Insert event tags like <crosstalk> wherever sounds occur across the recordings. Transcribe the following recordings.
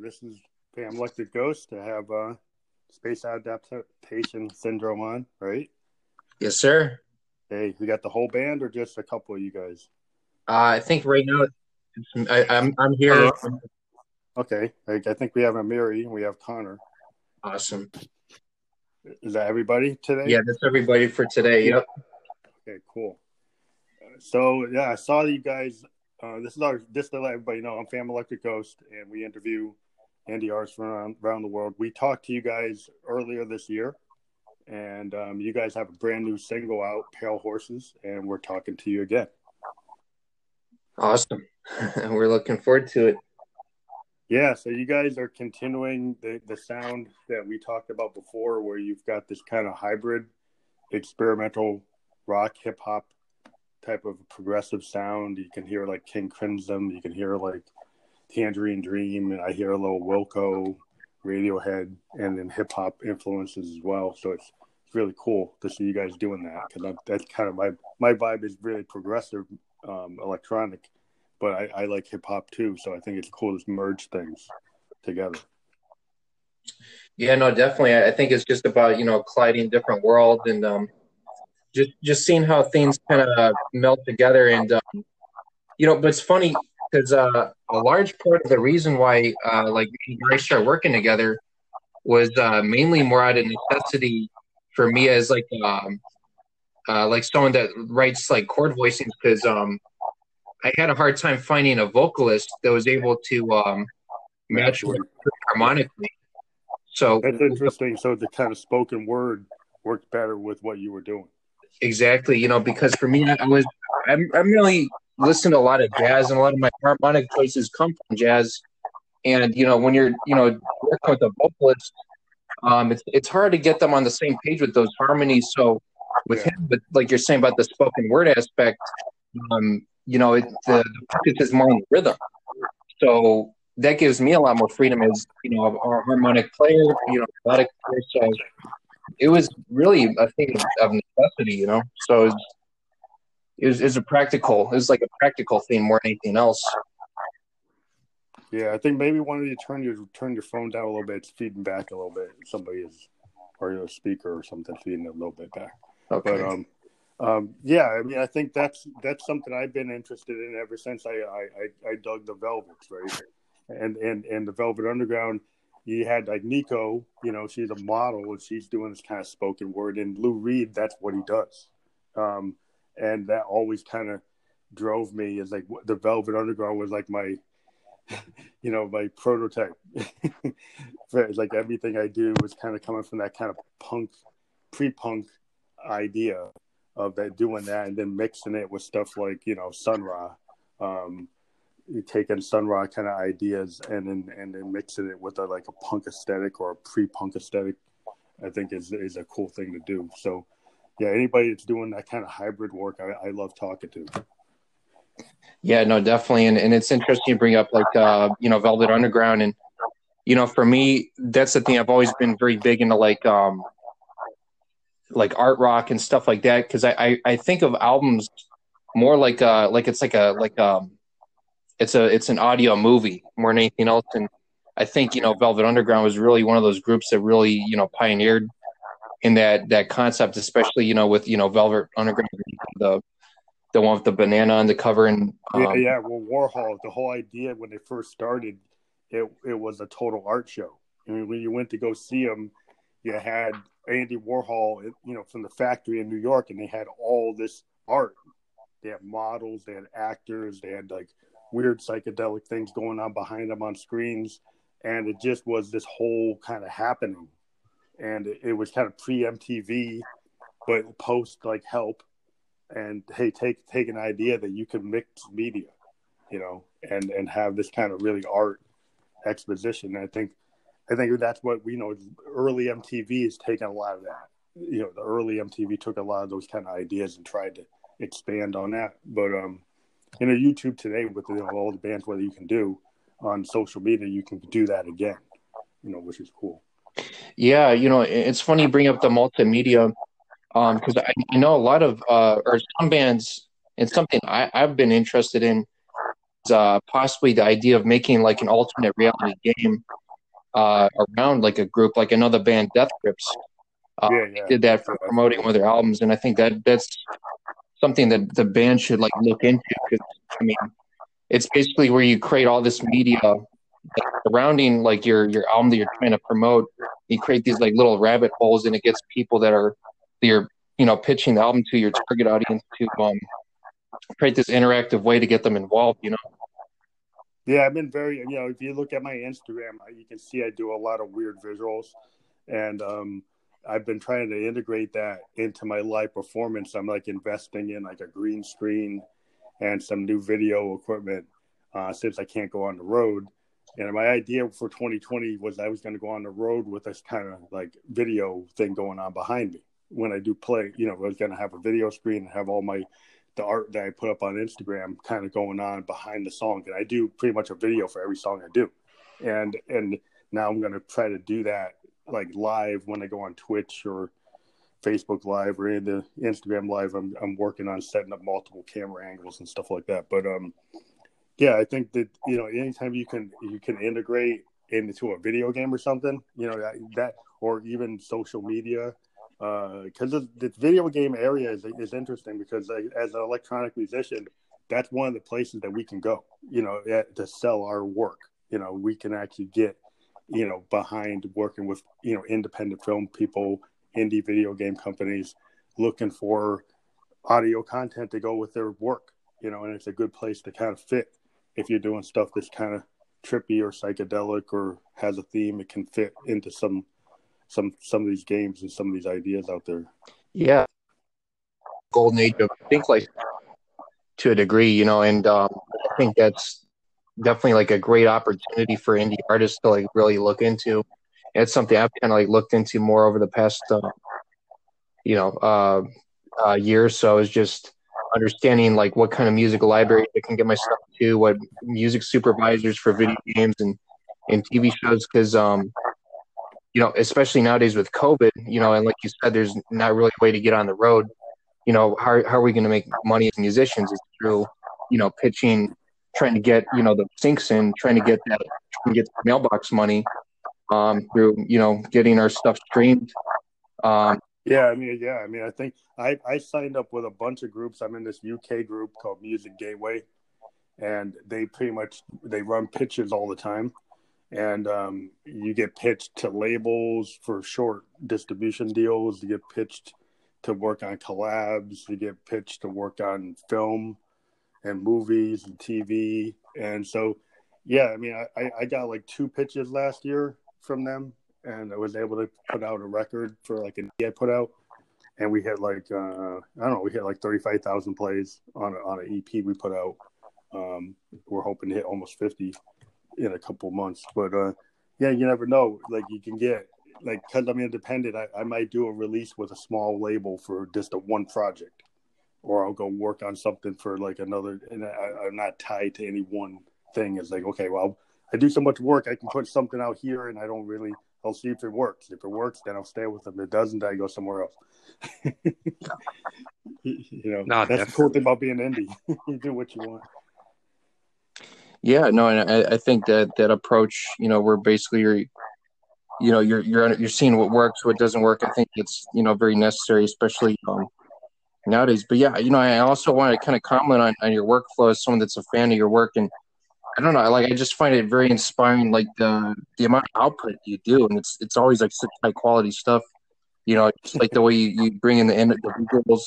this is Pam Electric Ghost to have uh, space adaptation syndrome on, right? Yes, sir. Hey, we got the whole band or just a couple of you guys? Uh, I think right now I, am I'm, I'm here. Okay, I, I think we have Amiri and we have Connor. Awesome. Is that everybody today? Yeah, that's everybody for today. Yep. Okay, cool. So yeah, I saw you guys. Uh, this is our just to let everybody know. I'm Fam Electric Ghost, and we interview indie artists from around, around the world. We talked to you guys earlier this year, and um, you guys have a brand new single out, Pale Horses, and we're talking to you again. Awesome. And <laughs> we're looking forward to it. Yeah, so you guys are continuing the, the sound that we talked about before, where you've got this kind of hybrid experimental rock hip hop type of progressive sound. You can hear like King Crimson, you can hear like Tangerine Dream, and I hear a little Wilco, Radiohead, and then hip hop influences as well. So it's, really cool to see you guys doing that because that's kind of my my vibe is really progressive um, electronic but I, I like hip hop too. So I think it's cool to merge things together. Yeah, no, definitely. I think it's just about you know colliding different worlds and um, just just seeing how things kind of melt together. And um, you know, but it's funny because uh, a large part of the reason why uh, like I started working together was uh, mainly more out of necessity for me as like um, uh, like someone that writes like chord voicings because um, I had a hard time finding a vocalist that was able to um, match harmonically. So that's interesting. So the kind of spoken word worked better with what you were doing. Exactly. You know, because for me, I was I'm, I'm really listening to a lot of jazz, and a lot of my harmonic choices come from jazz. And you know, when you're you know working with a vocalist, um, it's it's hard to get them on the same page with those harmonies. So with him, but like you're saying about the spoken word aspect, um, you know, it, the, the focus is more on the rhythm. So that gives me a lot more freedom as, you know, a harmonic player, you know, melodic player. So it was really a thing of necessity, you know. So it was, it was, a practical, it was like a practical thing more than anything else. Yeah, I think maybe one of you turn your turn your phone down a little bit. It's feeding back a little bit. Somebody is, or your speaker or something feeding a little bit back. Okay. But um, um, yeah, I mean, I think that's that's something I've been interested in ever since I I, I, dug the Velvets, right? And and and the Velvet Underground, you had like Nico, you know, she's a model and she's doing this kind of spoken word, and Lou Reed, that's what he does, um, and that always kind of drove me as like the Velvet Underground was like my, <laughs> you know, my prototype. <laughs> It's like everything I do was kind of coming from that kind of punk, pre-punk idea of that doing that and then mixing it with stuff like you know Sun Ra, um, taking Sun Ra kind of ideas and then and then mixing it with a like a punk aesthetic or a pre-punk aesthetic, I think is is a cool thing to do. So yeah, anybody that's doing that kind of hybrid work, I, I love talking to. Yeah, no, definitely, and and it's interesting to bring up like uh, you know Velvet Underground. And you know for me that's the thing. I've always been very big into like um like art rock and stuff like that. Because I, I, I think of albums more like uh like it's like a like um it's a it's an audio movie more than anything else. And I think you know Velvet Underground was really one of those groups that really you know pioneered in that that concept especially you know with you know Velvet Underground the the one with the banana on the cover and um, yeah yeah well Warhol the whole idea when they first started it it was a total art show I mean when you went to go see them you had Andy Warhol, you know, from the factory in New York, and they had all this art. They had models, they had actors, they had like weird psychedelic things going on behind them on screens, and it just was this whole kind of happening. And it, was kind of pre MTV, but post like help. And hey, take take an idea that you can mix media, you know, and and have this kind of really art exposition. I think I think that's what we know. Early MTV has taken a lot of that. You know, the early MTV took a lot of those kind of ideas and tried to expand on that. But um, you know, YouTube today with you know, all the bands, what you can do on social media, you can do that again. You know, which is cool. Yeah, you know, it's funny you bring up the multimedia because um, I know a lot of uh, or some bands. It's something I, I've been interested in uh, possibly the idea of making like an alternate reality game uh, around like a group. Like another band Death Grips uh, yeah, yeah. did that for promoting one of their albums, and I think that that's something that the band should like look into because I mean, it's basically where you create all this media surrounding like your your album that you're trying to promote. You create these like little rabbit holes, and it gets people that are you're you know pitching the album to your target audience to um create this interactive way to get them involved. You know. Yeah, I've been very, you know, if you look at my Instagram, you can see I do a lot of weird visuals. And um, I've been trying to integrate that into my live performance. I'm like investing in like a green screen and some new video equipment uh, since I can't go on the road. And my idea for 2020 was I was going to go on the road with this kind of like video thing going on behind me when I do play. You know, I was going to have a video screen and have all my the art that I put up on Instagram kind of going on behind the song. And I do pretty much a video for every song I do. And and now I'm going to try to do that like live when I go on Twitch or Facebook Live or in the Instagram Live. I'm I'm working on setting up multiple camera angles and stuff like that. But um, yeah, I think that you know anytime you can you can integrate into a video game or something, you know that, that or even social media because uh, the, video game area is, is interesting because as an electronic musician, that's one of the places that we can go, you know, to sell our work. You know, we can actually get, you know, behind working with, you know, independent film people, indie video game companies looking for audio content to go with their work, you know, and it's a good place to kind of fit if you're doing stuff that's kind of trippy or psychedelic or has a theme, it can fit into some some some of these games and some of these ideas out there. Yeah, golden age of think like to a degree, you know, and um, I think that's definitely like a great opportunity for indie artists to like really look into. And it's something I've kind of like looked into more over the past, uh, you know, uh, uh, year or so. Is just understanding like what kind of music library I can get my stuff to, what music supervisors for video games and and TV shows, because um, you know, especially nowadays with COVID, you know, and like you said, there's not really a way to get on the road. You know, how, how are we going to make money as musicians? Is through, you know, pitching, trying to get, you know, the syncs in, trying to get that, trying to get mailbox money, um, through, you know, getting our stuff streamed. Um, yeah, I mean, yeah, I mean, I think I, I signed up with a bunch of groups. I'm in this UK group called Music Gateway, and they pretty much they run pitches all the time and um, you get pitched to labels for short distribution deals. You get pitched to work on collabs. You get pitched to work on film and movies and TV. And so, yeah, I mean, I, I got like two pitches last year from them, and I was able to put out a record for like an I put out, and we had like uh, I don't know, we had like thirty five thousand plays on a, on an EP we put out. Um, we're hoping to hit almost fifty in a couple months. But uh, yeah, you never know. Like you can get like because I'm independent, I, I might do a release with a small label for just a one project, or I'll go work on something for like another. And I, I'm not tied to any one thing. It's like okay, well, I do so much work, I can put something out here, and I don't really. I'll see if it works. If it works, then I'll stay with them. If it doesn't, I go somewhere else. <laughs> you know, no, that's definitely. the cool thing about being indie. <laughs> you do what you want. Yeah, no, and I, I think that that approach, you know, where basically you're, you know, you're you're you're seeing what works, what doesn't work. I think it's you know very necessary, especially um, nowadays. But yeah, you know, I also want to kind of comment on, on your workflow as someone that's a fan of your work, and I don't know, like I just find it very inspiring, like the the amount of output you do, and it's it's always like such high quality stuff. You know, like the way you, you bring in the, the visuals,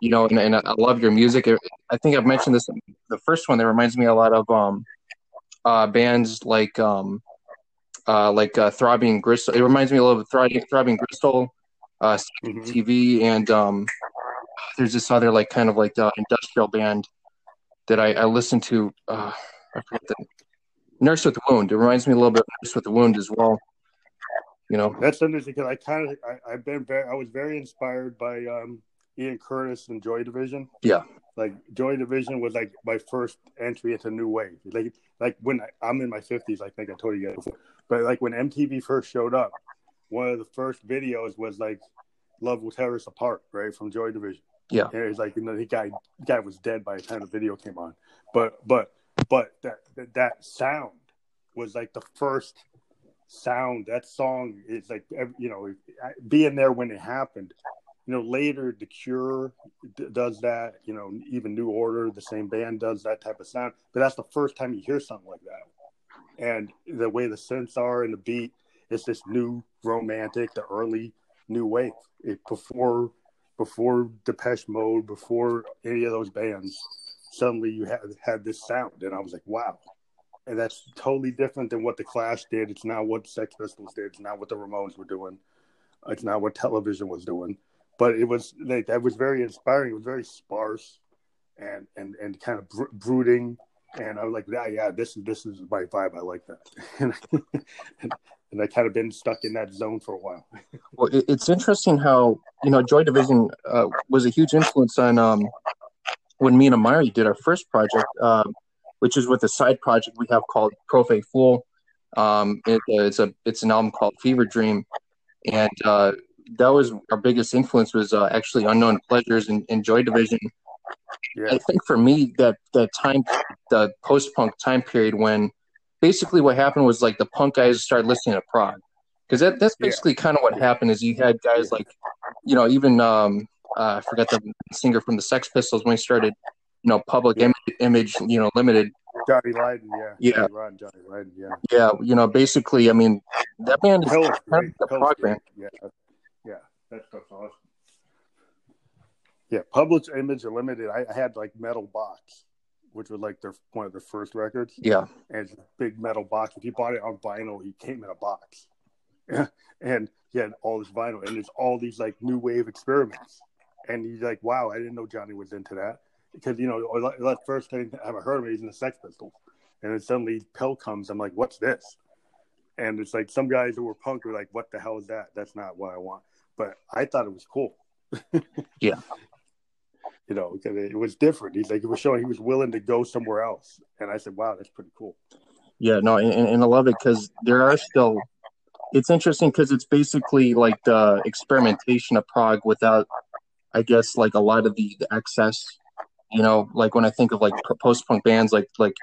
you know, and, and I love your music. I think I've mentioned this the first one that reminds me a lot of um, uh, bands like um, uh, like uh, Throbbing Gristle. It reminds me a little of Throbbing, Throbbing Gristle, uh, mm-hmm. TV, and um, there's this other like kind of like uh, industrial band that I, I listened to. Uh, I forget the Nurse with the Wound. It reminds me a little bit of Nurse with the Wound as well. You know, that's interesting because I kind of I, have been very I was very inspired by um, Ian Curtis and Joy Division. Yeah. Like Joy Division was like my first entry into new wave. Like like when I, am in my fifties, I think I told you guys before. But like when MTV first showed up, one of the first videos was like "Love Will Tear Us Apart," right from Joy Division. Yeah, and it was like you know the guy the guy was dead by the time the video came on. But but but that that sound was like the first sound. That song is like you know being there when it happened. You know, later The Cure does that. You know, even New Order, the same band does that type of sound. But that's the first time you hear something like that. And the way the synths are and the beat, it's this new romantic, the early new wave. It before before Depeche Mode, before any of those bands, suddenly you had had this sound, and I was like, wow. And that's totally different than what the Clash did. It's not what Sex Pistols did. It's not what the Ramones were doing. It's not what television was doing. But it was like that was very inspiring. It was very sparse, and and and kind of br- brooding. And I was like, yeah, yeah, this is this is my vibe. I like that. <laughs> and I kind of been stuck in that zone for a while. well, it's interesting how you know Joy Division uh, was a huge influence on um, when me and Amari did our first project, uh, which is with a side project we have called Profe Fool. Um, it, uh, it's a it's an album called Fever Dream, and uh, that was our biggest influence was uh, actually Unknown Pleasures and, and Joy Division. Yeah. I think for me that that time, the post punk time period when basically what happened was like the punk guys started listening to prog because that, that's basically yeah. kind of what happened is you had guys like you know even um uh, I forgot the singer from the Sex Pistols when he started you know Public yeah. Image you know Limited. Johnny Lydon yeah. Yeah. Johnny, Rod, Johnny Lydon, yeah. Yeah you know basically I mean that band is kind of the prog band. Yeah yeah that stuff's awesome. Yeah Public Image Limited I, I had like metal box which was like their one of their first records. Yeah, and it's a big metal box. If you bought it on vinyl, he came in a box, <laughs> and he had all this vinyl, and there's all these like new wave experiments. And he's like, "Wow, I didn't know Johnny was into that." Because you know, that first thing I ever heard of him, he's in the Sex Pistols, and then suddenly PiL comes. I'm like, "What's this?" And it's like some guys who were punk were like, "What the hell is that? That's not what I want." But I thought it was cool. <laughs> yeah, you know, because it was different. He's like, it was showing he was willing to go somewhere else. And I said, wow, that's pretty cool. Yeah, no, and, and I love it because there are still, it's interesting because it's basically like the experimentation of prog without, I guess, like a lot of the, the excess, you know, like when I think of like post punk bands like, like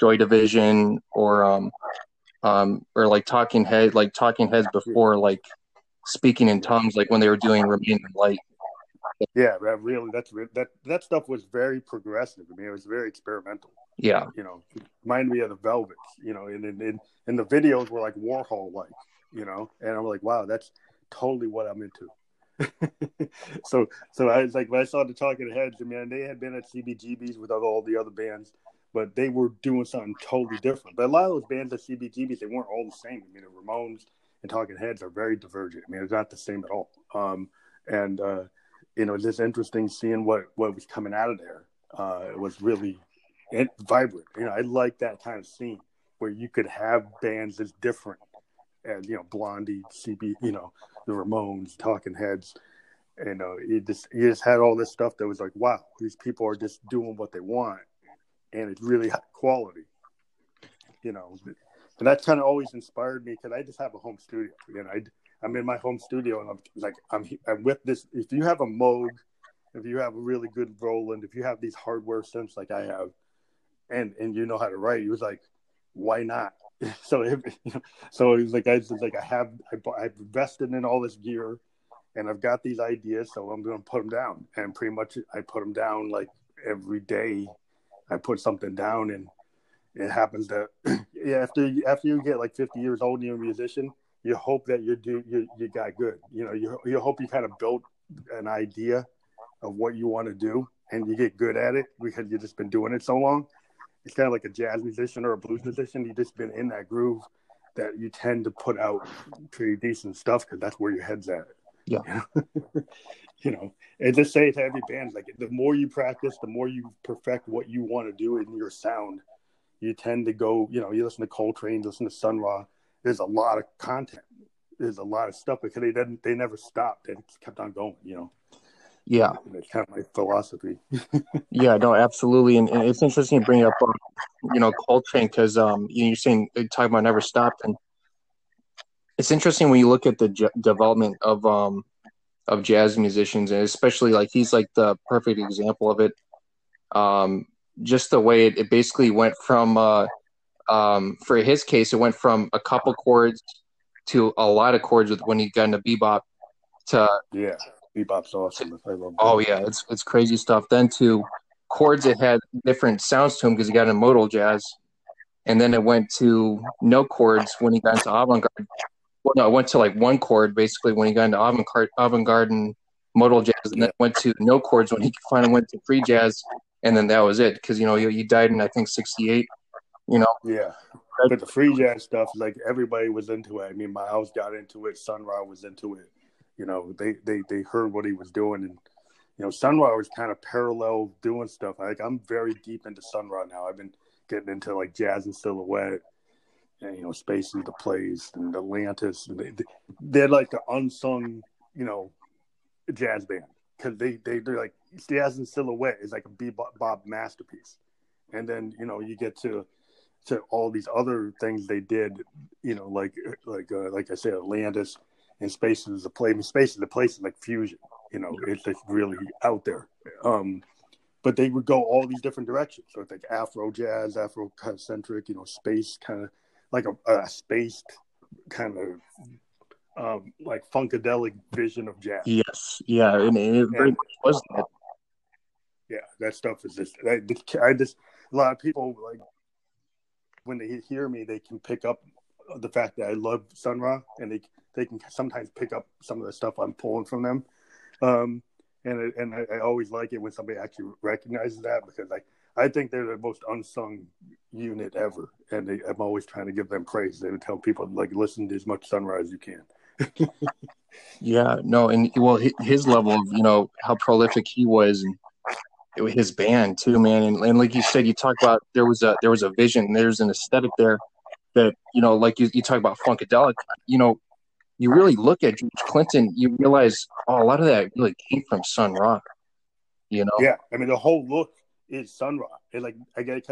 Joy Division or, um, um, or like Talking Head, like Talking Heads before, like speaking in tongues, like when they were doing Remain in Light yeah, that really that's that that stuff was very progressive. I mean, it was very experimental. Yeah, you know, reminded me of the Velvets. You know, and and and the videos were like Warhol like. You know, and I'm like, wow, that's totally what I'm into. <laughs> so so I was like when I saw the Talking Heads, I mean they had been at CBGBs with all the other bands, but they were doing something totally different. But a lot of those bands at CBGBs, they weren't all the same. I mean the Ramones and Talking Heads are very divergent. I mean it's not the same at all. Um, and uh, you know, it's just interesting seeing what what was coming out of there. Uh, it was really vibrant. You know, I like that kind of scene where you could have bands that's different, and you know, Blondie, CB, you know, the Ramones, Talking Heads. You know, it just you just had all this stuff that was like, wow, these people are just doing what they want, and it's really high quality. You know, and that's kind of always inspired me because I just have a home studio. You know, I I'm in my home studio and I'm like, I'm, I'm with this. If you have a Moog, if you have a really good Roland, if you have these hardware synths like I have, and and you know how to write, he was like, why not? <laughs> so if, so he was like, I like, I have, I, I've invested in all this gear, and I've got these ideas, so I'm going to put them down. And pretty much, I put them down like every day. I put something down, and it happens that <clears throat> yeah, after after you get like 50 years old and you're a musician you hope that you do you, you got good. You know, you you hope you kind of built an idea of what you want to do and you get good at it because you've just been doing it so long. It's kind of like a jazz musician or a blues musician. You've just been in that groove that you tend to put out pretty decent stuff because that's where your head's at. Yeah. <laughs> you know, and just say to every band like the more you practice, the more you perfect what you want to do in your sound. You tend to go, you know, you listen to Coltrane, listen to Sun Ra, there's a lot of content. There's a lot of stuff because they didn't they never stopped. They kept on going, you know. Yeah, it's kind of my philosophy. <laughs> yeah, no, absolutely, and, and, it's interesting to bring up, uh, you know, Coltrane because um, you're saying talking about never stopped, and it's interesting when you look at the j- development of um of jazz musicians, and especially like he's like the perfect example of it. Um, just the way it, it basically went from uh, um, for his case, it went from a couple chords to a lot of chords with when he got into bebop to yeah, bebop's awesome. Oh yeah, it's it's crazy stuff. Then to chords that had different sounds to them because he got into modal jazz, and then it went to no chords when he got into avant-garde. Well, no, it went to like one chord basically when he got into avant-garde, avant-garde and modal jazz, and then went to no chords when he <laughs> finally went to free jazz, and then that was it because you know he, he died in I think '68 you know. Yeah. But the free jazz stuff, like everybody was into it. I mean, Miles got into it. Sun Ra was into it. You know, they they they heard what he was doing, and you know, Sun Ra was kind of parallel doing stuff. Like I'm very deep into Sun Ra now. I've been getting into like Jazz in Silhouette, and you know, Space Is the Place and Atlantis. And they, they're like the unsung, you know, jazz band because they they they're like Jazz in Silhouette is like a bebop masterpiece, and then you know you get to to all these other things they did, you know, like like uh, like I said, Atlantis and Space is a place. I mean, Space is a place like fusion. You know, it's like really out there. Um, but they would go all these different directions. So it's like Afro jazz, Afro centric, you know, space kind of like a, a spaced kind of um, like funkadelic vision of jazz. Yes, yeah, and it very much was that. Yeah, that stuff is just I, I just a lot of people like when they hear me, they can pick up the fact that I love Sun Ra, and they they can sometimes pick up some of the stuff I'm pulling from them. Um, and and I, I, always like it when somebody actually recognizes that because like I think they're the most unsung unit ever, and they, I'm always trying to give them praise. They would tell people like listen to as much Sun Ra's as you can. <laughs> yeah, no, and well, his level of you know how prolific he was, and his band too, man. And, and like you said, you talk about there was a there was a vision, there's an aesthetic there that you know, like you, you talk about funkadelic. You know, you really look at George Clinton, you realize oh, a lot of that really came from Sun Ra. You know, yeah. I mean, the whole look is Sun Ra. It like I get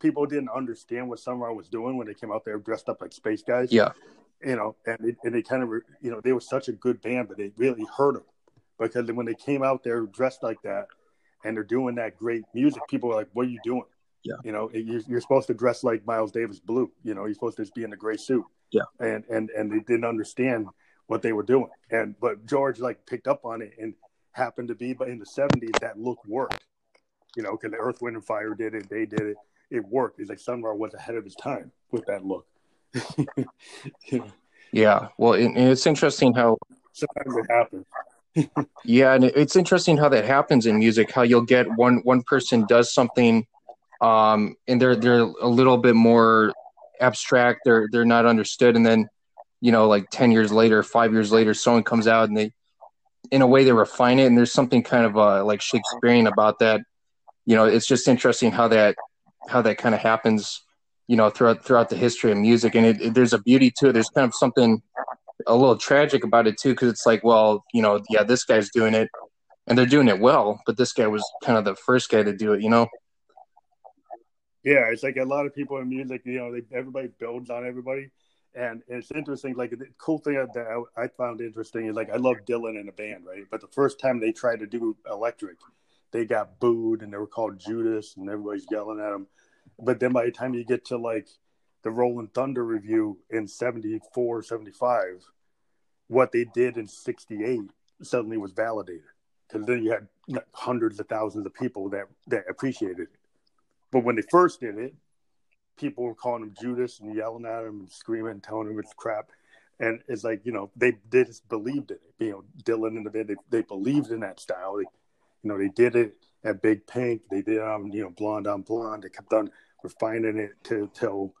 people didn't understand what Sun Ra was doing when they came out there dressed up like space guys. Yeah, you know, and it, and they kind of were, you know they were such a good band, but they really hurt them because when they came out there dressed like that and they're doing that great music, people are like, "What are you doing?" Yeah. You know, you're, you're supposed to dress like Miles Davis Blue. You know, you're supposed to just be in a gray suit. Yeah. And and and they didn't understand what they were doing. And but George like picked up on it and happened to be, but in the '70s that look worked. You know, because the Earth, Wind, and Fire did it. They did it. It worked. It's like Sun Ra was ahead of his time with that look. <laughs> yeah. Well, and it's interesting how sometimes it happens <laughs> yeah, and it's interesting how that happens in music. How you'll get one one person does something, um, and they're they're a little bit more abstract. They're they're not understood, and then you know, like ten years later, five years later, someone comes out and they, in a way, they refine it, and there's something kind of uh, like Shakespearean about that. You know, it's just interesting how that how that kind of happens. You know, throughout throughout the history of music, and it, it, there's a beauty to it. There's kind of something a little tragic about it too, because it's like, well, you know, yeah, this guy's doing it, and they're doing it well, but this guy was kind of the first guy to do it, you know. Yeah, it's like a lot of people in music, you know, they, everybody builds on everybody, and it's interesting. Like the cool thing that I, I found interesting is like I love Dylan in a band, right? But the first time they tried to do electric, they got booed and they were called Judas, and everybody's yelling at them. But then by the time you get to like the Rolling Thunder Revue in 74, 75, what they did in 68 suddenly was validated. Because then you had hundreds of thousands of people that, that appreciated it. But when they first did it, people were calling him Judas and yelling at him and screaming and telling him it's crap. And it's like, you know, they, they just believed in it. You know, Dylan and the band, they, they believed in that style. They, you know, they did it at Big Pink. They did, um, you know, Blonde on Blonde. They kept on refining it to till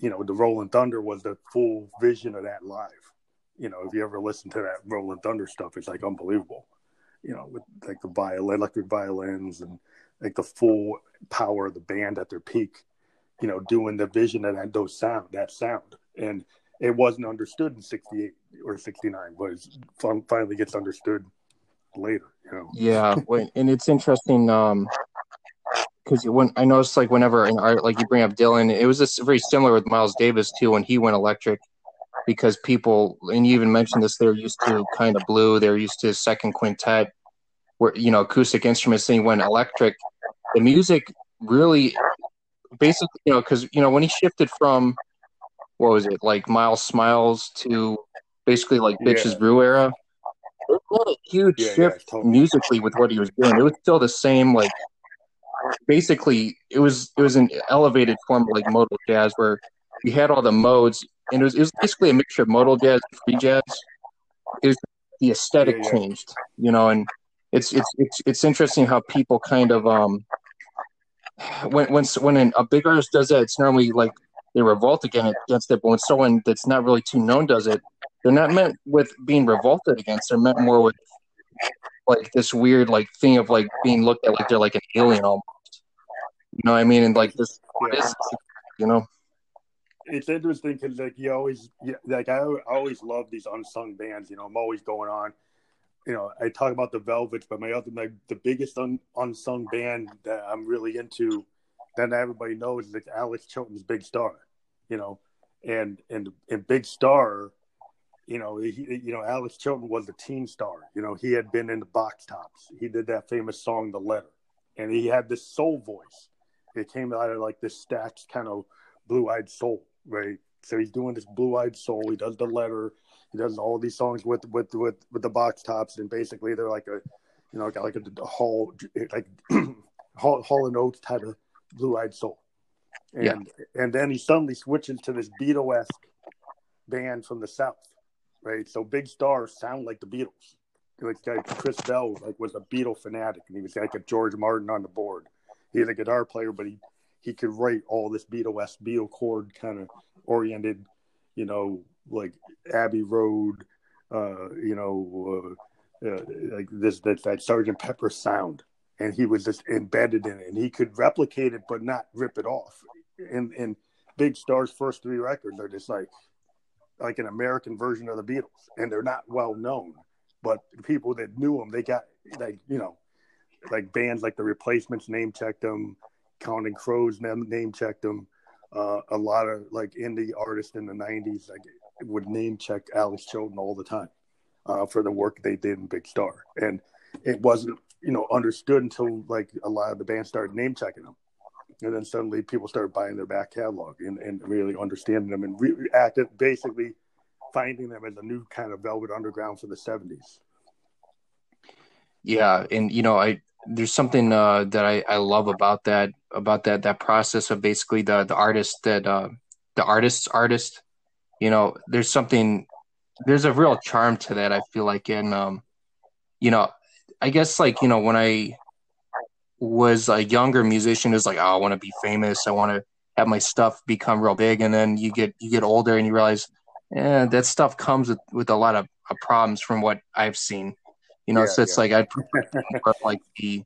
you know, the Rolling Thunder was the full vision of that live. You know, if you ever listen to that Rolling Thunder stuff, it's like unbelievable. You know, with like the violin, electric violins, and like the full power of the band at their peak. You know, doing the vision of that those sound, that sound, and it wasn't understood in '68 or '69, but it finally gets understood later. You know. Yeah, <laughs> and it's interesting. Um, because when I noticed like whenever in art, like you bring up Dylan, it was just very similar with Miles Davis too when he went electric, because people and you even mentioned this they're used to kind of blue, they're used to second quintet, where you know acoustic instruments. And he went electric, the music really basically, you know, because you know when he shifted from what was it like Miles Smiles to basically like Bitches yeah. Brew era, it had a huge yeah, shift yeah, totally. musically with what he was doing. It was still the same, like basically it was it was an elevated form of like modal jazz where you had all the modes and it was it was basically a mixture of modal jazz and free jazz. It was the aesthetic changed, you know, and it's it's it's it's interesting how people kind of um when when when an, a big artist does that, it's normally like they revolt against against it. But when someone that's not really too known does it, they're not meant with being revolted against. They're meant more with like this weird like thing of like being looked at like they're like an alien almost. You know what I mean? And like this, yeah. you know. It's interesting because like you always like I always love these unsung bands. You know, I'm always going on you know, I talk about the Velvets, but my other, my, the biggest un, unsung band that I'm really into that everybody knows is Alex Chilton's Big Star, you know, and and and Big Star, you know, he, you know, Alex Chilton was a teen star. You know, he had been in the Box Tops. He did that famous song, "The Letter," and he had this soul voice. It came out of like this stacked kind of blue-eyed soul, right? So he's doing this blue-eyed soul. He does the letter he does all these songs with with with with the box tops, and basically they're like a, you know, got like a, a hall like <clears throat> Hall, Hall and Oates type of blue eyed soul. And yeah. and then he suddenly switches to this Beatle esque band from the South, right? So Big Stars sound like the Beatles. Like Chris Bell like was a Beatle fanatic, and he was like a George Martin on the board. He's a guitar player, but he he could write all this Beatle esque Beatle chord kind of oriented, you know, like Abbey Road, uh, you know, uh, uh, like this that that Sergeant Pepper sound, and he was just embedded in it, and he could replicate it but not rip it off. And and Big Star's first three records are just like like an American version of the Beatles, and they're not well known, but people that knew them, they got like you know, like bands like the Replacements name checked them, Counting Crows name checked them. Uh, a lot of like indie artists in the 90s like would name check Alex Chilton all the time uh, for the work they did in Big Star, and it wasn't you know understood until like a lot of the band started name checking them, and then suddenly people started buying their back catalog and, and really understanding them and re- acted basically finding them as a new kind of Velvet Underground for the seventies. Yeah, and you know I there's something uh, that I, I love about that about that that process of basically the the artist that uh, the artist's artist you know, there's something, there's a real charm to that. I feel like, and um, you know, I guess like you know when I was a younger musician, is like, oh, I want to be famous. I want to have my stuff become real big, and then you get you get older and you realize, yeah, that stuff comes with, with a lot of, of problems from what I've seen. You know, yeah, so it's yeah. like I'd like the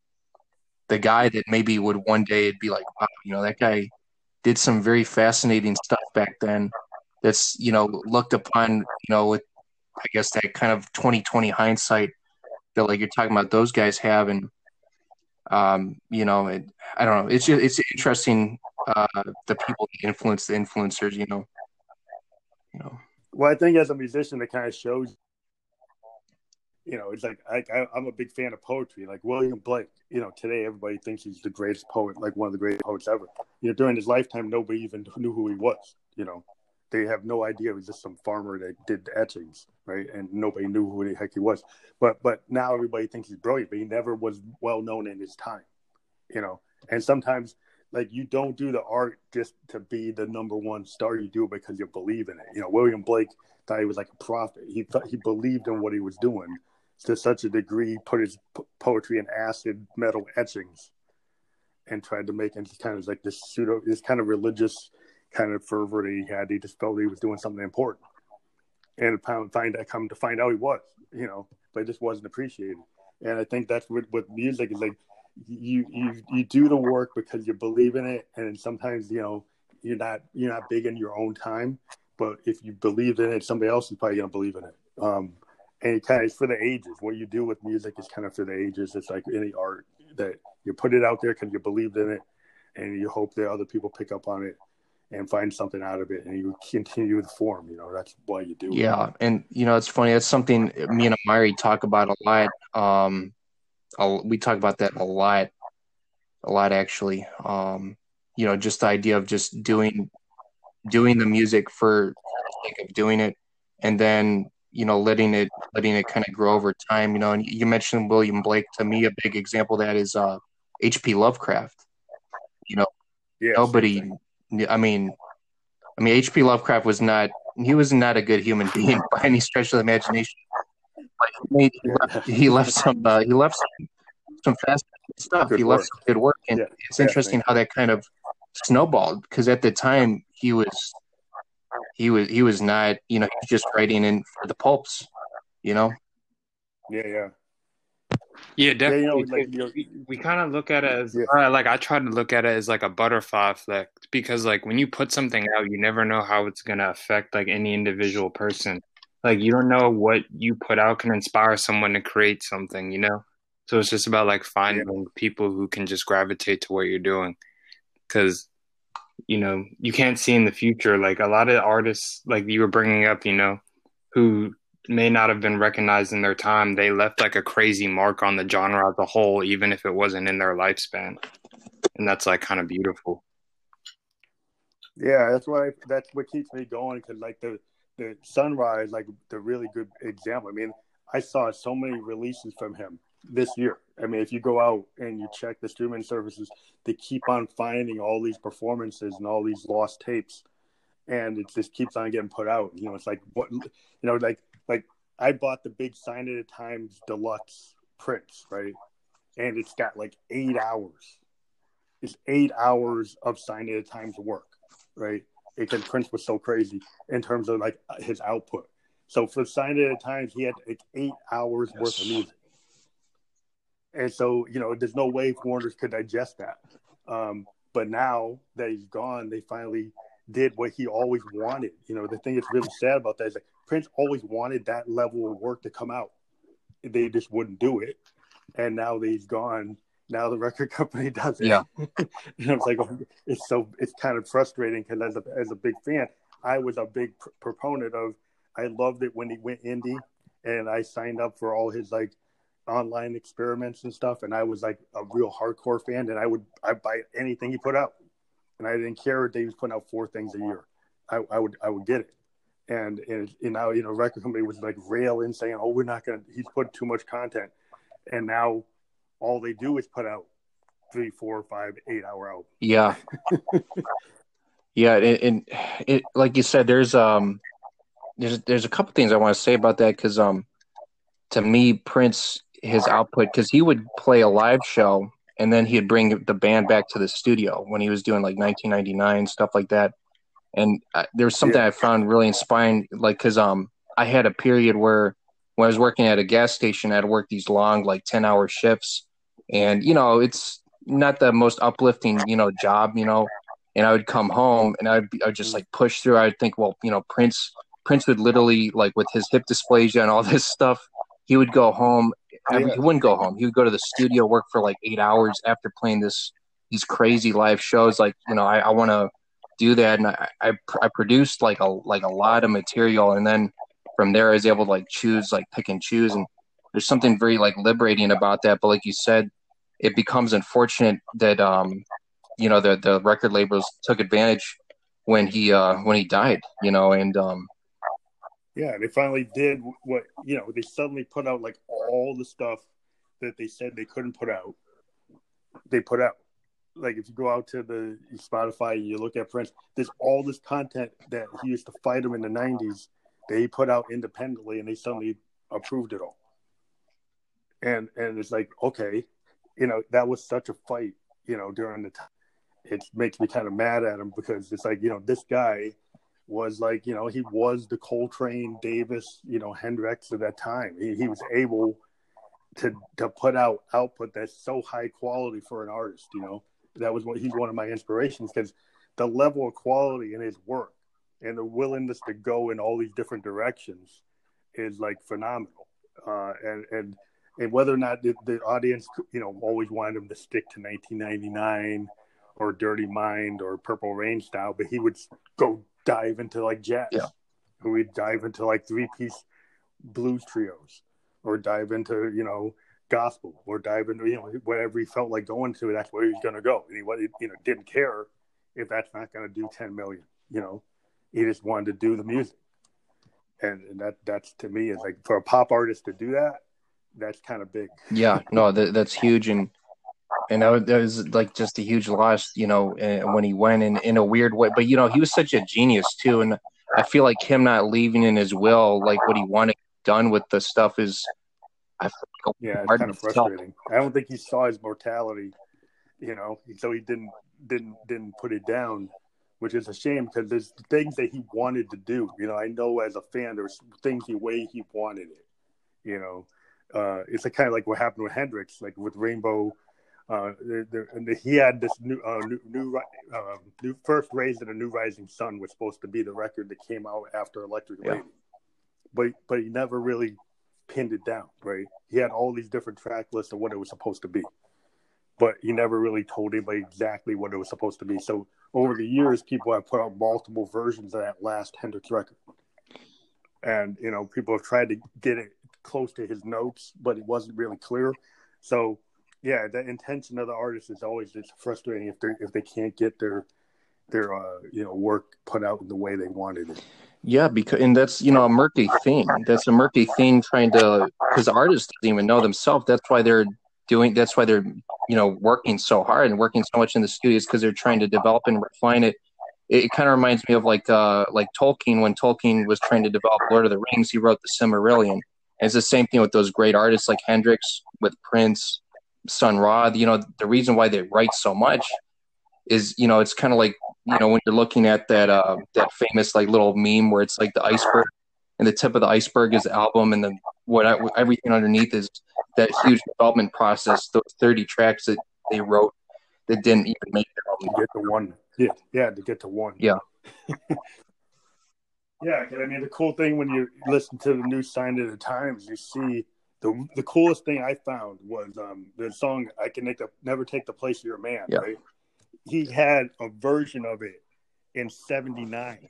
the guy that maybe would one day it'd be like, wow, you know, that guy did some very fascinating stuff back then that's you know looked upon you know with I guess that kind of 2020 hindsight that like you're talking about those guys have and um you know it, I don't know it's just, it's interesting uh the people that influence the influencers you know you know well I think as a musician it kind of shows you know, it's like I, I, am a big fan of poetry. Like William Blake, you know, today everybody thinks he's the greatest poet, like one of the greatest poets ever. You know, during his lifetime, nobody even knew who he was. You know, they have no idea it was just some farmer that did etchings, right? And nobody knew who the heck he was. But but now everybody thinks he's brilliant, but he never was well known in his time, you know. And sometimes like you don't do the art just to be the number one star. You do it because you believe in it. You know, William Blake thought he was like a prophet. He thought he believed in what he was doing to such a degree. Put his poetry in acid metal etchings, and tried to make it kind of like this pseudo, this kind of religious kind of fervor that he had. He just felt he was doing something important, and find that come to find out he was, you know, but it just wasn't appreciated. And I think that's what with music is like. You you you do the work because you believe in it, and sometimes you know you're not you're not big in your own time, but if you believe in it, somebody else is probably gonna believe in it. Um, and it kind of it's for the ages. What you do with music is kind of for the ages. It's like any art that you put it out there because you believed in it, and you hope that other people pick up on it and find something out of it and you continue the form you know that's why you do yeah it. and you know it's funny that's something me and amari talk about a lot um we talk about that a lot a lot actually. Um, you know, just the idea of just doing doing the music for the sake of doing it, and then you know letting it letting it kind of grow over time. You know, and you mentioned William Blake. To me, a big example that is uh, H.P. Lovecraft. You know, yeah, nobody. I mean, I mean, H.P. Lovecraft was not. He was not a good human being <laughs> by any stretch of the imagination. But he, made, he, left, he left some. Uh, he left some, some fast stuff. Good he work. left some good work, and yeah. it's yeah, interesting how that kind of snowballed because at the time he was he was he was not you know he was just writing in for the pulps you know yeah yeah yeah definitely yeah, you know, like, we, we kind of look at it as yeah. Uh, like i try to look at it as like a butterfly effect because like when you put something out you never know how it's going to affect like any individual person like you don't know what you put out can inspire someone to create something you know so it's just about like finding yeah. people who can just gravitate to what you're doing because you know you can't see in the future like a lot of artists like you were bringing up you know who may not have been recognized in their time they left like a crazy mark on the genre as a whole even if it wasn't in their lifespan and that's like kind of beautiful yeah that's why that's what keeps me going because like the the Sun Ra's like the really good example i mean i saw so many releases from him this year. I mean, if you go out and you check the streaming services, they keep on finding all these performances and all these lost tapes, and it just keeps on getting put out. You know, it's like what you know, like like I bought the big Sign o' the Times deluxe prints, right? And it's got like eight hours. It's eight hours of Sign o' the Times work, right? Because Prince was so crazy in terms of like his output. So for Sign o' the Times, he had like eight hours yes. worth of music and so you know there's no way foreigners could digest that um, but now that he's gone they finally did what he always wanted you know the thing that's really sad about that is that prince always wanted that level of work to come out. They just wouldn't do it. And now that he's gone now the record <laughs> company does it. Yeah. You know it's like oh, it's so it's kind of frustrating because as a, as a big fan i was a big pr- proponent of i loved it when he went indie and i signed up for all his like online experiments and stuff, and I was like a real hardcore fan, and I would I buy anything he put out, and I didn't care if he was putting out four things a year, I, I would I would get it, and and, and now you know record company was like railing saying, oh we're not gonna he's put too much content, and now all they do is put out three, four, five, eight hour albums. Yeah. yeah, and, and it like you said, there's um there's there's a couple things I want to say about that because um to me Prince his output because he would play a live show and then he'd bring the band back to the studio when he was doing like 1999 stuff like that. And uh, there was something yeah. I found really inspiring, like because um I had a period where when I was working at a gas station, I'd work these long like 10 hour shifts, and you know it's not the most uplifting you know job, you know. And I would come home and I'd, be, I'd just like push through. I'd think, well, you know, Prince Prince would literally like with his hip dysplasia and all <laughs> this stuff, he would go home every, he wouldn't go home. He would go to the studio, work for like eight hours after playing this these crazy live shows. Like you know, I, I want to do that, and I, I I produced like a like a lot of material, and then from there I was able to like choose, like pick and choose, and there's something very like liberating about that. But like you said, it becomes unfortunate that um you know the the record labels took advantage when he uh when he died, you know, and um yeah, they finally did what you know. They suddenly put out like all the stuff that they said they couldn't put out. They put out. Like if you go out to the Spotify, and you look at Prince. There's all this content that he used to fight him in the '90s. They put out independently, and they suddenly approved it all. And and it's like okay, you know that was such a fight, you know, during the time. It makes me kind of mad at him because it's like you know this guy was like, you know, he was the Coltrane, Davis, you know, Hendrix at that time. He, he was able to to put out output that's so high quality for an artist. You know, that was what he's one of my inspirations because the level of quality in his work and the willingness to go in all these different directions is like phenomenal. Uh, and and and whether or not the, the audience, you know, always wanted him to stick to 1999 or Dirty Mind or Purple Rain style, but he would go dive into like jazz. Yeah. We'd dive into like three piece blues trios or dive into, you know, gospel or dive into you know whatever he felt like going to. That's where he's going to go, and he you know didn't care if that's not going to do ten million. You know, he just wanted to do the music, and, and that that's to me is like for a pop artist to do that, that's kind of big. Yeah, no, that, that's huge, and and that was like just a huge loss, you know, eh, when he went in in a weird way. But you know, he was such a genius too, and I feel like him not leaving in his will, like what he wanted done with the stuff, is I yeah, it's kind of frustrating. I don't think he saw his mortality, you know, so he didn't didn't didn't put it down, which is a shame because there's things that he wanted to do. You know, I know as a fan, there's things the way he wanted it. You know, uh, it's a kind of like what happened with Hendrix, like with Rainbow uh, the, the, he had this new, uh, new, new, uh, new first raised in a new rising sun was supposed to be the record that came out after Electric yeah. Lady, but but he never really pinned it down. Right? He had all these different track lists of what it was supposed to be, but he never really told anybody exactly what it was supposed to be. So over the years, people have put out multiple versions of that last Hendrix record, and you know people have tried to get it close to his notes, but it wasn't really clear. So yeah, the intention of the artist is always it's frustrating if they if they can't get their their uh, you know work put out in the way they wanted it. Yeah, because and that's you know a murky thing. That's a murky thing trying to because artists don't even know themselves. That's why they're doing. That's why they're you know working so hard and working so much in the studios because they're trying to develop and refine it. It, it kind of reminds me of like uh like Tolkien when Tolkien was trying to develop Lord of the Rings. He wrote the Silmarillion. And it's the same thing with those great artists like Hendrix, with Prince, Sun Ra, you know, the reason why they write so much is, you know, it's kind of like, you know, when you're looking at that uh, that famous like little meme where it's like the iceberg, and the tip of the iceberg is the album, and then what everything underneath is that huge development process. Those 30 tracks that they wrote that didn't even make it. To get to one, yeah, yeah, to get to one, yeah. <laughs> yeah, I mean, the cool thing when you listen to the new Sign o' the Times, you see the the coolest thing I found was um, the song "I Can Make the, Never Take the Place of Your Man." Yeah. Right? He had a version of it in '79,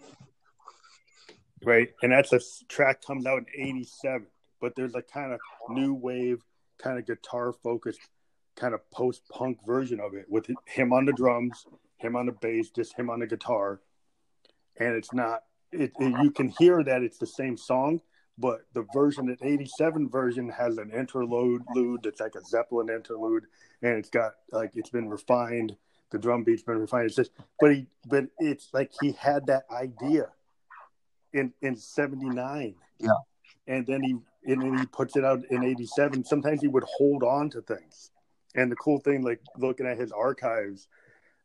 right? And that's a track comes out in '87. But there's a kind of new wave, kind of guitar focused, kind of post punk version of it with him on the drums, him on the bass, just him on the guitar, and it's not. It, it you can hear that it's the same song, but the version, the 87 version, has an interlude that's like a Zeppelin interlude, and it's got like it's been refined. The drum beat's been refined. It's just, but he, but it's like he had that idea in in '79. Yeah, and then he and then he puts it out in '87. Sometimes he would hold on to things, and the cool thing, like looking at his archives,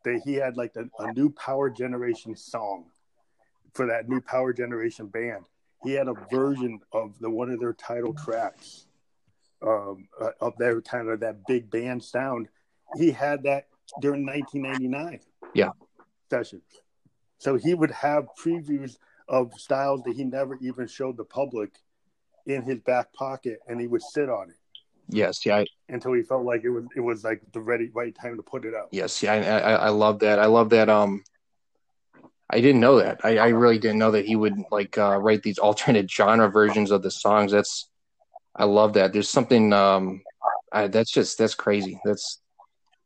that he had like a, a new Power Generation song for that new Power Generation band he had a version of the one of their title tracks um, uh, of their kind of that big band sound. He had that during 1999. Yeah, sessions. So he would have previews of styles that he never even showed the public in his back pocket, and he would sit on it. Yes, yeah. I, until he felt like it was it was like the ready right time to put it out. Yes, yeah. I, I, I love that. I love that. Um, I didn't know that. I, I really didn't know that he would like uh, write these <laughs> alternate genre versions of the songs. That's I love that. There's something um, I, that's just that's crazy. That's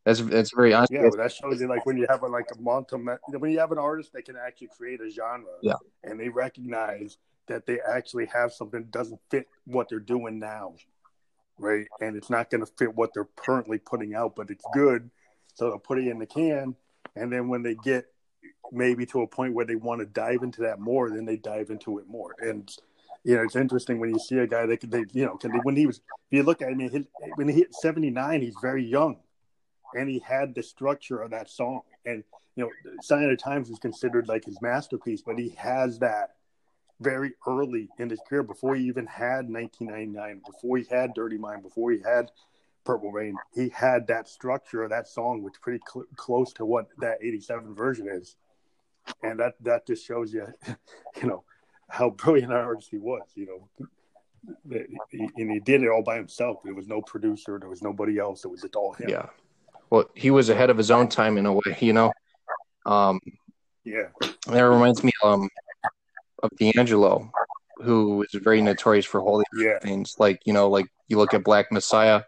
that's that's very honest. Yeah, that shows you like when you have a, like a multi when you have an artist that can actually create a genre. Yeah, and they recognize that they actually have something that doesn't fit what they're doing now, right? And it's not going to fit what they're currently putting out, but it's good, so they'll put it in the can. And then when they get maybe to a point where they want to dive into that more, then they dive into it more. And you know, it's interesting when you see a guy that could, they, you know, they, when he was, if you look at him, his, when he hit 79, he's very young and he had the structure of that song. And, you know, Sign of Times is considered like his masterpiece, but he has that very early in his career before he even had 1999, before he had Dirty Mind, before he had Purple Rain. He had that structure of that song, which pretty cl- close to what that 87 version is and that that just shows you, <laughs> you know, how brilliant an artist he was. You know, and he did it all by himself. There was no producer. There was nobody else. It was just all him. Yeah. Well, he was ahead of his own time in a way. You know. Um, yeah. That reminds me um, of D'Angelo, who is very notorious for holding yeah. things like you know, like you look at Black Messiah.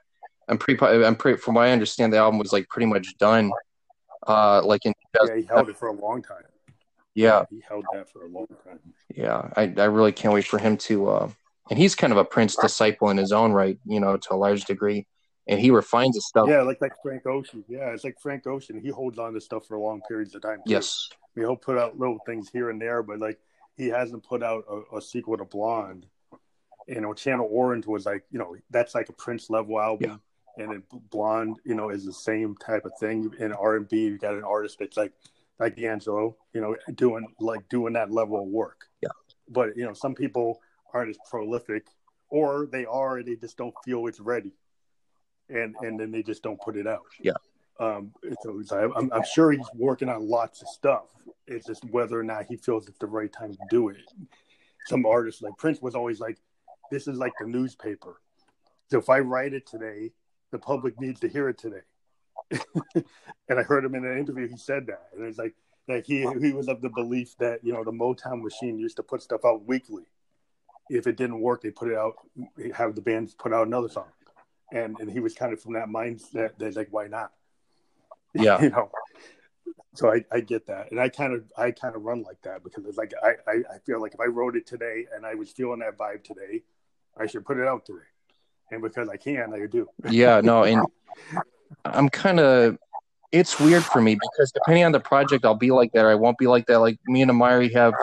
I'm pretty. I'm pretty. From what I understand, the album was like pretty much done. Uh, like in yeah, he held it for a long time. Yeah, he held that for a long time. Yeah, I I really can't wait for him to. Uh, and he's kind of a Prince disciple in his own right, you know, to a large degree. And he refines his stuff. Yeah, like like Frank Ocean. Yeah, it's like Frank Ocean. He holds on to stuff for long periods of time. Too. Yes. I mean, he'll put out little things here and there, but like he hasn't put out a, a sequel to Blonde. You know, Channel Orange was like, you know, that's like a Prince level album. Yeah and then blonde you know is the same type of thing in r&b you got an artist that's like like D'Angelo, you know, doing like doing that level of work. Yeah. But you know, some people aren't as prolific, or they are and they just don't feel it's ready, and and then they just don't put it out. Yeah. Um, so I'm, I'm sure he's working on lots of stuff. It's just whether or not he feels it's the right time to do it. Some artists like Prince was always like, "This is like the newspaper. So if I write it today, the public needs to hear it today." <laughs> and I heard him in an interview. He said that, and it's like that he he was of the belief that you know the Motown machine used to put stuff out weekly. If it didn't work, they put it out, have the bands put out another song, and and he was kind of from that mindset that like why not? <laughs> Yeah, you know. So I, I get that, and I kind of I kind of run like that because it's like I, I I feel like if I wrote it today and I was feeling that vibe today, I should put it out today, and because I can, I do. <laughs> Yeah, no, and I'm kind of it's weird for me because depending on the project, I'll be like that or I won't be like that. Like me and Amari have,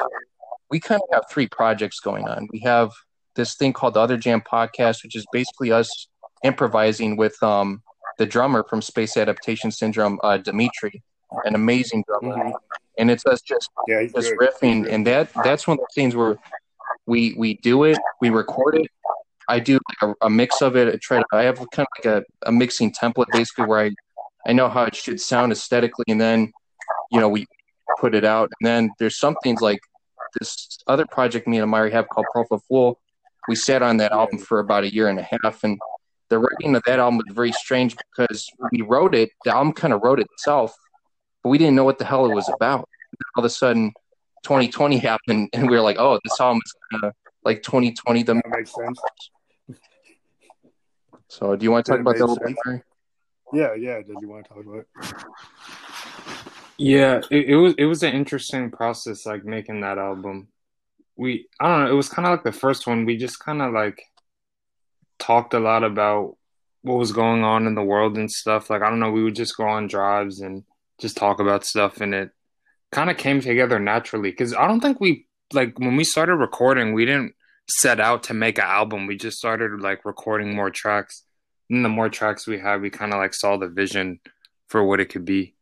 we kind of have three projects going on. We have this thing called the Other Jam Podcast, which is basically us improvising with um, the drummer from Space Adaptation Syndrome, uh, Dimitri, an amazing drummer, mm-hmm. and it's us just yeah, just good. riffing, and that that's one of the things where we we do it, we record it. I do like a, a mix of it. I try to. I have kind of like a, a mixing template basically where I I know how it should sound aesthetically, and then you know we put it out. And then there's some things like this other project me and Amari have called Profile Fool. We sat on that album for about a year and a half, and the writing of that album was very strange because we wrote it. The album kind of wrote itself, but we didn't know what the hell it was about. All of a sudden, 2020 happened, and we were like, "Oh, this album is kind of like 2020." The that makes sense. So, do you want to talk about that a little? Yeah, yeah. Did you want to talk about it? Yeah, it, it was it was an interesting process, like making that album. We I don't know, it was kind of like the first one. We just kind of like talked a lot about what was going on in the world and stuff. Like I don't know, we would just go on drives and just talk about stuff, and it kind of came together naturally. Because I don't think we like when we started recording, we didn't set out to make an album. We just started like recording more tracks and the more tracks we had, we kind of like saw the vision for what it could be.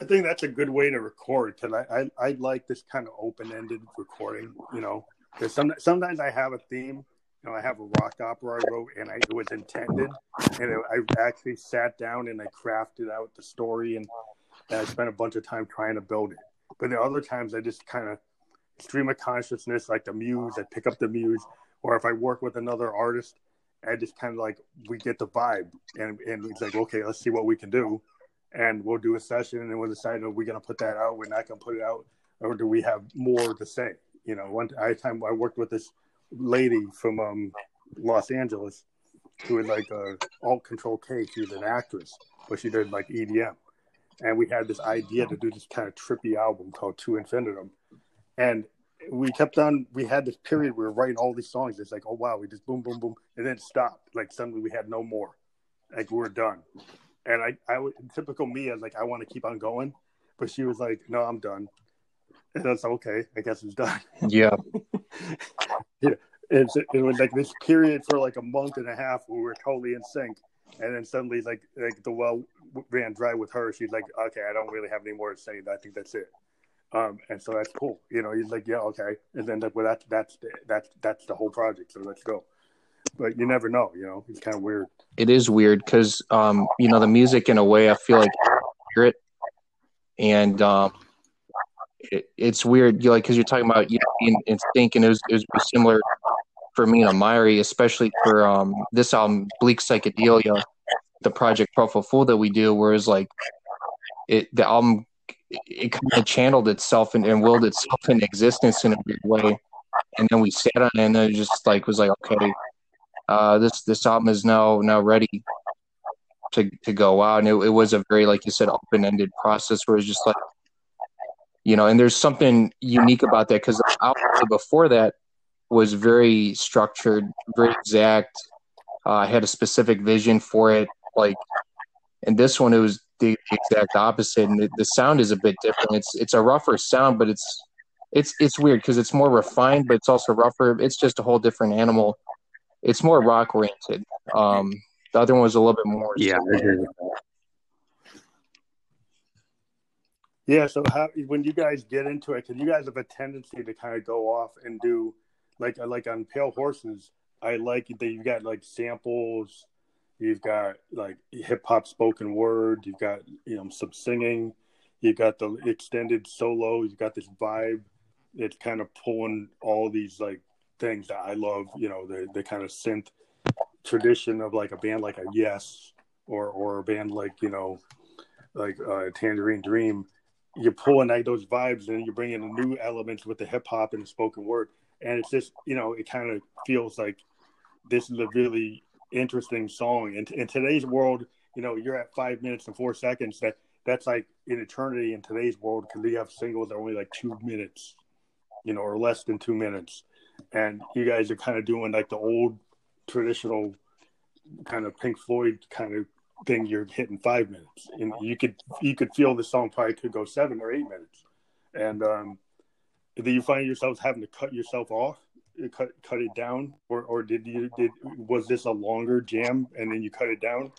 I think that's a good way to record because I, I, I like this kind of open ended recording, you know, because some, sometimes I have a theme, you know, I have a rock opera I wrote and I, it was intended and it, I actually sat down and I crafted out the story and, and I spent a bunch of time trying to build it. But the other times I just kind of stream of consciousness, like the muse, I pick up the muse or if I work with another artist, I just kind of like we get the vibe, and and it's like okay, let's see what we can do, and we'll do a session, and we'll decide are we going to put that out, we're not going to put it out, or do we have more to say? You know, one I time I worked with this lady from um, Los Angeles who was like a alt control K. She was an actress, but she did like EDM, and we had this idea to do this kind of trippy album called To Infinitum, and we kept on we had this period we were writing all these songs. It's like oh wow we just boom boom boom and then stopped. Like suddenly we had no more. Like we are done. And i i typical me i was like i want to keep on going. But she was like no i'm done and that's okay i guess it's done <laughs> yeah <laughs> yeah it's, it was like this period for like a month and a half where we were totally in sync and then suddenly like like the well ran dry with her she's like okay i don't really have any more to say i think that's it um, and so that's cool. You know, he's like, yeah, okay. And then like, well, that's that's the, that's that's the whole project. So let's go. But you never know. You know, it's kind of weird. It is weird because um, you know the music in a way I feel like hear it, and um, it, it's weird. You like because you're talking about you know in sync, and it was it was similar for me and Amari, especially for um this album, Bleak Psychedelia, the project Profile Fool that we do, whereas like it the album it kind of channeled itself and, and willed itself into existence in a weird way. And then we sat on it and it just like was like, okay, uh, this this album is now now ready to to go out. And it, it was a very, like you said, open ended process where it's just like, you know, and there's something unique about that because the before that was very structured, very exact. Uh, I had a specific vision for it, like, and this one it was the exact opposite, and the, the sound is a bit different. It's it's a rougher sound, but it's it's it's weird because it's more refined, but it's also rougher. It's just a whole different animal. It's more rock oriented. Um, the other one was a little bit more. Yeah. Yeah. So how when you guys get into it, because you guys have a tendency to kind of go off and do like like on Pale Horses. I like that you've got like samples. You've got like hip hop spoken word. You've got you know some singing. You've got the extended solo. You've got this vibe. It's kind of pulling all these like things that I love. You know, the the kind of synth tradition of like a band like a Yes or or a band like you know like uh, Tangerine Dream, you pull in like those vibes and you're bringing the new elements with the hip hop and the spoken word, and it's just you know it kind of feels like this is a really interesting song. And in today's world, you know, you're at five minutes and four seconds. That that's like an eternity in today's world because we have singles that are only like two minutes, you know, or less than two minutes. And you guys are kind of doing like the old traditional kind of Pink Floyd kind of thing you're hitting five minutes, and you could you could feel the song probably could go seven or eight minutes, and um, do you find yourselves having to cut yourself off, cut cut it down, or or did you did was this a longer jam and then you cut it down,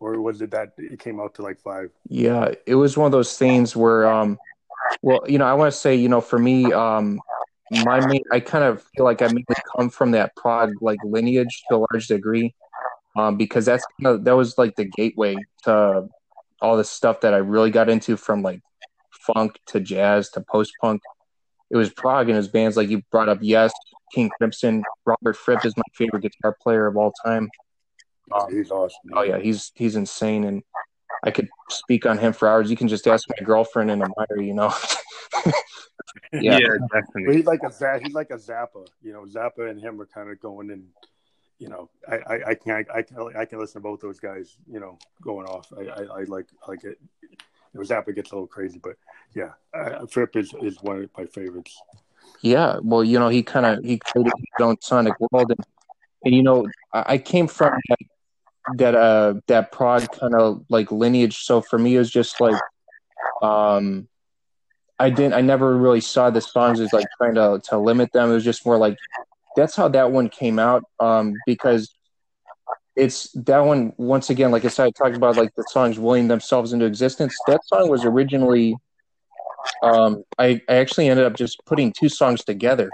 or was it that it came out to like five? Yeah, it was one of those things where um, well, you know, I want to say, you know, for me, um, my main, I kind of feel like I mainly come from that prog like lineage to a large degree, um, because that's kind of, that was like the gateway to all the stuff that I really got into from like funk to jazz to post punk. It was prog and his bands like you brought up. Yes, King Crimson. Robert Fripp is my favorite guitar player of all time. Oh, he's awesome. Oh yeah, he's he's insane, and I could speak on him for hours. You can just ask my girlfriend and Amira, you know. <laughs> yeah. yeah, definitely. he's like a he's like a Zappa. You know, Zappa and him are kind of going in. You know, I, I, I can I, can I can listen to both those guys. You know, going off. I, I, I like like it. You know, Zappa gets a little crazy, but yeah, uh, Fripp is is one of my favorites. Yeah, well, you know, he kind of he created his own sonic world, and, and you know, I came from that that uh that prog kind of like lineage. So for me, it was just like, um, I didn't. I never really saw the songs as like trying to to limit them. It was just more like that's how that one came out. Um, because it's that one once again, like I said, I talked about like the songs willing themselves into existence. That song was originally, um, I I actually ended up just putting two songs together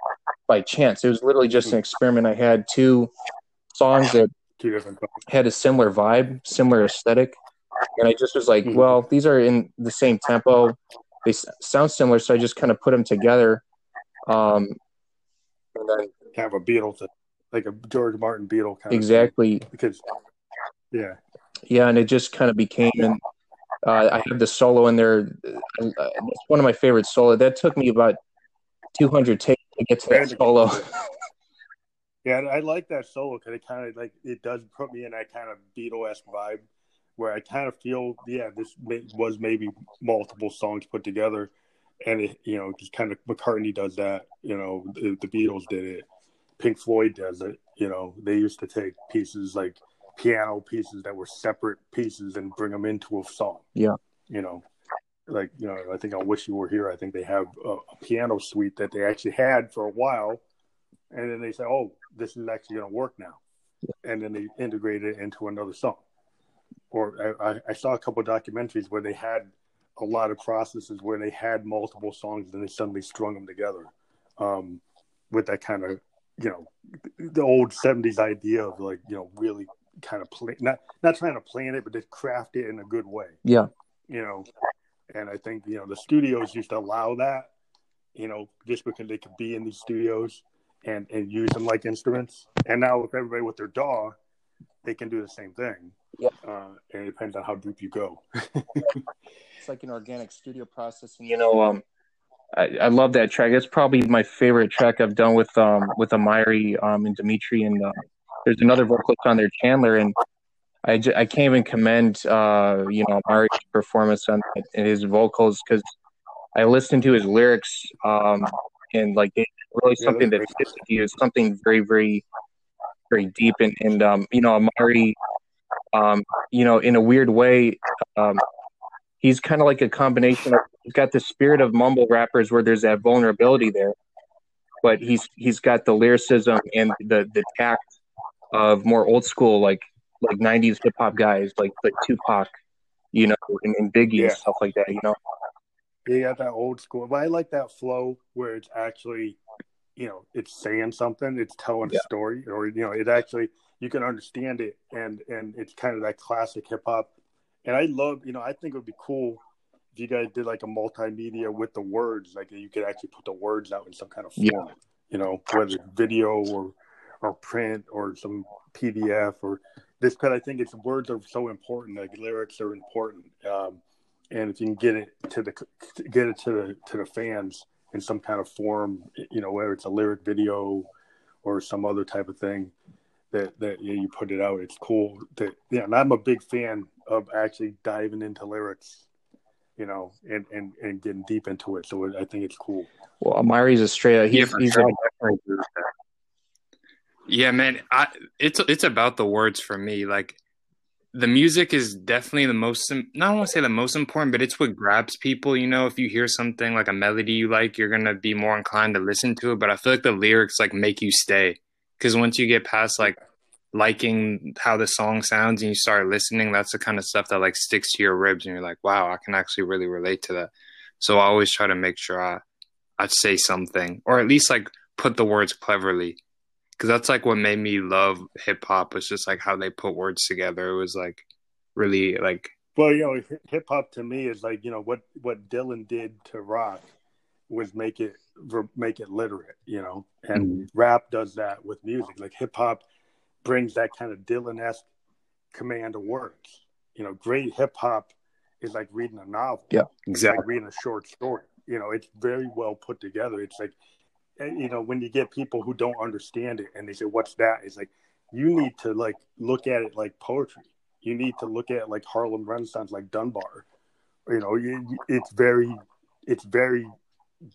by chance. It was literally just an experiment. I had two songs that had a similar vibe, similar aesthetic, and I just was like, mm-hmm. well, these are in the same tempo they sound similar, so I just kind of put them together. Um, and then kind of a Beatles, like a George Martin Beatle kind exactly. of because yeah, yeah, and it just kind of became. And uh, I have the solo in there. Uh, it's one of my favorite solo. That took me about 200 takes to get to that solo. <laughs> yeah, I like that solo because it kind of like it does put me in that kind of Beatle esque vibe where I kind of feel, yeah, this was maybe multiple songs put together, and it, you know, just kind of McCartney does that. You know, the, the, Beatles did it, Pink Floyd does it. You know, they used to take pieces like piano pieces that were separate pieces and bring them into a song. Yeah, you know, like you know, I think I wish you were here. I think they have a, a piano suite that they actually had for a while, and then they say, oh, this is actually going to work now, and then they integrate it into another song or I, I saw a couple documentaries where they had a lot of processes where they had multiple songs and they suddenly strung them together um, with that kind of you know the old 70s idea of like you know really kind of play not not trying to plan it but to craft it in a good way yeah you know and i think you know the studios used to allow that you know just because they could be in these studios and and use them like instruments and now with everybody with their daw they can do the same thing yeah. Uh, and it depends on how deep you go. <laughs> it's like an organic studio process, and you know, um, I, I love that track. It's probably my favorite track I've done with um with Amari um and Dimitri and uh, there's another vocalist on there, Chandler, and I, j- I can't even commend uh, you know Mari's performance on his vocals because I listened to his lyrics um, and like it's really something that fits with you. something very very very deep and and um, you know Amari, um, you know in a weird way, um, he's kind of like a combination of he's got the spirit of mumble rappers where there's that vulnerability there, but he's he's got the lyricism and the the tact of more old school like like 90s hip hop guys like like Tupac, you know, and, and Biggie yeah. and stuff like that, you know. You got that old school, but I like that flow where it's actually, you know, it's saying something, it's telling yeah. a story, or you know, it actually you can understand it, and and it's kind of that classic hip hop. And I love, you know, I think it would be cool if you guys did like a multimedia with the words, like you could actually put the words out in some kind of form, yeah. you know, whether video or or print or some PDF or this because I think it's words are so important. Like lyrics are important, um, and if you can get it to the get it to the to the fans in some kind of form, you know, whether it's a lyric video or some other type of thing that that you, you put it out, it's cool. That yeah, and I'm a big fan of actually diving into lyrics, you know, and and and getting deep into it. So I think it's cool. Well, Amari's a straight. He's, yeah, he's sure. Yeah, man, I, it's it's about the words for me. Like the music is definitely the most not want to say the most important, but it's what grabs people. You know, if you hear something like a melody you like, you're gonna be more inclined to listen to it. But I feel like the lyrics like make you stay because once you get past like liking how the song sounds and you start listening, that's the kind of stuff that like sticks to your ribs, and you're like, wow, I can actually really relate to that. So I always try to make sure I I say something or at least like put the words cleverly because that's like what made me love hip hop was just like how they put words together. It was like really like. Well, you know, hip hop to me is like you know what what Dylan did to rock was make it make it literate, you know, and mm-hmm. rap does that with music. Like hip hop brings that kind of Dylan esque command of words. You know, great hip hop is like reading a novel. Yeah, exactly. Like reading a short story. You know, it's very well put together. It's like you know, when you get people who don't understand it and they say, "What's that?" It's like you need to like look at it like poetry. You need to look at like Harlem Renaissance, like Dunbar. You know, it's very, it's very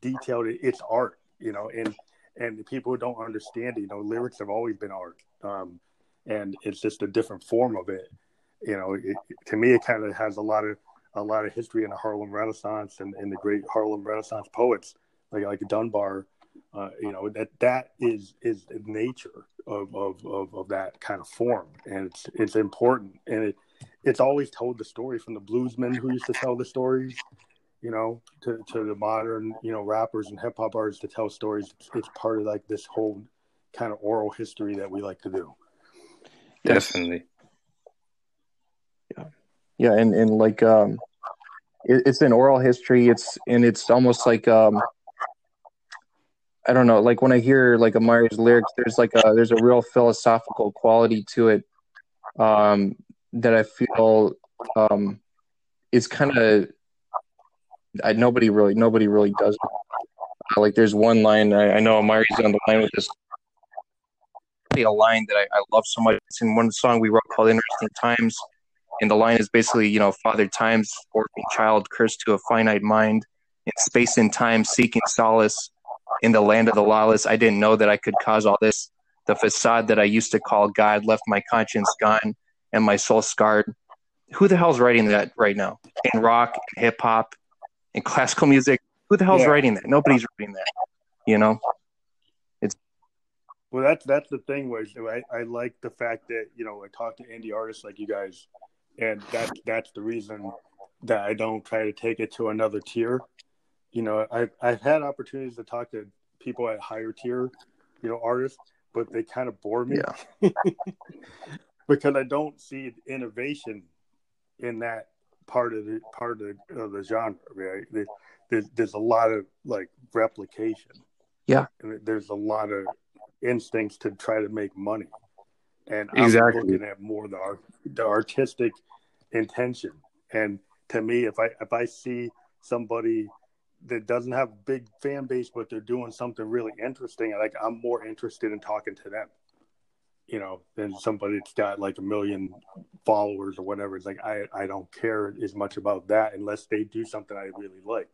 detailed. It's art. You know, and and the people who don't understand it, you know, lyrics have always been art, um, and it's just a different form of it. You know, it, to me, it kind of has a lot of a lot of history in the Harlem Renaissance and, and the great Harlem Renaissance poets like like Dunbar uh, you know that that is is the nature of, of, of of that kind of form, and it's it's important, and it it's always told the story from the bluesmen who used to tell the stories, you know, to, to the modern you know rappers and hip hop artists to tell stories. It's, it's part of like this whole kind of oral history that we like to do. Definitely. Yeah, yeah, and and like um, it, it's an oral history. It's and it's almost like um I don't know, like when I hear like Amari's lyrics, there's like a there's a real philosophical quality to it um, that I feel um, is kind of nobody really nobody really does. It. Like there's one line I, I know Amari's on the line with this a line that I, I love so much. It's in one song we wrote called "Interesting Times," and the line is basically, you know, Father Time's orphan child cursed to a finite mind in space and time, seeking solace in the land of the lawless. I didn't know that I could cause all this. The facade that I used to call God left my conscience gone and my soul scarred. Who the hell's writing that right now? In rock, hip hop, in classical music, who the hell's yeah. writing that? Nobody's writing that. You know, it's well. That's that's the thing. Was I, I like the fact that you know I talk to indie artists like you guys, and that that's the reason that I don't try to take it to another tier you know, I've I've had opportunities to talk to people at higher tier, you know, artists, but they kind of bore me yeah. <laughs> because I don't see innovation in that part of the part of the, of the genre. Right? There's there's a lot of like replication. Yeah, there's a lot of instincts to try to make money, and exactly. I'm looking at more the art, the artistic intention. And to me, if I if I see somebody that doesn't have big fan base, but they're doing something really interesting. Like I'm more interested in talking to them. You know, than somebody that's got like a million followers or whatever. It's like I I don't care as much about that unless they do something I really like.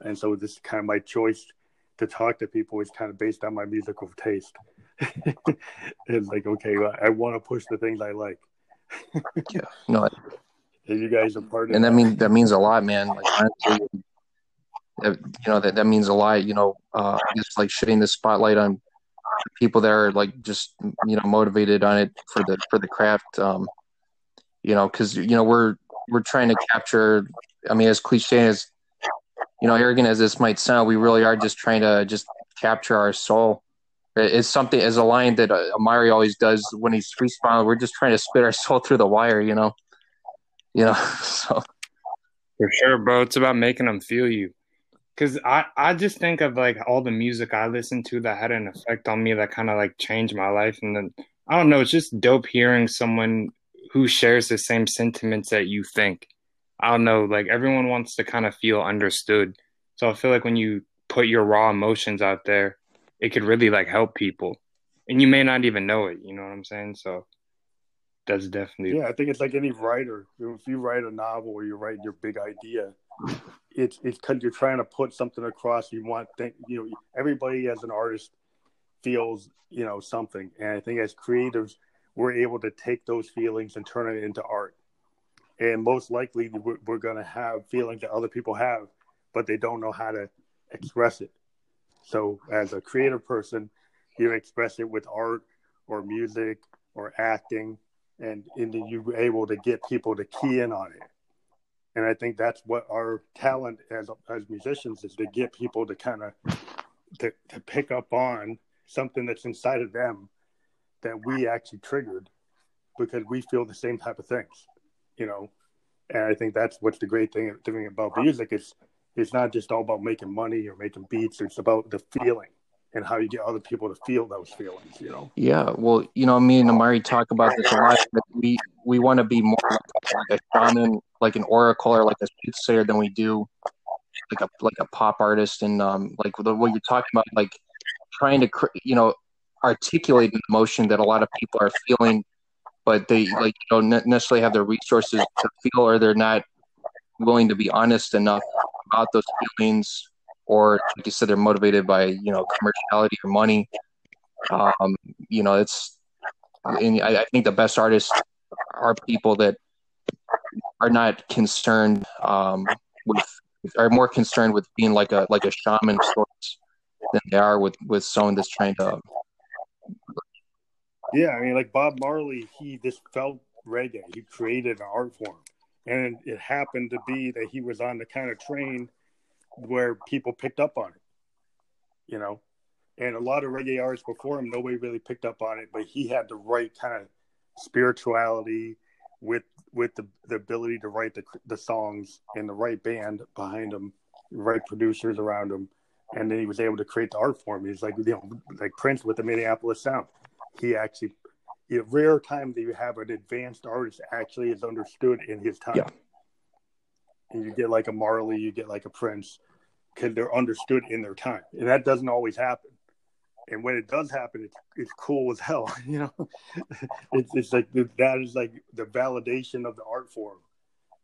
And so this is kind of my choice to talk to people is kind of based on my musical taste. <laughs> it's like okay, I want to push the things I like. <laughs> yeah, no. And you guys are part of and that, that means that means a lot, man. Like honestly, you know that that means a lot. You know, uh, just like shitting the spotlight on people that are like just you know motivated on it for the for the craft. Um, you know, because you know we're we're trying to capture. I mean, as cliche as you know, arrogant as this might sound, we really are just trying to just capture our soul. It's something as a line that uh, Amari always does when he's freestyling. We're just trying to spit our soul through the wire, you know. You know, <laughs> so for sure, bro. It's about making them feel you because I, I just think of like all the music I listened to that had an effect on me that kind of like changed my life. And then I don't know, it's just dope hearing someone who shares the same sentiments that you think. I don't know, like everyone wants to kind of feel understood. So I feel like when you put your raw emotions out there, it could really like help people. And you may not even know it, you know what I'm saying? So that's definitely Yeah, I think it's like any writer. If you write a novel or you write your big idea, it's it's because you're trying to put something across. You want think you know everybody as an artist feels you know something, and I think as creatives we're able to take those feelings and turn it into art. And most likely we're, we're going to have feelings that other people have, but they don't know how to express it. So as a creative person, you express it with art or music or acting, and, and you're able to get people to key in on it and I think that's what our talent as as musicians is to get people to kind of to, to pick up on something that's inside of them that we actually triggered because we feel the same type of things, you know. And I think that's what's the great thing, thing about music is it's not just all about making money or making beats. It's about the feeling and how you get other people to feel those feelings, you know? Yeah. Well, you know, me and Amari talk about this a lot. we we want to be more like a shaman, like an oracle or like a soothsayer than we do like a like a pop artist and um like the, what you're talking about, like trying to you know articulate an emotion that a lot of people are feeling, but they like don't necessarily have the resources to feel or they're not willing to be honest enough about those feelings or like you said, they're motivated by you know commerciality or money. Um, you know, it's and I, I think the best artists are people that are not concerned um, with are more concerned with being like a like a shaman sorts than they are with with someone that's trying to. Yeah, I mean, like Bob Marley, he just felt reggae. He created an art form, and it happened to be that he was on the kind of train where people picked up on it, you know. And a lot of reggae artists before him, nobody really picked up on it, but he had the right kind of spirituality with with the, the ability to write the the songs and the right band behind him, right producers around him, and then he was able to create the art form. He's like you know like Prince with the Minneapolis Sound. He actually, a rare time that you have an advanced artist actually is understood in his time. Yeah. And you get like a Marley, you get like a Prince, because they're understood in their time, and that doesn't always happen. And when it does happen, it's it's cool as hell. <laughs> You know, it's it's like that is like the validation of the art form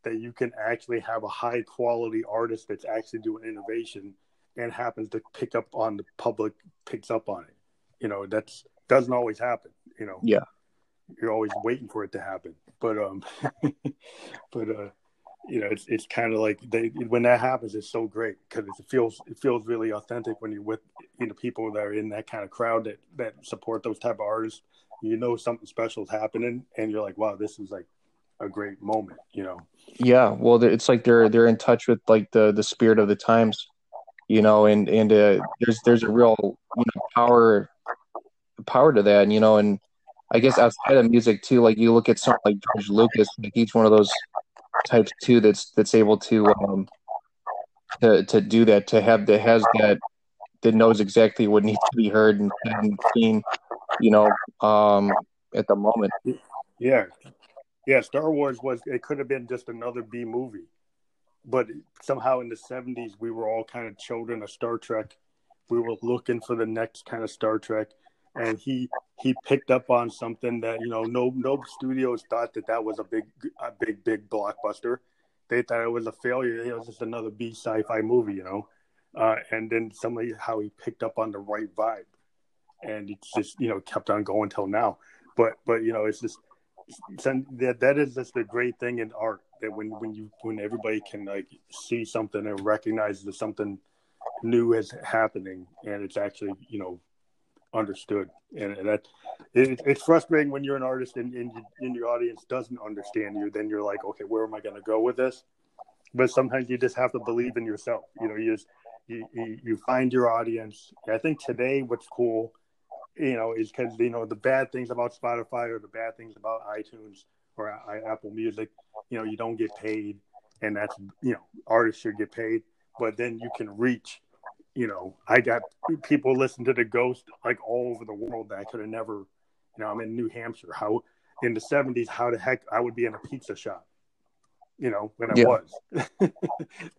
that you can actually have a high quality artist that's actually doing innovation and happens to pick up on the public picks up on it. You know, that's doesn't always happen. You know, yeah, you're always waiting for it to happen. But um, <laughs> but uh, you know, it's it's kind of like they when that happens, it's so great because it feels it feels really authentic when you're with you know people that are in that kind of crowd that that support those type of artists. You know something special is happening, and you're like, wow, this is like a great moment, you know. Yeah, well, it's like they're they're in touch with like the the spirit of the times, you know, and and uh, there's there's a real you know power power to that, you know, and I guess outside of music too, like you look at something like George Lucas, like each one of those type two that's that's able to um to to do that to have that has that that knows exactly what needs to be heard and, and seen you know um at the moment. Yeah. Yeah star wars was it could have been just another b movie. But somehow in the 70s we were all kind of children of star trek. We were looking for the next kind of star trek and he he picked up on something that you know no no studios thought that that was a big a big big blockbuster. They thought it was a failure. It was just another B sci-fi movie, you know. Uh, and then somebody how he picked up on the right vibe, and it's just you know kept on going till now. But but you know it's just that that is just the great thing in art that when when you when everybody can like see something and recognize that something new is happening and it's actually you know understood. And, and that it, it's frustrating when you're an artist and, and, and your audience doesn't understand you then you're like okay where am i going to go with this? But sometimes you just have to believe in yourself. You know you just you, you, you find your audience. I think today what's cool you know is because you know the bad things about spotify or the bad things about itunes or apple music you know you don't get paid and that's you know artists should get paid. But then you can reach you know, I got people listen to the Ghost like all over the world that I could have never, you know, I'm in New Hampshire. How in the 70s, how the heck I would be in a pizza shop, you know, when I yeah. was, <laughs> you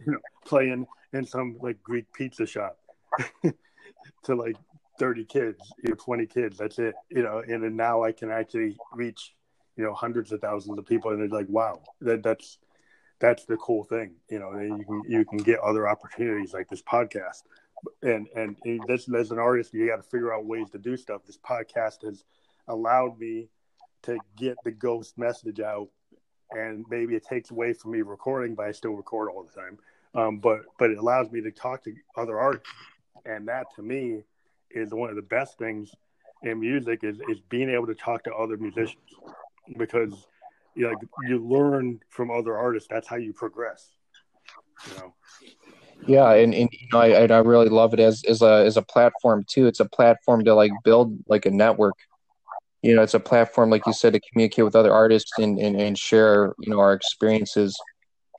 know, playing in some like Greek pizza shop <laughs> to like 30 kids, you know, 20 kids. That's it, you know, and then now I can actually reach, you know, hundreds of thousands of people. And it's like, wow, that that's, that's the cool thing, you know, you can, you can get other opportunities like this podcast and and as an artist, you got to figure out ways to do stuff. This podcast has allowed me to get the ghost message out, and maybe it takes away from me recording, but I still record all the time. Um, but but it allows me to talk to other artists, and that to me is one of the best things in music is is being able to talk to other musicians because you know you learn from other artists. That's how you progress. You know. Yeah, and, and you know, I, I really love it as as a as a platform too. It's a platform to like build like a network. You know, it's a platform, like you said, to communicate with other artists and, and, and share, you know, our experiences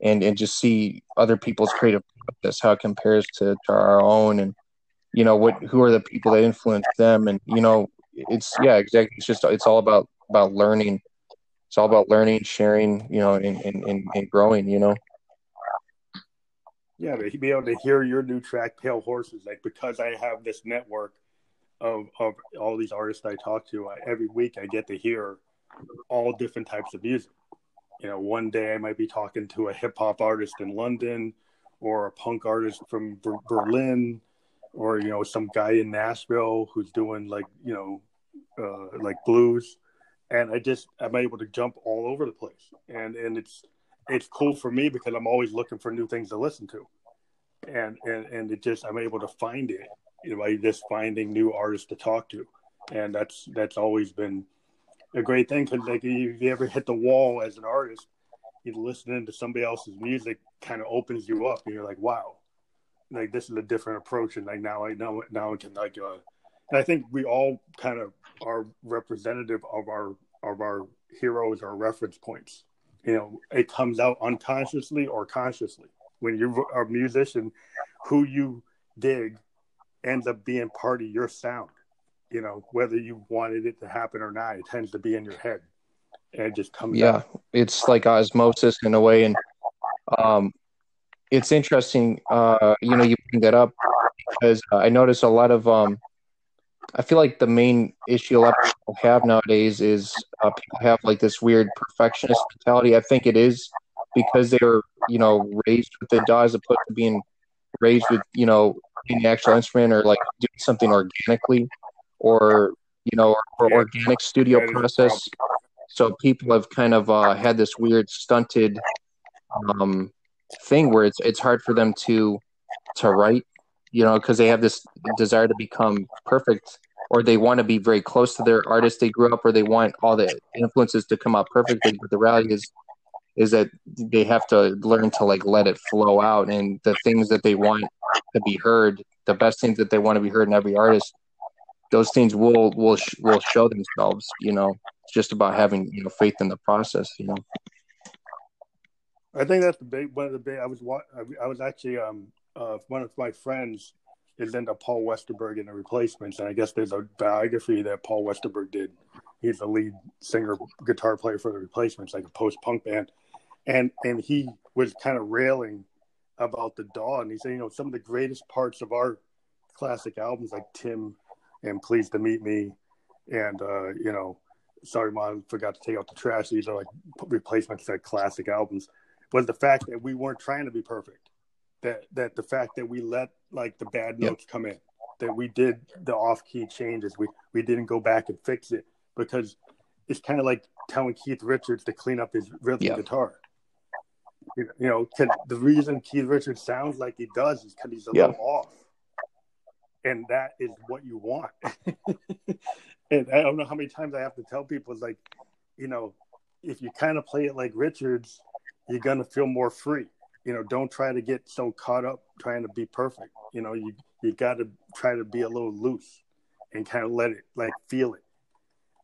and, and just see other people's creative process, how it compares to, to our own and you know what who are the people that influence them and you know it's yeah exactly it's just it's all about about learning it's all about learning sharing you know and, and, and, and growing you know yeah, but be able to hear your new track, Pale Horses, like because I have this network of of all these artists I talk to, I, every week I get to hear all different types of music. You know, one day I might be talking to a hip hop artist in London, or a punk artist from Berlin, or you know some guy in Nashville who's doing like you know uh, like blues, and I just I'm able to jump all over the place, and and it's it's cool for me because I'm always looking for new things to listen to, and and and it just I'm able to find it you know, by just finding new artists to talk to, and that's that's always been a great thing because like if you ever hit the wall as an artist, you listening to somebody else's music kind of opens you up, and you're like, wow, like this is a different approach, and like now I know now I can like, uh, and I think we all kind of are representative of our of our heroes or reference points you know it comes out unconsciously or consciously when you're a musician who you dig ends up being part of your sound you know whether you wanted it to happen or not it tends to be in your head and it just comes yeah out. it's like osmosis in a way and um it's interesting uh you know you bring that up because i notice a lot of um I feel like the main issue a lot of people have nowadays is uh, people have like this weird perfectionist mentality. I think it is because they were, you know, raised with the DAW as opposed to being raised with, you know, an actual instrument or like doing something organically or, you know, or, or organic studio process. So people have kind of uh, had this weird stunted um, thing where it's it's hard for them to to write you know, because they have this desire to become perfect or they want to be very close to their artist they grew up or they want all the influences to come out perfectly. But the reality is is that they have to learn to like let it flow out and the things that they want to be heard, the best things that they want to be heard in every artist, those things will will will show themselves, you know. It's just about having, you know, faith in the process, you know. I think that's the big one of the big I was I was actually um one of my friends is into Paul Westerberg and the Replacements, and I guess there's a biography that Paul Westerberg did. He's the lead singer, guitar player for the Replacements, like a post-punk band, and and he was kind of railing about the DAW. He said, you know, some of the greatest parts of our classic albums, like Tim and Pleased to Meet Me, and uh, you know, sorry, mom, forgot to take out the trash. These are like replacements to classic albums. Was the fact that we weren't trying to be perfect. That that the fact that we let like the bad notes yep. come in, that we did the off key changes. We we didn't go back and fix it because it's kind of like telling Keith Richards to clean up his rhythm yep. guitar. You know, the reason Keith Richards sounds like he does is because he's a yep. little off and that is what you want. <laughs> and I don't know how many times I have to tell people like, you know, if you kind of play it like Richards, you're gonna feel more free. You know, don't try to get so caught up trying to be perfect. You know, you you got to try to be a little loose and kind of let it like feel it.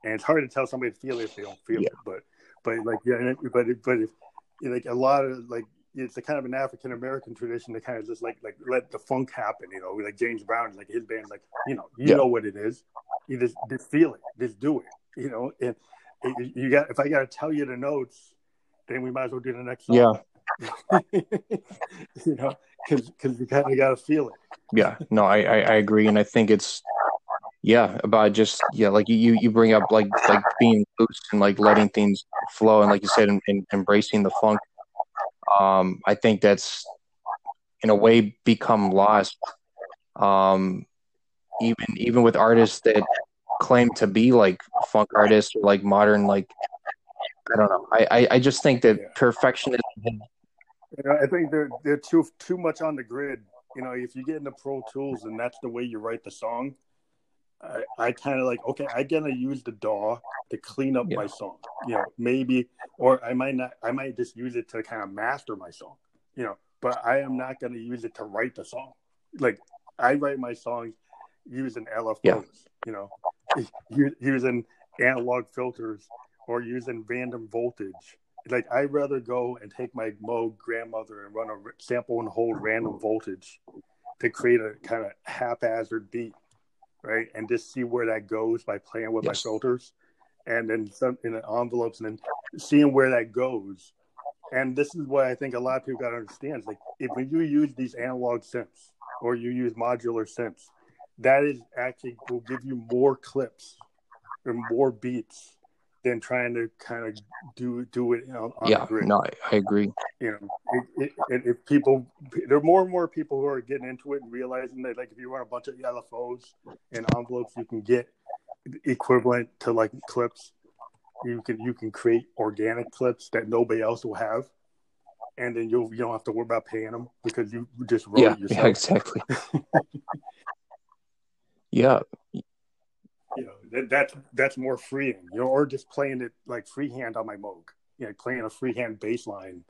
And it's hard to tell somebody to feel it if they don't feel yeah. it. But but like yeah, but but if like a lot of like it's a kind of an African American tradition to kind of just like like let the funk happen, you know, like James Brown, like his band's like, you know, you yeah. know what it is, you just just feel it, just do it, you know, and you got if I got to tell you the notes, then we might as well do the next song. Yeah, <laughs> you know, because because you kind of got to feel it. Yeah, no, I, I I agree, and I think it's yeah about just yeah like you you bring up like like being loose and like letting things flow and like you said in, in embracing the funk um, I think that's in a way become lost. Um, even even with artists that claim to be like funk artists or like modern like I don't know. I I, I just think that I think they're they're too too much on the grid. You know, if you get into Pro Tools and that's the way you write the song, I, I kind of like okay, I gonna use the DAW to clean up yeah. my song. You know, maybe, or I might not. I might just use it to kind of master my song. You know, but I am not gonna use it to write the song. Like I write my songs using LFOs. Yeah. You know, using analog filters or using random voltage. Like I'd rather go and take my Moog grandmother and run a sample and hold random voltage to create a kind of haphazard beat right? And just see where that goes by playing with yes. my filters, and then some in the envelopes, and then seeing where that goes. And this is what I think a lot of people got to understand: is like if when you use these analog synths or you use modular synths, that is actually will give you more clips or more beats than trying to kind of do do it on, on yeah, No, I, agree. You know, it, it, if people, there are more and more people who are getting into it and realizing that, like, if you run a bunch of LFOs and envelopes, you can get equivalent to like clips. You can you can create organic clips that nobody else will have, and then you you don't have to worry about paying them because you just wrote yeah, it yourself. <laughs> Yeah, exactly. yeah, you know that, that's that's more freeing you know or just playing it like freehand on my moog. You know playing a freehand bass line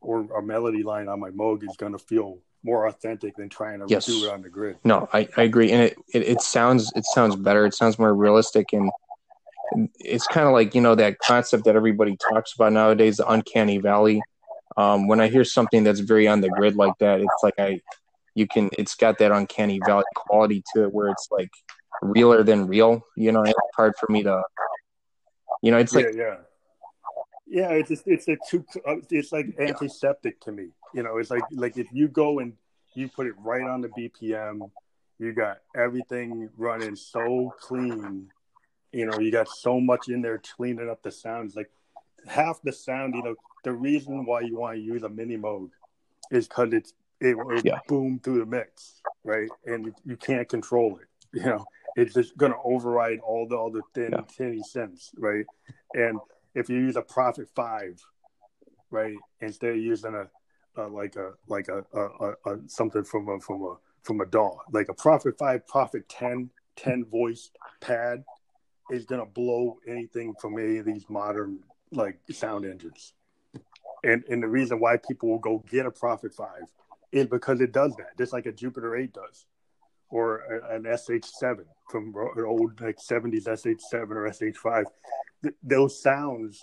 or a melody line on my moog is going to feel more authentic than trying to yes. do it on the grid. No I, I agree and it, it, it sounds it sounds better it sounds more realistic and it's kind of like you know that concept that everybody talks about nowadays the uncanny valley. Um, when i hear something that's very on the grid like that it's like i you can it's got that uncanny valley quality to it where it's like realer than real. You know, it's hard for me to, you know, it's like yeah, yeah, yeah. It's just, it's a too uh, it's like antiseptic yeah. to me. You know, it's like like if you go and you put it right on the BPM, you got everything running so clean. You know, you got so much in there cleaning up the sounds. Like half the sound, you know, the reason why you want to use a Minimoog is because it's it will yeah. boom through the mix, right? And you can't control it. You know, it's just going to override all the other thin yeah. tinny synths, right? And if you use a Prophet Five, right, instead of using a, a like a like a, a, a, something from a from a from a DAW, like a Prophet Five, Prophet 10, 10 voice pad, is going to blow anything from any of these modern like sound engines. And and the reason why people will go get a Prophet Five is because it does that, just like a Jupiter Eight does or an SH7 from an old like 70s SH7 or SH5. Th- those sounds,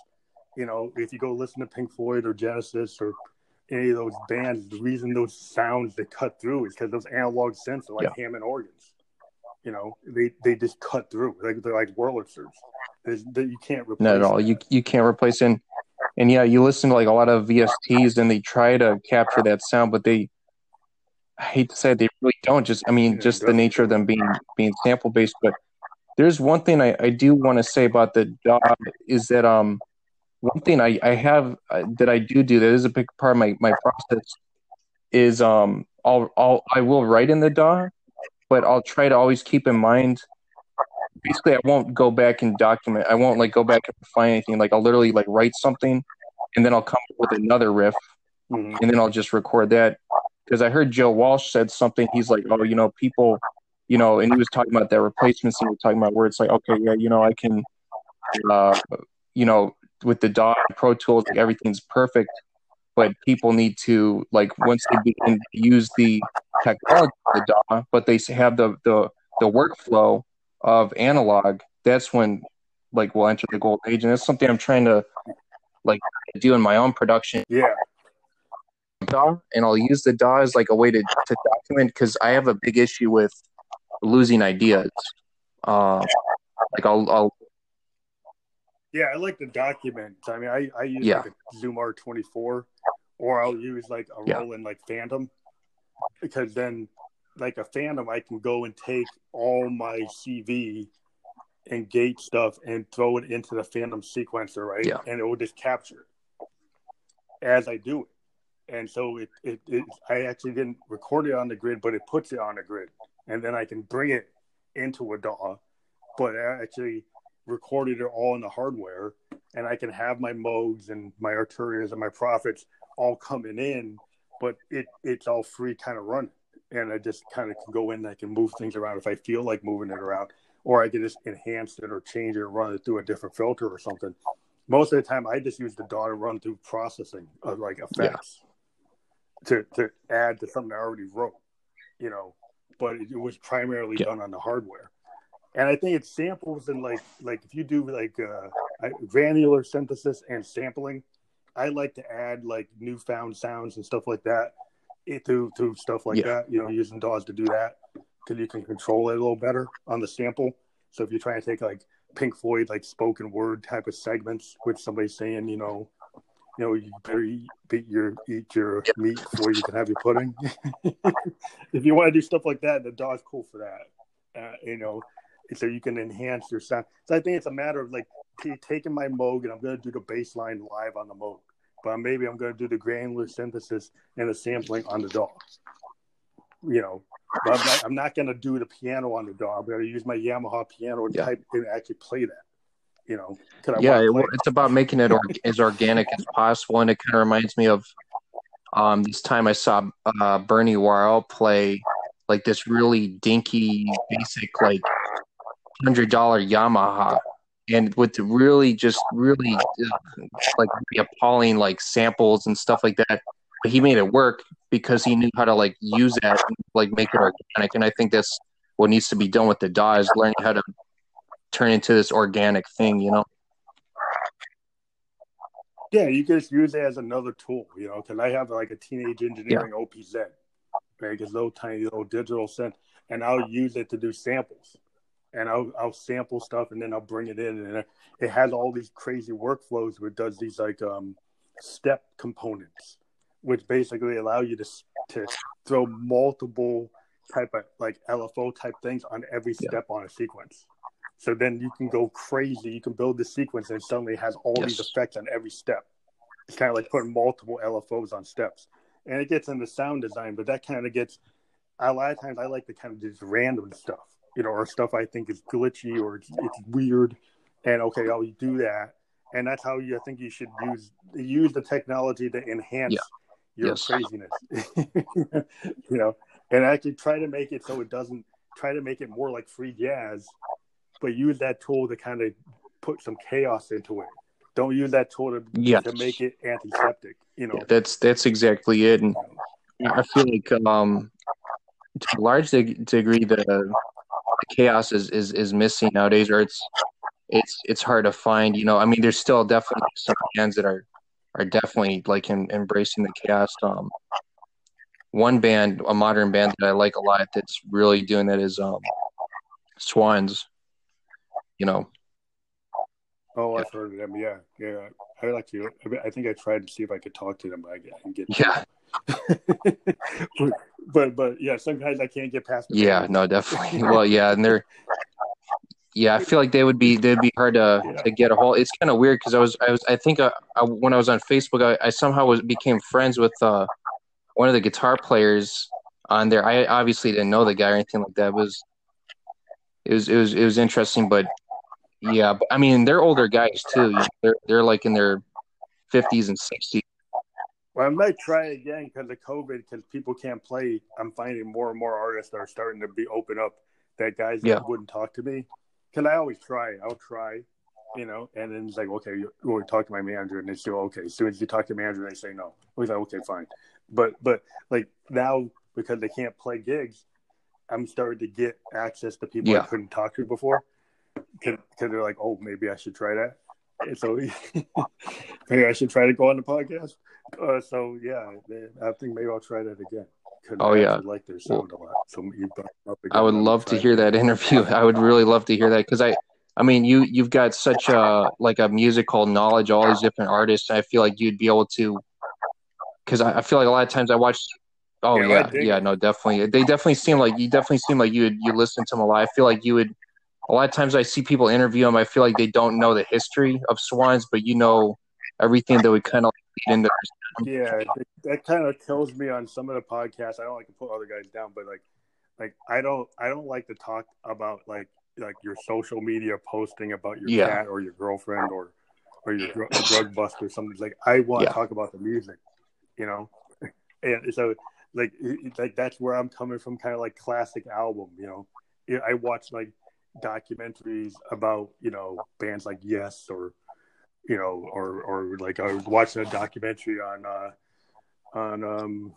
you know, if you go listen to Pink Floyd or Genesis or any of those bands, the reason those sounds they cut through is because those analog synths are like yeah. Hammond organs. You know, they they just cut through. Like they're like Wurlitzers. That you can't replace. Not at all. That. You you can't replace and and yeah, you listen to like a lot of VSTs and they try to capture that sound, but they I hate to say it, they really don't. Just I mean, just the nature of them being being sample based, but there's one thing I, I do want to say about the DAW is that um one thing I, I have uh, that I do do that is a big part of my, my process is um I'll, I'll I will write in the DAW, but I'll try to always keep in mind basically I won't go back and document I won't like go back and find anything like I'll literally like write something and then I'll come up with another riff mm-hmm. and then I'll just record that because I heard Joe Walsh said something he's like oh you know people you know and he was talking about that replacements and he was talking about where it's like okay yeah you know I can uh you know with the DAW Pro Tools, like everything's perfect. But people need to like once they begin to use the technology of the DAW, but they have the the the workflow of analog. That's when like we'll enter the gold age, and that's something I'm trying to like do in my own production. Yeah. DAW, and I'll use the DAW as like a way to, to document because I have a big issue with losing ideas. Uh, like I'll I'll yeah, I like the document. I mean, I, I use yeah. like a Zoom R24 or I'll use like a yeah. Roland like Fantom because then like a Fantom, I can go and take all my CV and gate stuff and throw it into the Fantom sequencer, right? Yeah. And it will just capture it as I do it. And so it, it, it, I actually didn't record it on the grid, but it puts it on the grid. And then I can bring it into a DAW. But I actually, recorded it all in the hardware, and I can have my Moogs and my Arturias and my Prophets all coming in, but it it's all free kind of run, and I just kind of can go in. and I can move things around if I feel like moving it around, or I can just enhance it or change it or run it through a different filter or something. Most of the time, I just use the DAW to run through processing of like effects yeah. To to add to something I already wrote, you know. But it, was primarily yeah. done on the hardware and I think it samples and like like if you do like uh, granular synthesis and sampling, I like to add like newfound sounds and stuff like that through through stuff like yeah. that. You know, using DAWs to do that because you can control it a little better on the sample. So if you're trying to take like Pink Floyd like spoken word type of segments with somebody saying, you know, you know, you better eat, your eat your meat before you can have your pudding. <laughs> if you want to do stuff like that, the DAW's cool for that. Uh, you know, so you can enhance your sound. So I think it's a matter of like t- taking my Moog and I'm going to do the bass line live on the Moog, but maybe I'm going to do the granular synthesis and the sampling on the dog. You know, but I'm not, I'm not going to do the piano on the DAW. I'm going to use my Yamaha piano and yeah. type and actually play that. You know, yeah, it, it's about making it or- as organic as possible, and it kind of reminds me of um, this time I saw uh, Bernie Worrell play like this really dinky, basic like hundred dollar Yamaha, and with really just really like appalling like samples and stuff like that. But he made it work because he knew how to like use that, and, like make it organic. And I think that's what needs to be done with the DAW is learning how to turn into this organic thing. You know. Yeah, you can just use it as another tool, you know, because I have like a teenage engineering yeah. OPZ, right? It's little tiny little digital synth, and I'll use it to do samples and I'll I'll sample stuff and then I'll bring it in and it has all these crazy workflows where it does these like um step components which basically allow you to to throw multiple type of like LFO type things on every step yeah. on a sequence. So then you can go crazy. You can build the sequence and suddenly it has all yes. these effects on every step. It's kind of like putting multiple LFOs on steps. And it gets into sound design, but that kind of gets a lot of times I like to kind of just random stuff you know, or stuff I think is glitchy or it's, it's weird, and okay, I'll do that, and that's how you I think you should use use the technology to enhance yeah. your yes. craziness, <laughs> you know, and actually try to make it so it doesn't try to make it more like free jazz, but use that tool to kind of put some chaos into it. Don't use that tool to yes. to make it antiseptic. You know, yeah, that's that's exactly it, and I feel like um to a large degree the chaos is, is is missing nowadays, or it's it's it's hard to find. You know, I mean, there's still definitely some bands that are are definitely like in, embracing the chaos. Um, one band, a modern band that I like a lot, that's really doing that is um, Swans. You know. Oh, I've heard of them. Yeah, yeah. I like to. I think I tried to see if I could talk to them, but I didn't get. Yeah. but, <laughs> but, but yeah, sometimes I can't get past. Yeah, no, definitely. well, yeah, and they're yeah, I feel like they would be they'd be hard to, yeah. to get a hold. It's kind of weird because I was I was I think uh, I, when I was on Facebook I, I somehow was became friends with uh, one of the guitar players on there. I obviously didn't know the guy or anything like that. It was it was it was it was interesting, but yeah, but, I mean they're older guys too. They're they're like in their fifties and sixties. Well, I might try again because of COVID, because people can't play. I'm finding more and more artists are starting to be open up that guys yeah. that wouldn't talk to me. Because I always try. I'll try, you know, and then it's like, okay, you to talk to my manager, and they say, okay. As soon as you talk to the manager, they say no. I was like, okay, fine. But but like now because they can't play gigs, I'm starting to get access to people yeah. I couldn't talk to before. Because they're like, oh, maybe I should try that. And so <laughs> maybe I should try to go on the podcast. Uh, so yeah, I think maybe I'll try that again. Oh yeah, like their sound well, a lot. So I would love to hear that interview. <laughs> I would really love to hear that because I, I mean, you you've got such a like a musical knowledge, all these different artists. I feel like you'd be able to, because I, I, feel like a lot of times I watch. Oh yeah, yeah, yeah, no, definitely. They definitely seem like you definitely seem like you would you listen to them a lot. I feel like you would. A lot of times I see people interview them. I feel like they don't know the history of swans, but you know everything that would kind of lead into yeah, that kind of kills me on some of the podcasts. I don't like to put other guys down, but like, like I don't, I don't like to talk about like, like your social media posting about your yeah. cat or your girlfriend or, or your drug, drug bust or something. Like I want yeah. to talk about the music, you know, <laughs> and so like, like that's where I'm coming from, kind of like classic album, you know. I watch like documentaries about you know bands like Yes or you know, or or like I was watching a documentary on uh, on um,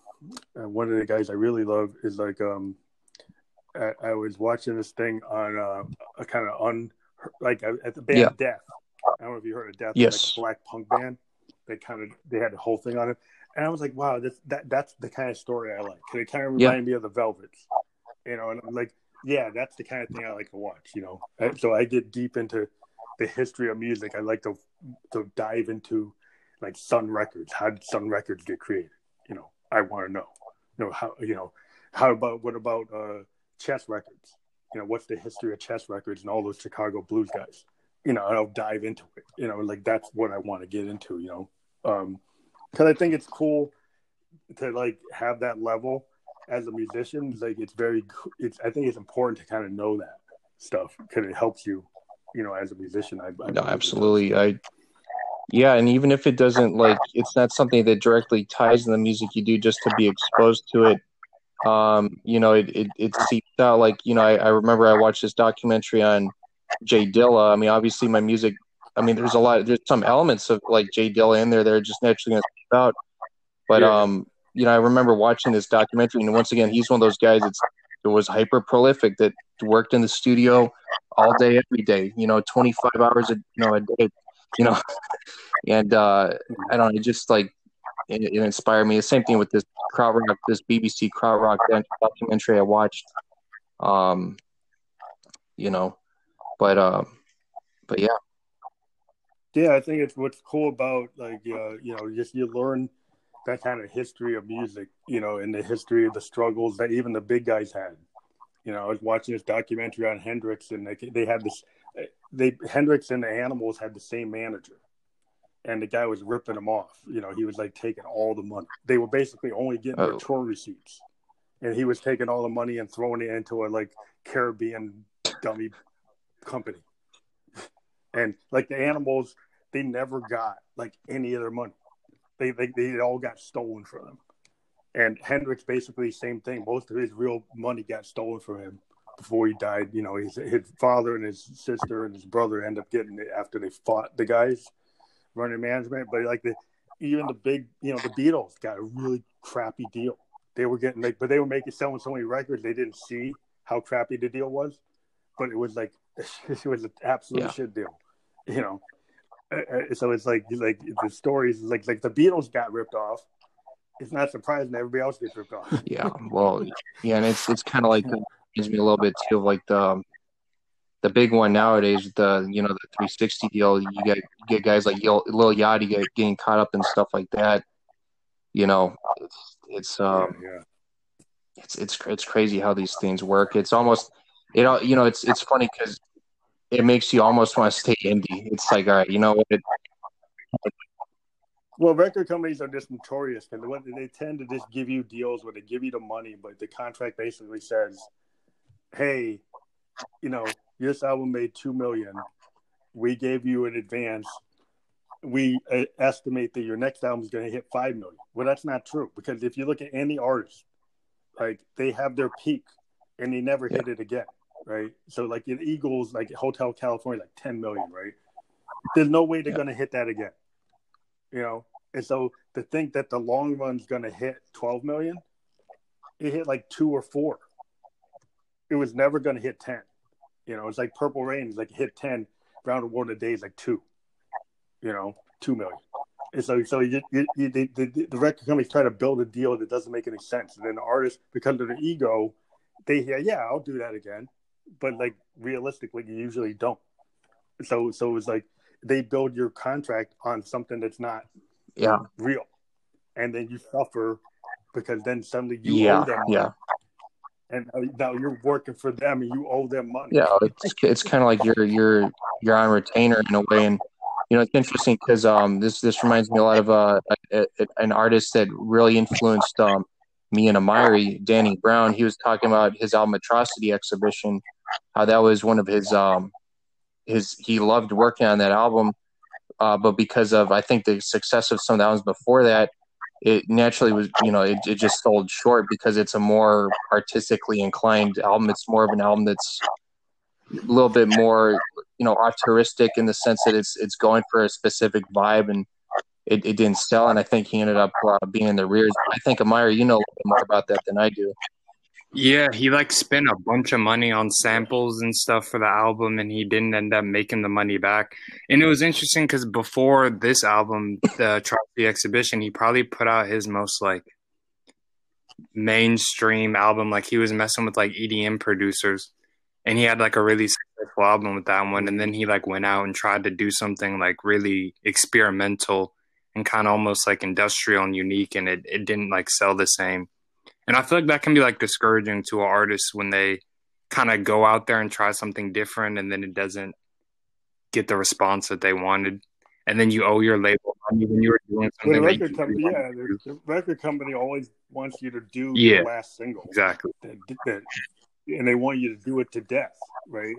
one of the guys I really love is like um, I, I was watching this thing on uh, a kind of un like uh, at the band yeah. Death. I don't know if you heard of Death. Yes, like black punk band. They kind of they had the whole thing on it, and I was like, wow, this, that that's the kind of story I like. It kind of reminded yeah. me of the Velvets, you know. And I'm like, yeah, that's the kind of thing I like to watch, you know. So I get deep into the history of music. I like to to dive into like Sun Records. How did Sun Records get created? You know, I want to know. You know how you know how about what about uh, Chess Records? You know, what's the history of Chess Records and all those Chicago blues guys? You know, I'll dive into it. You know, like that's what I want to get into. You know, because um, I think it's cool to like have that level as a musician. Like it's very, it's I think it's important to kind of know that stuff because it helps you you know, as a musician. I, I no, absolutely. I yeah, and even if it doesn't like, it's not something that directly ties in the music you do, just to be exposed to it. Um, you know, it it, it seeps out. Like you know, I, I remember I watched this documentary on Jay Dilla. I mean, obviously my music. I mean, there's a lot. There's some elements of like Jay Dilla in there that are just naturally going to seep out. But yeah. um, you know, I remember watching this documentary, and once again, he's one of those guys that's that was hyper prolific that worked in the studio all day, every day. You know, 25 hours a you know a day. You know, <laughs> and uh, I don't know, it just like it, it, inspired me. The same thing with this krautrock, this BBC krautrock documentary I watched. Um, you know, but uh, but yeah. Yeah, I think it's what's cool about like uh, you know just you learn that kind of history of music, you know, and the history of the struggles that even the big guys had. You know, I was watching this documentary on Hendrix, and they they had this. They Hendrix and the Animals had the same manager, and the guy was ripping them off. You know, he was like taking all the money. They were basically only getting oh. their tour receipts, and he was taking all the money and throwing it into a like Caribbean dummy company. <laughs> And like the Animals, they never got like any of their money. They they they all got stolen from him. And Hendrix basically same thing. Most of his real money got stolen from him before he died. You know, his his father and his sister and his brother end up getting it after they fought the guys running management. But like the even the big, you know, the Beatles got a really crappy deal. They were getting like, but they were making selling so many records they didn't see how crappy the deal was. But it was like <laughs> it was an absolute yeah. shit deal, you know. Uh, so it's like like the stories like like the Beatles got ripped off it's not surprising everybody else gets ripped off. <laughs> yeah, well, yeah, and it's it's kind of like gives me a little bit too of like the the big one nowadays, the you know the 360 deal. You get you get guys like Lil Yachty get, getting caught up in stuff like that. You know, it's it's um, yeah, yeah. it's it's it's crazy how these things work. It's almost you know you know it's it's funny because it makes you almost want to stay indie. It's like, all right, you know what? well, record companies are just notorious and they tend to just give you deals where they give you the money, but the contract basically says, "Hey, you know, this album made two million. We gave you an advance. We uh, estimate that your next album is going to hit five million. Well, that's not true because if you look at any artist, like they have their peak and they never yeah. hit it again, right? So like in Eagles, like Hotel California, like ten million, right? There's no way they're yeah. going to hit that again, you know. And so to think that the long run's going to hit twelve million, it hit like two or four. It was never going to hit ten. You know, it's like Purple Rain is like hit ten, Round of War a day is like two. You know, two million. And so, so you, you, you the, the, the record companies try to build a deal that doesn't make any sense, and then the artist, because of their ego, they hear, yeah, I'll do that again, but like realistically, you usually don't. So, so it's like they build your contract on something that's not yeah real, and then you suffer because then suddenly you yeah, owe them. Yeah. And now you're working for them, and you owe them money. Yeah, it's it's kind of like you're you're you're on retainer in a way, and you know, it's interesting because um, this this reminds me a lot of uh, a, a, an artist that really influenced um, me and Amari, Danny Brown. He was talking about his album Atrocity Exhibition, how that was one of his um, his he loved working on that album, uh, but because of I think the success of some of the albums before that, it naturally was you know it, it just sold short because it's a more artistically inclined album. It's more of an album that's a little bit more you know altruistic in the sense that it's it's going for a specific vibe and it, it didn't sell and i think he ended up uh, being in the rears. I think Amari you know a little more about that than i do. Yeah he like spent a bunch of money on samples and stuff for the album and he didn't end up making the money back. And it was interesting because before this album the Atrocity Exhibition he probably put out his most like mainstream album. Like he was messing with like edm producers and he had like a really successful album with that one. And then he like went out and tried to do something like really experimental and kind of almost like industrial and unique and it, it didn't like sell the same and i feel like that can be like discouraging to an artist when they kind of go out there and try something different and then it doesn't get the response that they wanted and then you owe your label money when you were doing something. The record company, yeah, the, the, record company always wants you to do yeah, the last single. Exactly. That, that, and they want you to do it to death, right?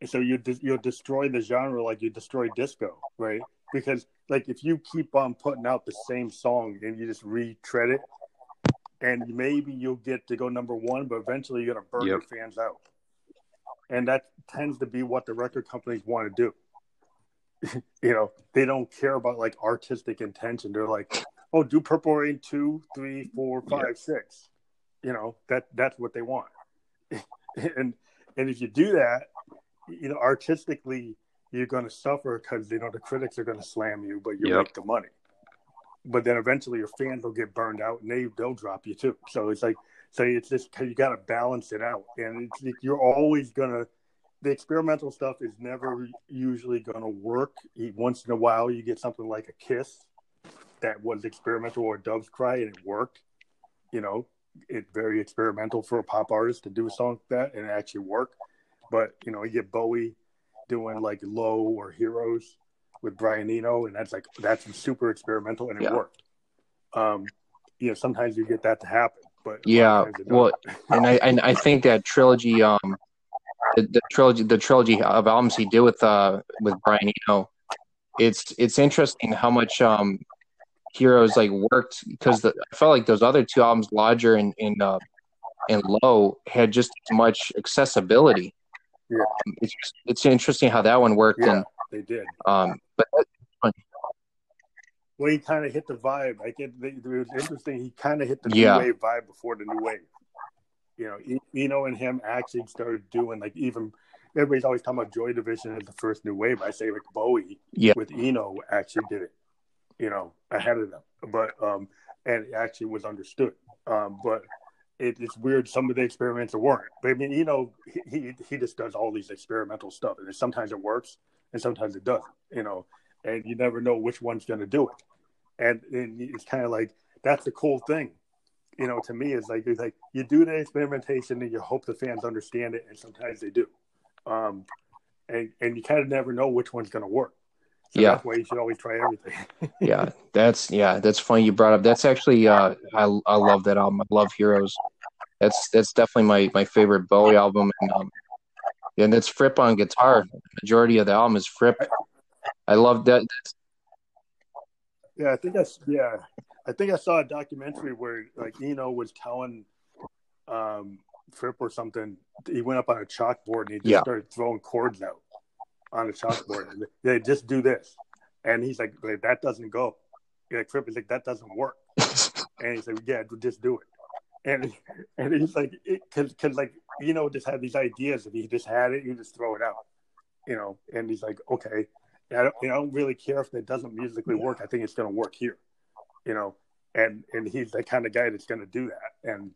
And so you you'll destroy the genre like you destroy disco, right? Because like if you keep on putting out the same song and you just retread it, and maybe you'll get to go number one, but eventually you're gonna burn yep. your fans out, and that tends to be what the record companies want to do. <laughs> you know, they don't care about like artistic intention. They're like, oh, do Purple Rain two, three, four, five, yep. six. You know that that's what they want. <laughs> and and if you do that, you know, artistically, you're going to suffer because you know the critics are going to slam you, but you yep. make the money. But then eventually your fans will get burned out and they they'll drop you too. So it's like so it's just you got to balance it out, and it's, you're always gonna. The experimental stuff is never usually going to work. Once in a while, you get something like a kiss that was experimental or Doves Cry and it worked. You know, it's very experimental for a pop artist to do a song like that and it actually work. But you know, you get Bowie doing like Low or Heroes with Brian Eno, and that's like that's super experimental and it yeah. worked. Um, you know, sometimes you get that to happen, but yeah, well, and I and I think that trilogy, um, the, the, trilogy, the trilogy of albums he did with uh with Brian Eno, it's it's interesting how much um Heroes like worked because I felt like those other two albums, Lodger and and, uh, and Low, had just as much accessibility. Yeah. Um, it's it's interesting how that one worked. Yeah, and, they did. Um, but well, he kind of hit the vibe. Like it, it, was interesting. He kind of hit the yeah. new wave vibe before the new wave. You know, Eno and him actually started doing like even everybody's always talking about Joy Division as the first new wave. I say like Bowie yeah. with Eno actually did it you know, ahead of them. But um, and it actually was understood. Um, but it, it's weird. Some of the experiments weren't. But I mean, you know, he, he just does all these experimental stuff, and sometimes it works, and sometimes it doesn't. You know, and you never know which one's going to do it. And, and it's kind of like that's the cool thing. You know, to me, is like it's like you do the experimentation and you hope the fans understand it, and sometimes they do. Um, and and you kind of never know which one's going to work. So yeah, that's why you should always try everything. <laughs> yeah, that's yeah, that's funny you brought up. That's actually uh, I I love that album. I love Heroes. That's that's definitely my my favorite Bowie album, and um, and it's Fripp on guitar. The majority of the album is Fripp. I love that. Yeah, I think that's yeah. I think I saw a documentary where like Eno was telling um Fripp or something. He went up on a chalkboard and he just yeah. started throwing chords out on the chalkboard. they just do this, and he's like, "That doesn't go." like Fripp is like, "That doesn't work," <laughs> and he's like, "Yeah, just do it." And and he's like, because because like you know just had these ideas. If he just had it, you just throw it out, you know. And he's like, "Okay." I don't, you know, I don't really care if it doesn't musically work. I think it's going to work here, you know. And and he's the kind of guy that's going to do that. And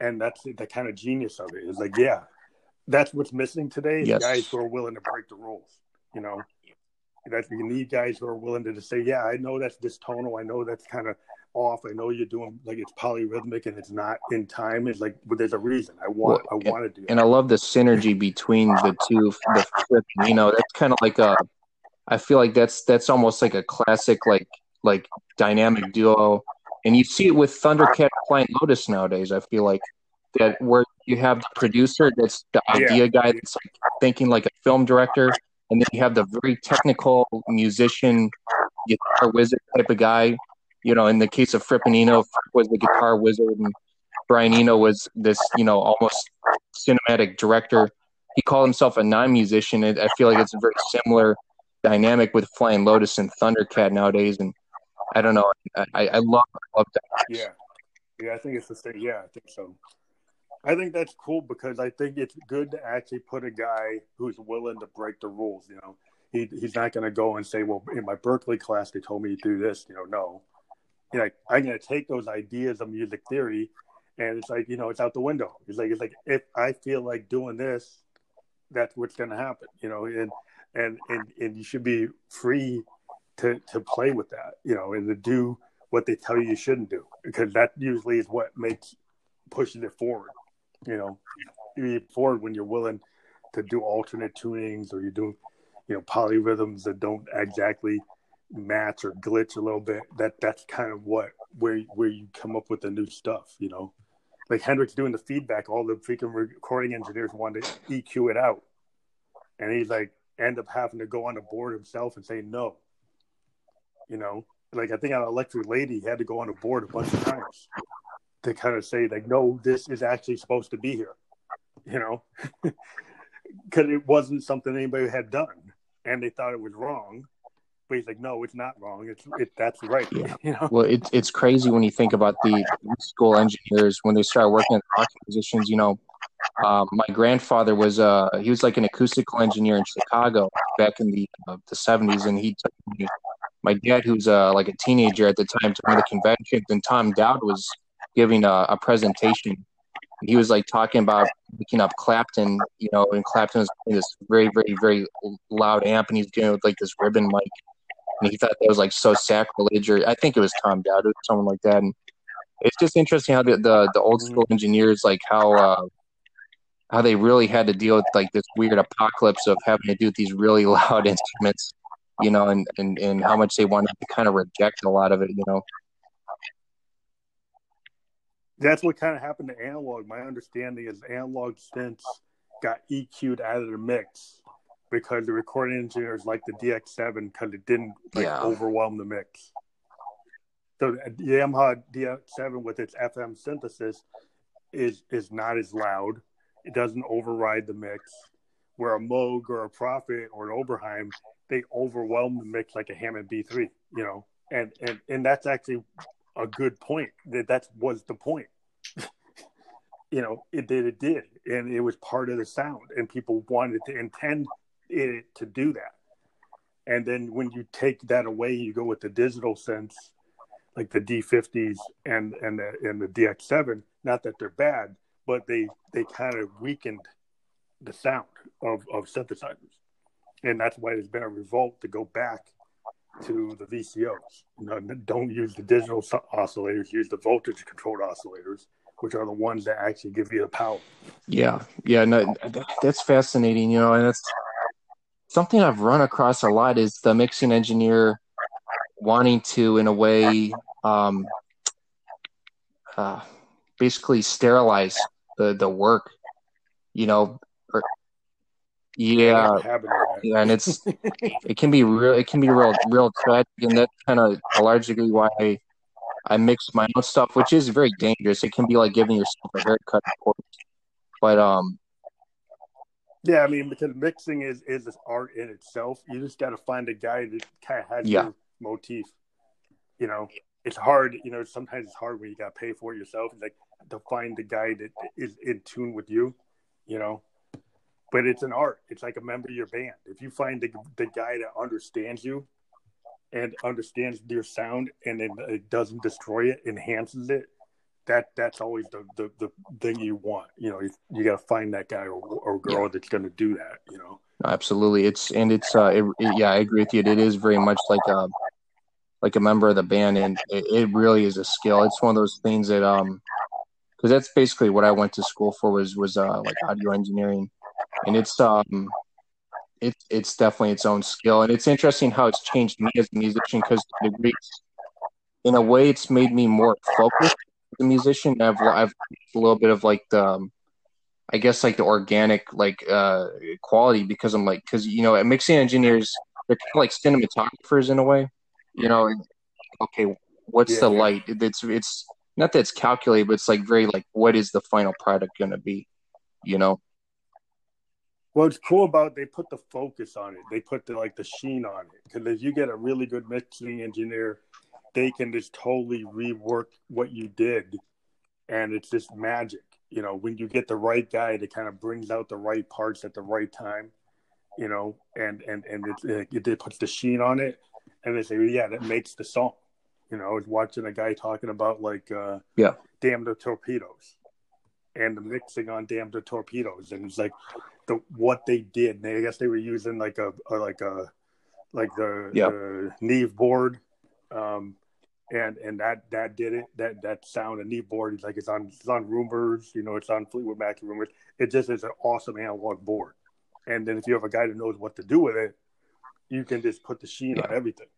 and that's the kind of genius of it. Is like, yeah, that's what's missing today. Is yes. guys who are willing to break the rules. You know, that you need guys who are willing to just say, yeah, I know that's distonal. I know that's kind of off. I know you're doing like it's polyrhythmic and it's not in time. It's like, but there's a reason. I want, well, I want to do. And I love the synergy between the two. The you know, that's kind of like a. I feel like that's that's almost like a classic like like dynamic duo, and you see it with Thundercat Flying Lotus nowadays. I feel like that where you have the producer that's the idea yeah. guy that's like thinking like a film director, and then you have the very technical musician, guitar wizard type of guy. You know, in the case of Fripp and Eno, Fripp was the guitar wizard, and Brian Eno was this, you know, almost cinematic director. He called himself a non-musician. I feel like it's a very similar dynamic with Flying Lotus and Thundercat nowadays, and I don't know. I, I love I love that. Yeah, yeah, I think it's the same. Yeah, I think so. I think that's cool because I think it's good to actually put a guy who's willing to break the rules. You know, he he's not going to go and say, "Well, in my Berklee class, they told me to do this." You know, no. You know, I'm going to take those ideas of music theory, and it's like you know, it's out the window. It's like it's like if I feel like doing this, that's what's going to happen. You know, and and and and you should be free to to play with that. You know, and to do what they tell you you shouldn't do because that usually is what makes pushes it forward you know, you forward when you're willing to do alternate tunings or you're doing, you know, polyrhythms that don't exactly match or glitch a little bit. That that's kind of what where where you come up with the new stuff, you know. Like Hendrix doing the feedback, all the freaking recording engineers wanted to EQ it out. And he's like end up having to go on the board himself and say no. You know, like I think on Electric Lady, he had to go on the board a bunch of times to kind of say like, no, this is actually supposed to be here, you know, <laughs> because it wasn't something anybody had done, and they thought it was wrong. But he's like, no, it's not wrong. It's it, that's right. Yeah. <laughs> You know? Well, it's it's crazy when you think about the school engineers when they start working in rock musicians. You know, um, my grandfather was uh he was like an acoustical engineer in Chicago back in the uh, the seventies, and he took me, my dad, who's uh like a teenager at the time, to one of the conventions, and Tom Dowd was giving a, a presentation. He was like talking about picking up Clapton, you know, and Clapton was playing this very, very, very loud amp, and he's doing it with like this ribbon mic, and he thought that was like so sacrilege. Or I think it was Tom Dowd or someone like that. And it's just interesting how the the, the old school engineers like how uh, how they really had to deal with like this weird apocalypse of having to do with these really <laughs> loud instruments, you know, and and and how much they wanted to kind of reject a lot of it, you know that's what kind of happened to analog. My understanding is analog synths got EQ'd out of the mix because the recording engineers liked the DX7 because it didn't like yeah. overwhelm the mix. So the Yamaha DX7 with its FM synthesis is is not as loud. It doesn't override the mix. Where a Moog or a Prophet or an Oberheim, they overwhelm the mix like a Hammond B3, you know. And and and that's actually a good point. That that was the point. <laughs> you know, it did. It did, and it was part of the sound, and people wanted to intend it to do that. And then when you take that away, you go with the digital synths, like the D50s and and the and the DX7. Not that they're bad, but they they kind of weakened the sound of of synthesizers, and that's why there's been a revolt to go back to the VCOs. Don't use the digital oscillators. Use the voltage controlled oscillators, which are the ones that actually give you the power. Yeah, yeah, no, that's fascinating. You know, and that's something I've run across a lot is the mixing engineer wanting to, in a way, um, uh, basically sterilize the the work. You know, yeah, yeah, and it's <laughs> it can be real. It can be real, real tragic, and that's kind of largely why I, I mix my own stuff, which is very dangerous. It can be like giving yourself a haircut, of course. But um, yeah, I mean, because mixing is is this art in itself. You just got to find a guy that kind of has yeah. your motif. You know, it's hard. You know, sometimes it's hard when you got to pay for it yourself. It's like to find the guy that is in tune with you. You know, but it's an art. It's like a member of your band. If you find the the guy that understands you and understands your sound and then it doesn't destroy it, enhances it, that that's always the, the, the thing you want. You know, you, you got to find that guy or, or girl yeah. that's going to do that. You know, absolutely. It's and it's uh, it, it, yeah, I agree with you. It is very much like a um, like a member of the band, and it, it really is a skill. It's one of those things that um, because that's basically what I went to school for was was uh like audio engineering, and it's um. It's it's definitely its own skill, and it's interesting how it's changed me as a musician because the degrees, in a way, it's made me more focused as a musician. I've I've a little bit of like the, um, I guess like the organic like uh quality because I'm like because you know mixing engineers they're kind of like cinematographers in a way. You know, okay, what's yeah, the yeah. light? It's it's not that it's calculated, but it's like very like what is the final product going to be? You know. What's cool about it, they put the focus on it. They put the like the sheen on it. Because if you get a really good mixing engineer they can just totally rework what you did. And it's just magic you know when you get the right guy that kind of brings out the right parts at the right time you know and and and it, it, it puts the sheen on it and they say yeah that makes the song. You know i was watching a guy talking about like uh yeah. Damn the torpedoes and the mixing on damn the torpedoes. And it's like the what they did they, i guess they were using like a, a like a like the, yeah. the neve board um, and and that that did it. That that sound and Neve board is like it's on it's on Rumors, you know, it's on Fleetwood Mac Rumors. It just is an awesome analog board. And then if you have a guy that knows what to do with it, you can just put the sheen yeah. on everything,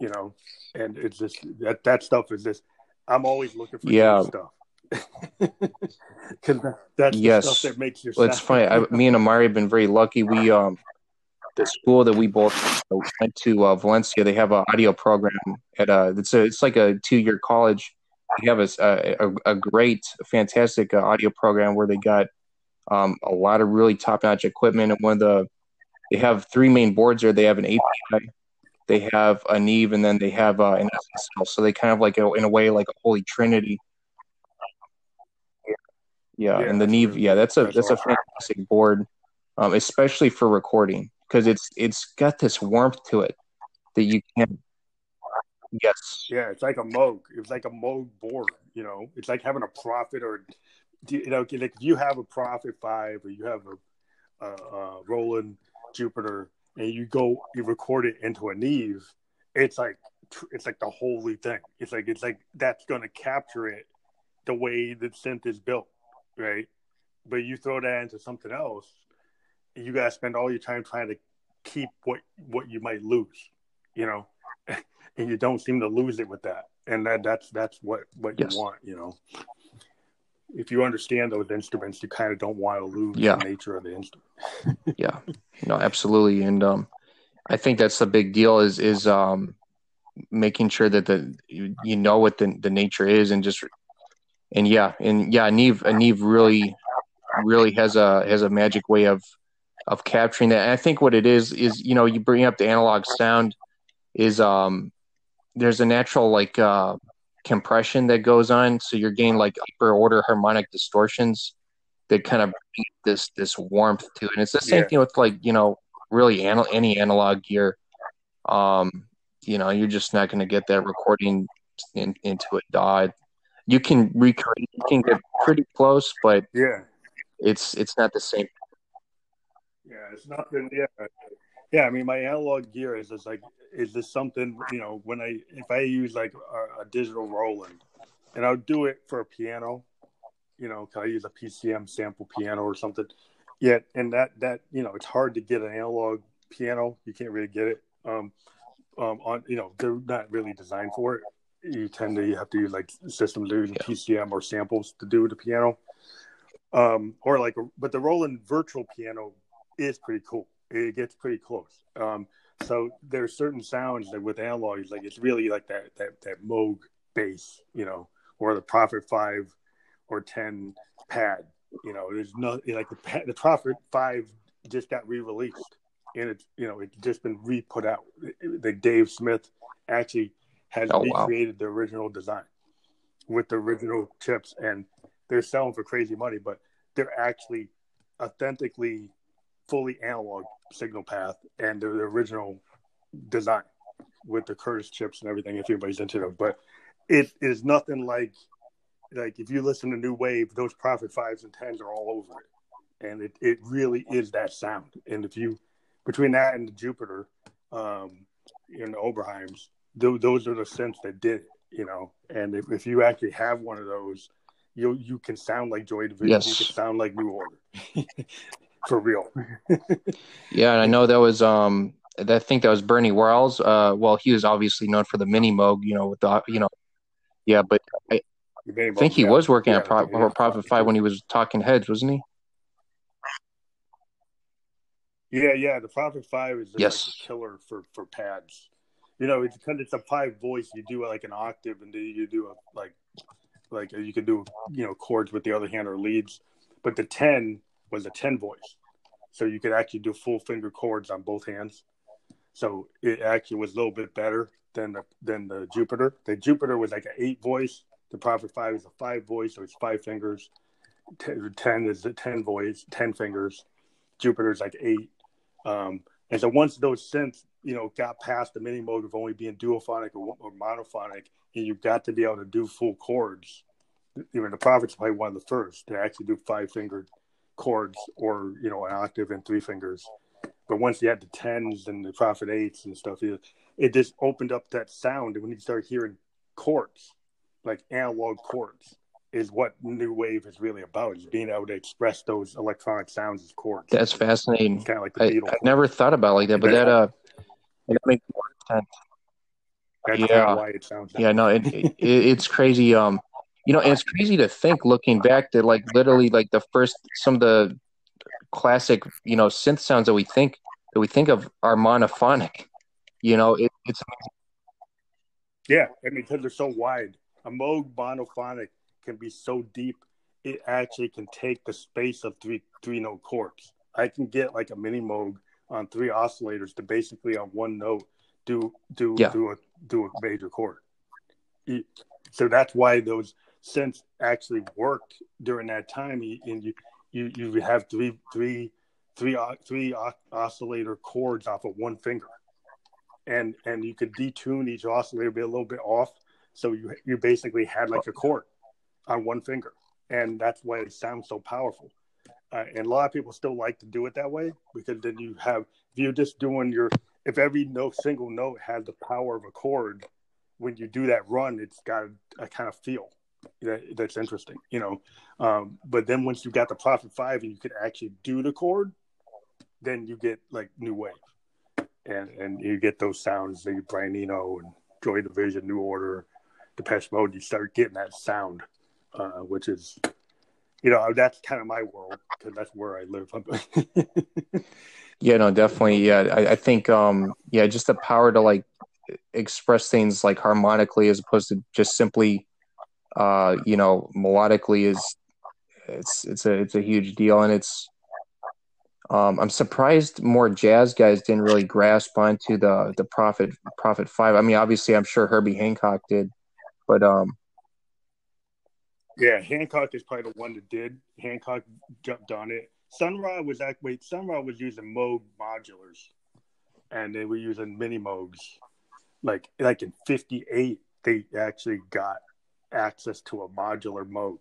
you know. And it's just that that stuff is just. I'm always looking for yeah. stuff. Because that's yes. that makes your. Well, it's funny. I, me and Amari have been very lucky. We um the school that we both went to, uh, Valencia, they have an audio program at. Uh, it's a it's like a two year college. They have a a, a great, fantastic uh, audio program where they got um, a lot of really top notch equipment. And one of the they have three main boards there. They have an API, they have a Neve, and then they have uh, an SSL. So they kind of like a, in a way like a holy trinity. Yeah, yeah and the Neve, yeah, that's a that's a fantastic board, um, especially for recording because it's it's got this warmth to it that you can't. Yes. Yeah, it's like a Moog. It's like a Moog board. You know, it's like having a Prophet or you know, like if you have a Prophet Five or you have a, a, a Roland Jupiter and you go you record it into a Neve, it's like it's like the holy thing. It's like it's like that's going to capture it the way the synth is built, right? But you throw that into something else, you gotta spend all your time trying to keep what what you might lose, you know, <laughs> and you don't seem to lose it with that, and that that's that's what what yes. you want, you know. If you understand those instruments, you kind of don't want to lose yeah. the nature of the instrument. <laughs> yeah, no, absolutely, and um, I think that's the big deal is is um, making sure that the you, you know what the the nature is, and just and yeah, and yeah, Neve Neve really really has a has a magic way of of capturing that. And I think what it is is you know you bring up the analog sound is um there's a natural like uh compression that goes on, so you're getting like upper order harmonic distortions that kind of this this warmth to it. And it's the same yeah. thing with like you know really anal- any analog gear. Um, you know, you're just not going to get that recording in, into a DAW. You can recreate, you can get pretty close, but yeah, it's it's not the same yeah, it's nothing. Yeah, yeah. I mean, my analog gear is just like is this something you know when I if I use like a, a digital Roland, and I'll do it for a piano, you know, can I use a PCM sample piano or something. Yet, and that that you know, it's hard to get an analog piano. You can't really get it. Um, um, on you know they're not really designed for it. You tend to you have to use like system using yeah. PCM or samples to do the piano. Um, or like, but the Roland virtual piano is pretty cool. It gets pretty close. Um, so there's certain sounds that with analog, like it's really like that that that Moog bass, you know, or the Prophet Five or Ten pad. You know, there's no like the the Prophet Five just got re-released, and it's you know it's just been re-put out. The Dave Smith actually has oh, recreated wow. the original design with the original chips, and they're selling for crazy money, but they're actually authentically fully analog signal path and the, original design with the Curtis chips and everything. If anybody's into them, but it is nothing like like if you listen to New Wave, those Prophet fives and tens are all over it, and it it really is that sound. And if you between that and the Jupiter, um, in the Oberheims, th- those are the synths that did it. You know, and if, if you actually have one of those, you you can sound like Joy Division. Yes. You can sound like New Order. <laughs> For real. <laughs> yeah, and I know that was um I think that was Bernie Worrell's. Uh well he was obviously known for the mini Moog, you know, with the you know yeah, but I, think he yeah. was working yeah, at Pro- yeah, Prophet Five when he was talking heads, wasn't he? Yeah, yeah. The Prophet Five is yes. like a killer for for pads. You know, it's because it's a five voice. You do like an octave, and you do a like like you can do you know chords with the other hand or leads. But the ten was a ten voice, so you could actually do full finger chords on both hands. So it actually was a little bit better than the than the Jupiter. The Jupiter was like an eight voice. The Prophet Five is a five voice, so it's five fingers. Ten is a ten voice, ten fingers. Jupiter's like eight. Um, and so once those synths, you know, got past the mini Moog of only being duophonic or, or monophonic, and you've got to be able to do full chords. Even the Prophet's probably one of the first to actually do five fingered chords or you know an octave and three fingers. But once you had the tens and the Prophet eights and stuff, it, it just opened up that sound. And when you start hearing chords, like analog chords, is what new wave is really about is being able to express those electronic sounds as chords. That's fascinating. Kind of like the I, I, never thought about like that but that uh that makes more sense. That's yeah. why it sounds yeah no it, it, it's crazy um you know it's crazy to think looking back that like literally like the first some of the classic you know synth sounds that we think that we think of are monophonic you know it, it's yeah i mean because they're so wide. A moog monophonic can be so deep it actually can take the space of three three note chords. I can get like a mini Moog on three oscillators to basically on one note do do yeah. do a do a major chord. So that's why those synths actually worked during that time. And you you you have three three three three oscillator chords off of one finger, and and you could detune each oscillator be a little bit off, so you you basically had like a chord on one finger, and that's why it sounds so powerful. Uh, and a lot of people still like to do it that way because then you have if you're just doing your if every note single note has the power of a chord when you do that run it's got a, a kind of feel that, that's interesting you know um, but then once you've got the prophet five and you could actually do the chord then you get like new wave and and you get those sounds like Brian Eno and Joy Division, New Order, Depeche Mode. You start getting that sound uh, which is, you know, that's kind of my world because that's where I live. <laughs> yeah, no, definitely. Yeah, I, I think, um, yeah, just the power to like express things like harmonically as opposed to just simply, uh, you know, melodically is it's it's a it's a huge deal, and it's. Um, I'm surprised more jazz guys didn't really grasp onto the the Prophet Prophet Five. I mean, obviously, I'm sure Herbie Hancock did, but um, yeah, Hancock is probably the one that did. Hancock jumped on it. Sun Ra was actually Sun Ra was using Moog modulars, and they were using mini Moogs. Like like in '58, they actually got access to a modular Moog,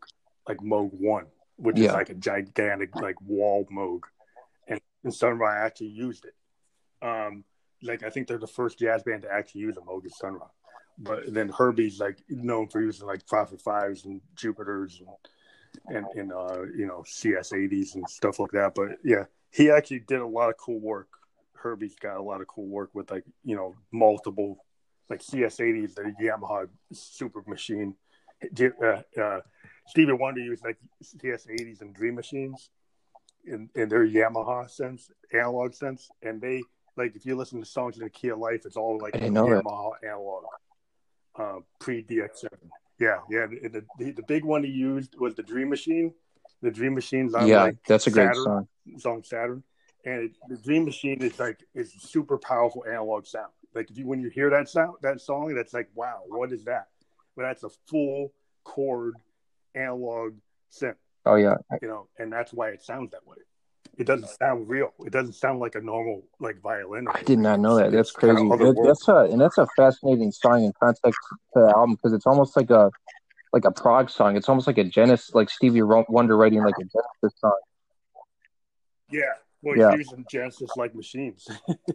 like Moog One, which yeah. is like a gigantic like wall Moog, and, and Sun Ra actually used it. Um, like I think they're the first jazz band to actually use a Moog as Sun Ra but then Herbie's like known for using like Prophet Fives and Jupiters and and, and uh, you know CS eighties and stuff like that. But yeah, he actually did a lot of cool work. Herbie's got a lot of cool work with like you know multiple like CS80s, the Yamaha super machine. Uh, uh, Stevie Wonder used like CS80s and Dream machines in, in their Yamaha synths, analog synths, and they like if you listen to songs in the key of life, it's all like Yamaha that. analog, uh, pre DX7. Yeah, yeah. The, the, the big one he used was the Dream Machine. The Dream Machine's on yeah, like that's a Saturn, great song. Song Saturn, and it, the Dream Machine is like is super powerful analog sound. Like if you when you hear that sound that song, that's like wow, what is that? But that's a full chord analog synth. Oh yeah, you know, and that's why it sounds that way. It doesn't sound real. It doesn't sound like a normal like violin. I did not know that. That's crazy. That, that's a and that's a fascinating song in context to the album because it's almost like a like a prog song. It's almost like a Genesis, like Stevie Wonder writing like a Genesis song. Yeah, well, yeah. using Genesis like machines.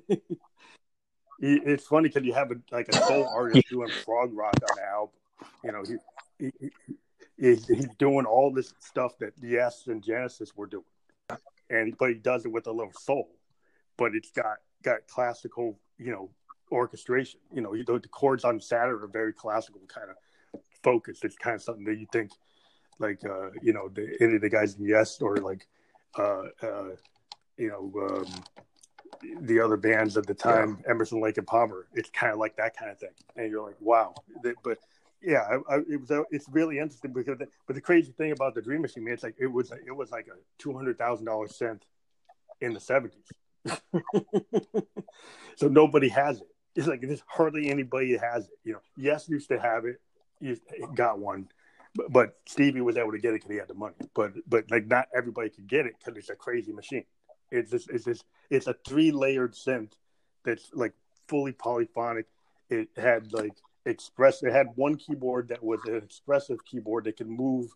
<laughs> it's funny because you have a, like a soul <laughs> artist doing prog rock on the album. You know, he, he, he, he's doing all this stuff that Yes and Genesis were doing and but he does it with a little soul. But it's got got classical, you know, orchestration. You know, the, the chords on Saturn are very classical kind of focused. It's kind of something that you think, like, uh, you know, the, any of the guys in Yes or like, uh, uh, you know, um, the other bands at the time, yeah. Emerson, Lake and Palmer. It's kind of like that kind of thing, and you're like, wow. But yeah, I, I, it was. A, It's really interesting because, the, but the crazy thing about the Dream Machine, man, it's like it was. It was like a two hundred thousand dollars synth in the seventies. <laughs> so nobody has it. It's like there's hardly anybody has it. You know, Yes used to have it. You got one, but, but Stevie was able to get it because he had the money. But but like not everybody could get it because it's a crazy machine. It's just it's just it's a three layered synth that's like fully polyphonic. It had like express it had one keyboard that was an expressive keyboard that could move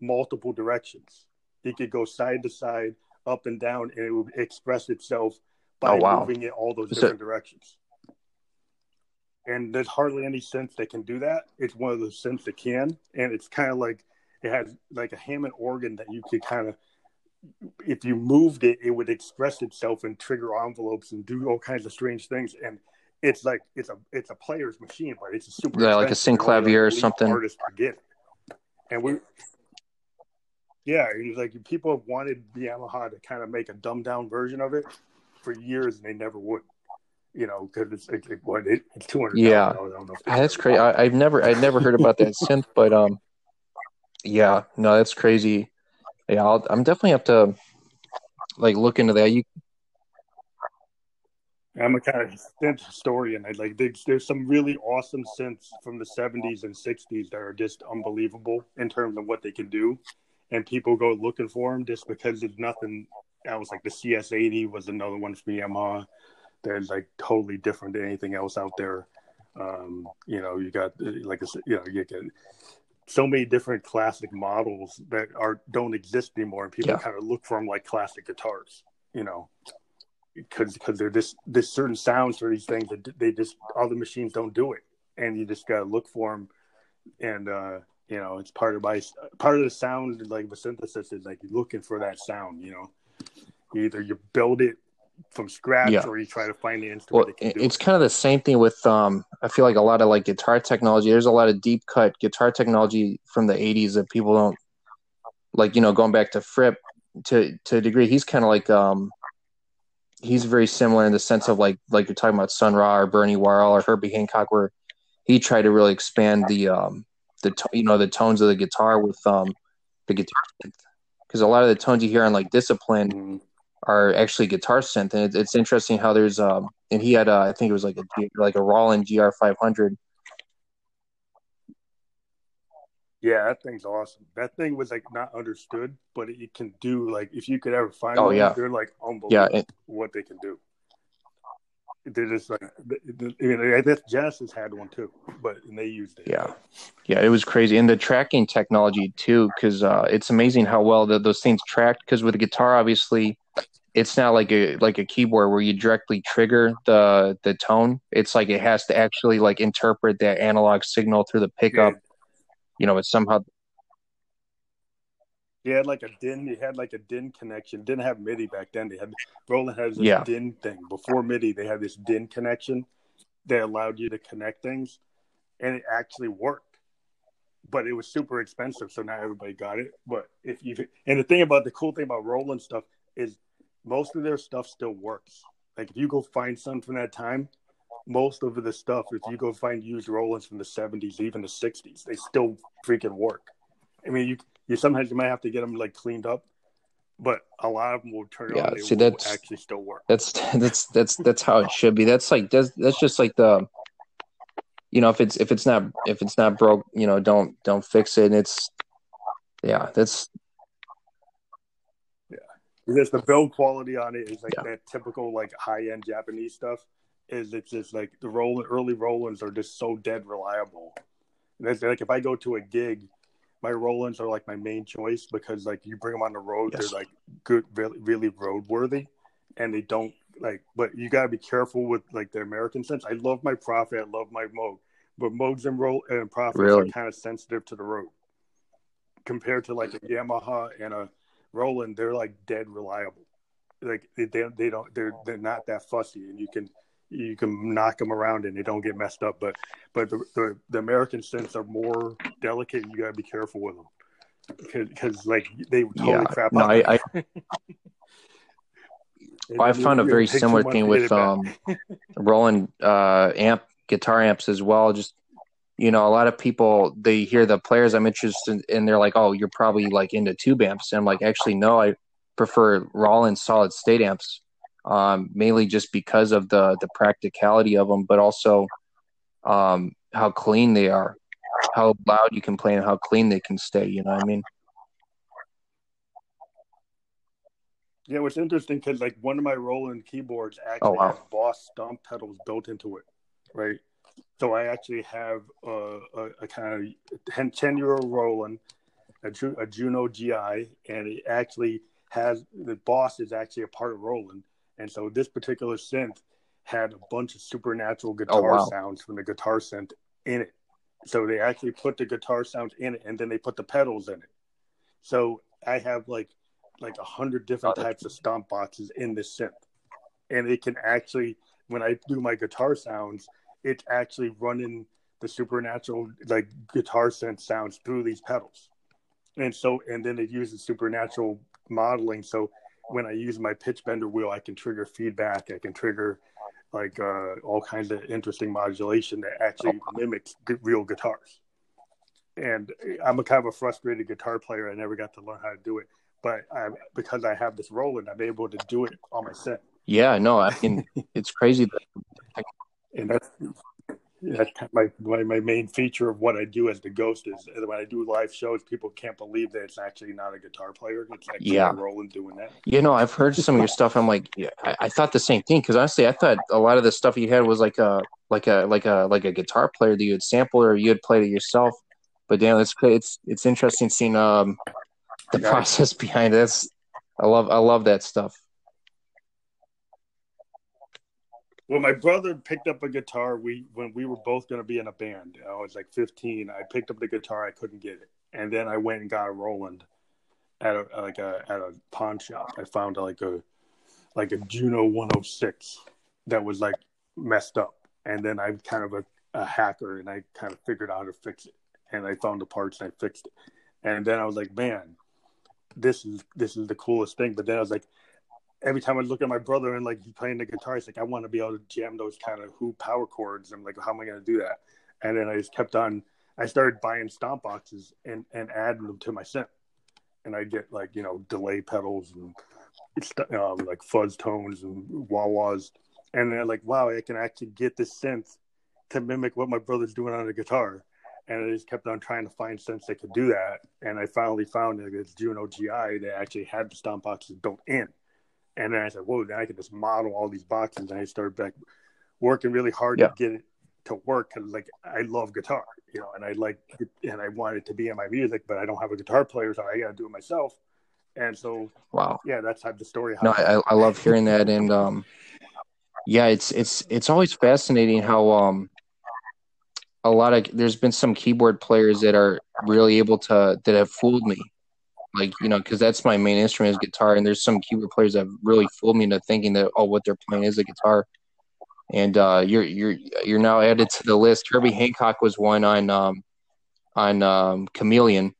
multiple directions. It could go side to side up and down and it would express itself by oh, wow. moving it all those different directions. And there's hardly any synths that can do that. It's one of those synths that can and it's kind of like it has like a hammond organ that you could kind of if you moved it it would express itself and trigger envelopes and do all kinds of strange things. And it's like it's a it's a player's machine, but it's a super yeah, like a synclavier or something. Artists forget, and we yeah, he's like people have wanted the Yamaha to kind of make a dumbed down version of it for years, and they never would. You know, because it's like, what it, it's two hundred. Yeah, that's crazy. I, have never I've never heard about that <laughs> synth, but um, yeah, no, that's crazy. Yeah, I'll, I'm definitely have to like look into that. You I'm a kind of synth historian. I like there's, there's some really awesome synths from the 70s and 60s that are just unbelievable in terms of what they can do, and people go looking for them just because there's nothing else. Like the CS80 was another one from Yamaha. That's like totally different than anything else out there. Um, you know, you got like I said, you know, you get so many different classic models that are don't exist anymore, and people yeah. kind of look for them like classic guitars. You know, because because they're this this certain sounds for these things that they just all the machines don't do it, and you just gotta look for them, and uh, you know it's part of my part of the sound like the synthesis is like looking for that sound. You know, either you build it from scratch yeah. or you try to find the instrument. Well, it's it. kind of the same thing with um. I feel like a lot of like guitar technology. There's a lot of deep cut guitar technology from the '80s that people don't like. You know, going back to Fripp to to a degree, he's kind of like um he's very similar in the sense of like like you're talking about Sun Ra or Bernie Worrell or Herbie Hancock, where he tried to really expand the um the to- you know the tones of the guitar with um the guitar synth because a lot of the tones you hear on like Discipline mm-hmm. are actually guitar synth, and it, it's interesting how there's um and he had a, I think it was like a like a Roland GR500 Yeah, that thing's awesome. That thing was like not understood, but it can do like if you could ever find oh, them, yeah. they're like unbelievable yeah, it, what they can do. They're just like I mean, I guess Genesis had one too, but and they used it. Yeah, yeah, it was crazy, and the tracking technology too, because uh, it's amazing how well the, those things tracked. Because with a guitar, obviously, it's not like a like a keyboard where you directly trigger the the tone. It's like it has to actually like interpret that analog signal through the pickup. Yeah you know, it's somehow He had like a DIN. He had like a DIN connection. Didn't have MIDI back then. They had Roland had this yeah. DIN thing before MIDI. They had this DIN connection that allowed you to connect things, and it actually worked. But it was super expensive, so not everybody got it. But if you and the thing about the cool thing about Roland stuff is most of their stuff still works. Like if you go find some from that time, most of the stuff, if you go find used Rolands from the '70s, even the '60s, they still freaking work. I mean, you you sometimes you might have to get them like cleaned up, but a lot of them will turn yeah, on. see, that's actually still work. That's <laughs> that's that's that's how it should be. That's like that's that's just like the, you know, if it's if it's not if it's not broke, you know, don't don't fix it. And it's, yeah, that's. Yeah, because the build quality on it is like yeah. that typical like high end Japanese stuff. Is it's just like the roll early Rolands are just so dead reliable. And it's like if I go to a gig my Rolands are like my main choice because like you bring them on the road, yes. they're like good, really, really roadworthy, and they don't like. But you gotta be careful with like the American synths. I love my Prophet, I love my Moog, but Moogs and roll and Prophets really? are kind of sensitive to the road compared to like a Yamaha and a Roland. They're like dead reliable. Like they they don't they're they're not that fussy, and you can you can knock them around and they don't get messed up. But but the the, the American synths are more delicate. You got to be careful with them because like they totally yeah, crap no, I, I, <laughs> I found a very similar thing with um Roland uh, amp guitar amps as well. Just you know, a lot of people they hear the players I'm interested in, and they're like, "Oh, you're probably like into tube amps." And I'm like, actually, no, I prefer Roland solid state amps um, mainly just because of the the practicality of them, but also um, how clean they are, how loud you can play, and how clean they can stay. You know what I mean? Yeah, what's interesting because like one of my Roland keyboards oh, actually oh, wow. has Boss stomp pedals built into it, right? So I actually have a, a, a kind of ten year old Roland, a, a Juno GI, and it actually has the Boss is actually a part of Roland, and so this particular synth had a bunch of supernatural oh, guitar oh, wow. sounds from the guitar synth in it. So they actually put the guitar sounds in it and then they put the pedals in it. So I have like like a hundred different types of stomp boxes in this synth. And it can actually when I do my guitar sounds, it's actually running the supernatural like guitar synth sounds through these pedals. And so and then it uses supernatural modeling. So when I use my pitch bender wheel, I can trigger feedback. I can trigger like uh, all kinds of interesting modulation that actually mimics real guitars. And I'm a kind of a frustrated guitar player. I never got to learn how to do it, but I, because I have this Roland, I'm able to do it on my set. Yeah, no, I mean <laughs> it's crazy. That... and that's that's my, my, my main feature of what I do as the ghost is when I do live shows, people can't believe that it's actually not a guitar player. It's actually yeah. Roland doing that. You know, I've heard some of your stuff. I'm like, yeah, I, I, thought the same thing because honestly, I thought a lot of the stuff you had was like a like a like a like a guitar player that you had sampled or you had played it yourself. But damn, it's it's it's interesting seeing um the process <laughs> behind this. I love I love that stuff. Well, my brother picked up a guitar. We when we were both going to be in a band. I was like 15. I picked up the guitar. I couldn't get it, and then I went and got a Roland at a like a at a pawn shop. I found like a like a Juno 106 that was like messed up, and then I'm kind of a, a hacker, and I kind of figured out how to fix it. And I found the parts and I fixed it. And then I was like, man, this is this is the coolest thing. But then I was like, every time I look at my brother and like he's playing the guitar, he's like, I want to be able to jam those kind of hoop power chords. I'm like, how am I going to do that? And then I just kept on. I started buying stomp boxes and and adding them to my synth, and I get like you know delay pedals and um, like fuzz tones and wah wahs, and they're like, wow, I can actually get this synth to mimic what my brother's doing on the guitar. And I just kept on trying to find synths that could do that, and I finally found like, this Juno GI that actually had the stomp boxes built in and then I said, whoa, then I can just model all these boxes. And I started back working really hard yeah. to get it to work because like I love guitar, you know, and I like and I wanted to be in my music, but I don't have a guitar player, so I got to do it myself. And so, wow, yeah, that's how the story. No, I, I love hearing that, and um, yeah, it's it's it's always fascinating how um, a lot of there's been some keyboard players that are really able to that have fooled me like you know because that's my main instrument is guitar and there's some keyboard players that really fooled me into thinking that oh what they're playing is a guitar. And uh, you're you're you're now added to the list. Herbie hancock was one on um, on um, chameleon.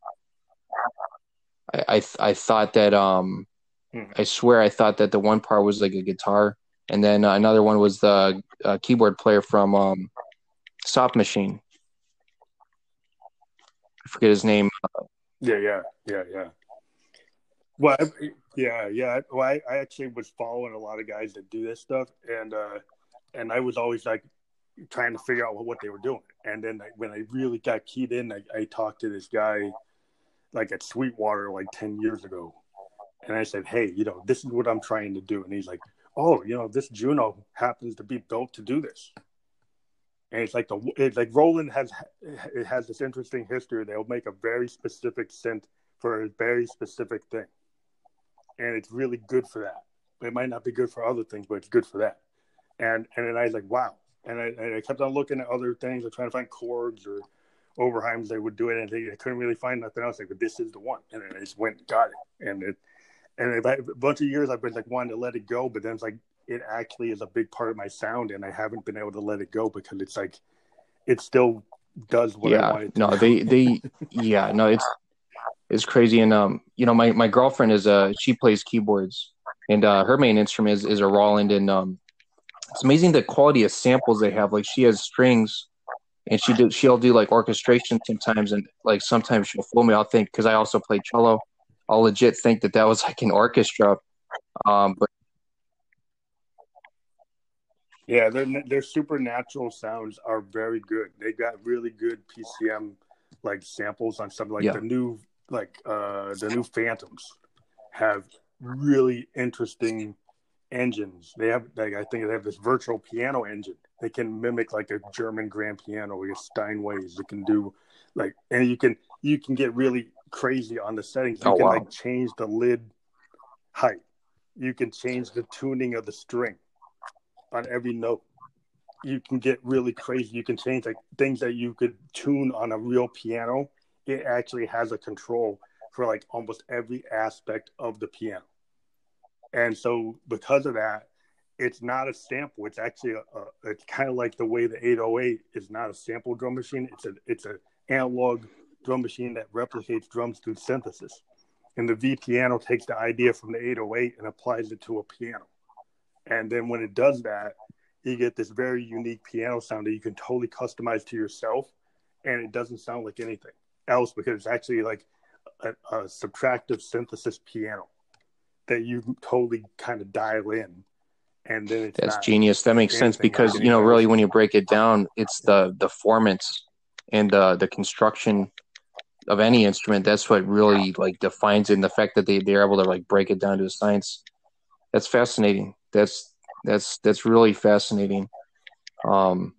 I, I, I thought that um hmm. i swear i thought that the one part was like a guitar and then uh, another one was the uh, keyboard player from um, soft machine. I forget his name. Yeah yeah yeah yeah well, I, yeah, yeah. Well, I, I actually was following a lot of guys that do this stuff, and uh, and I was always like trying to figure out what they were doing. And then when I really got keyed in, I, I talked to this guy like at Sweetwater like ten years ago, and I said, "Hey, you know, this is what I'm trying to do." And he's like, "Oh, you know, this Juno happens to be built to do this." And it's like the it's like Roland has it has this interesting history. They'll make a very specific scent for a very specific thing and it's really good for that. It might not be good for other things, but it's good for that. And and then I was like, wow. And I, and I kept on looking at other things, and trying to find Korgs or Oberheims they would do it, and they, I couldn't really find nothing else. I was like, but this is the one, and I just went and got it. And it and a bunch of years I've been like wanting to let it go, but then it's like it actually is a big part of my sound, and I haven't been able to let it go because it's like it still does what yeah, I. No, they they yeah, no, it's is crazy. And um, you know, my my girlfriend is uh she plays keyboards, and uh, her main instrument is, is a Roland, and um, it's amazing the quality of samples they have. Like she has strings, and she do she'll do like orchestration sometimes, and like sometimes she'll fool me. I'll think because I also play cello, I'll legit think that that was like an orchestra, um, but yeah, their their supernatural sounds are very good. They got really good PCM like samples on something like yeah. the new like uh, the new Fantoms have really interesting engines. They have like I think they have this virtual piano engine. They can mimic like a German grand piano, like a Steinways. It can do like and you can you can get really crazy on the settings. You oh, can wow. like change the lid height. You can change the tuning of the string on every note. You can get really crazy. You can change like things that you could tune on a real piano it actually has a control for like almost every aspect of the piano. And so because of that, it's not a sample. It's actually a, a it's kind of like the way the 808 is not a sample drum machine. It's a it's an analog drum machine that replicates drums through synthesis. And the V piano takes the idea from the 808 and applies it to a piano. And then when it does that, you get this very unique piano sound that you can totally customize to yourself, and it doesn't sound like anything else because it's actually like a, a subtractive synthesis piano that you totally kind of dial in and then that's genius. That makes sense because you know really when you break it down it's the the formants and the the construction of any instrument that's what really like defines it. And the fact that they, they're able to like break it down to a science that's fascinating. That's that's that's really fascinating. Um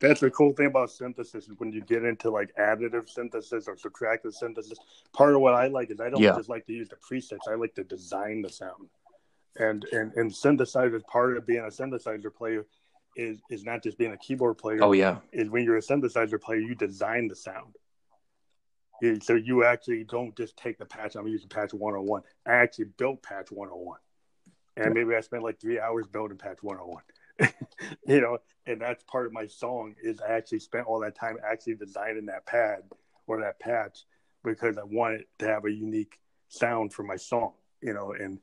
that's the cool thing about synthesis is when you get into like additive synthesis or subtractive synthesis. Part of what I like is I don't yeah. just like to use the presets. I like to design the sound. And and and synthesizers part of being a synthesizer player is is not just being a keyboard player. Oh yeah. Is when you're a synthesizer player, you design the sound. So you actually don't just take the patch. I'm using patch 101. I actually built patch 101, and maybe I spent like three hours building patch 101. <laughs> you know, and that's part of my song is I actually spent all that time actually designing that pad or that patch because I wanted to have a unique sound for my song, you know, and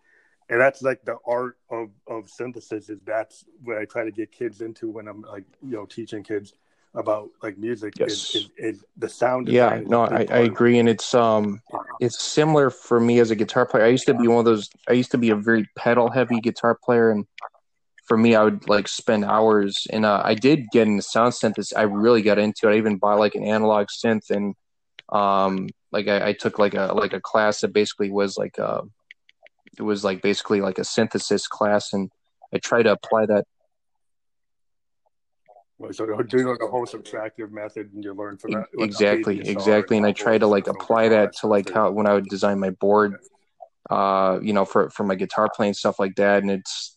and that's like the art of of synthesis is that's what I try to get kids into when I'm like you know teaching kids about like music yes. is, is, is the sound yeah no I, I agree and it's um it's similar for me as a guitar player i used to be one of those i used to be a very pedal heavy guitar player and for me, I would like spend hours, and uh, I did get into sound synthesis. I really got into it. I even bought like an analog synth, and um, like I, I took like a like a class that basically was like a, uh, it was like basically like a synthesis class, and I tried to apply that. So doing like a whole subtractive method, and you learn from that. Like exactly, exactly, and I try to like apply that to like how when I would design my board, uh, you know, for for my guitar playing stuff like that, and it's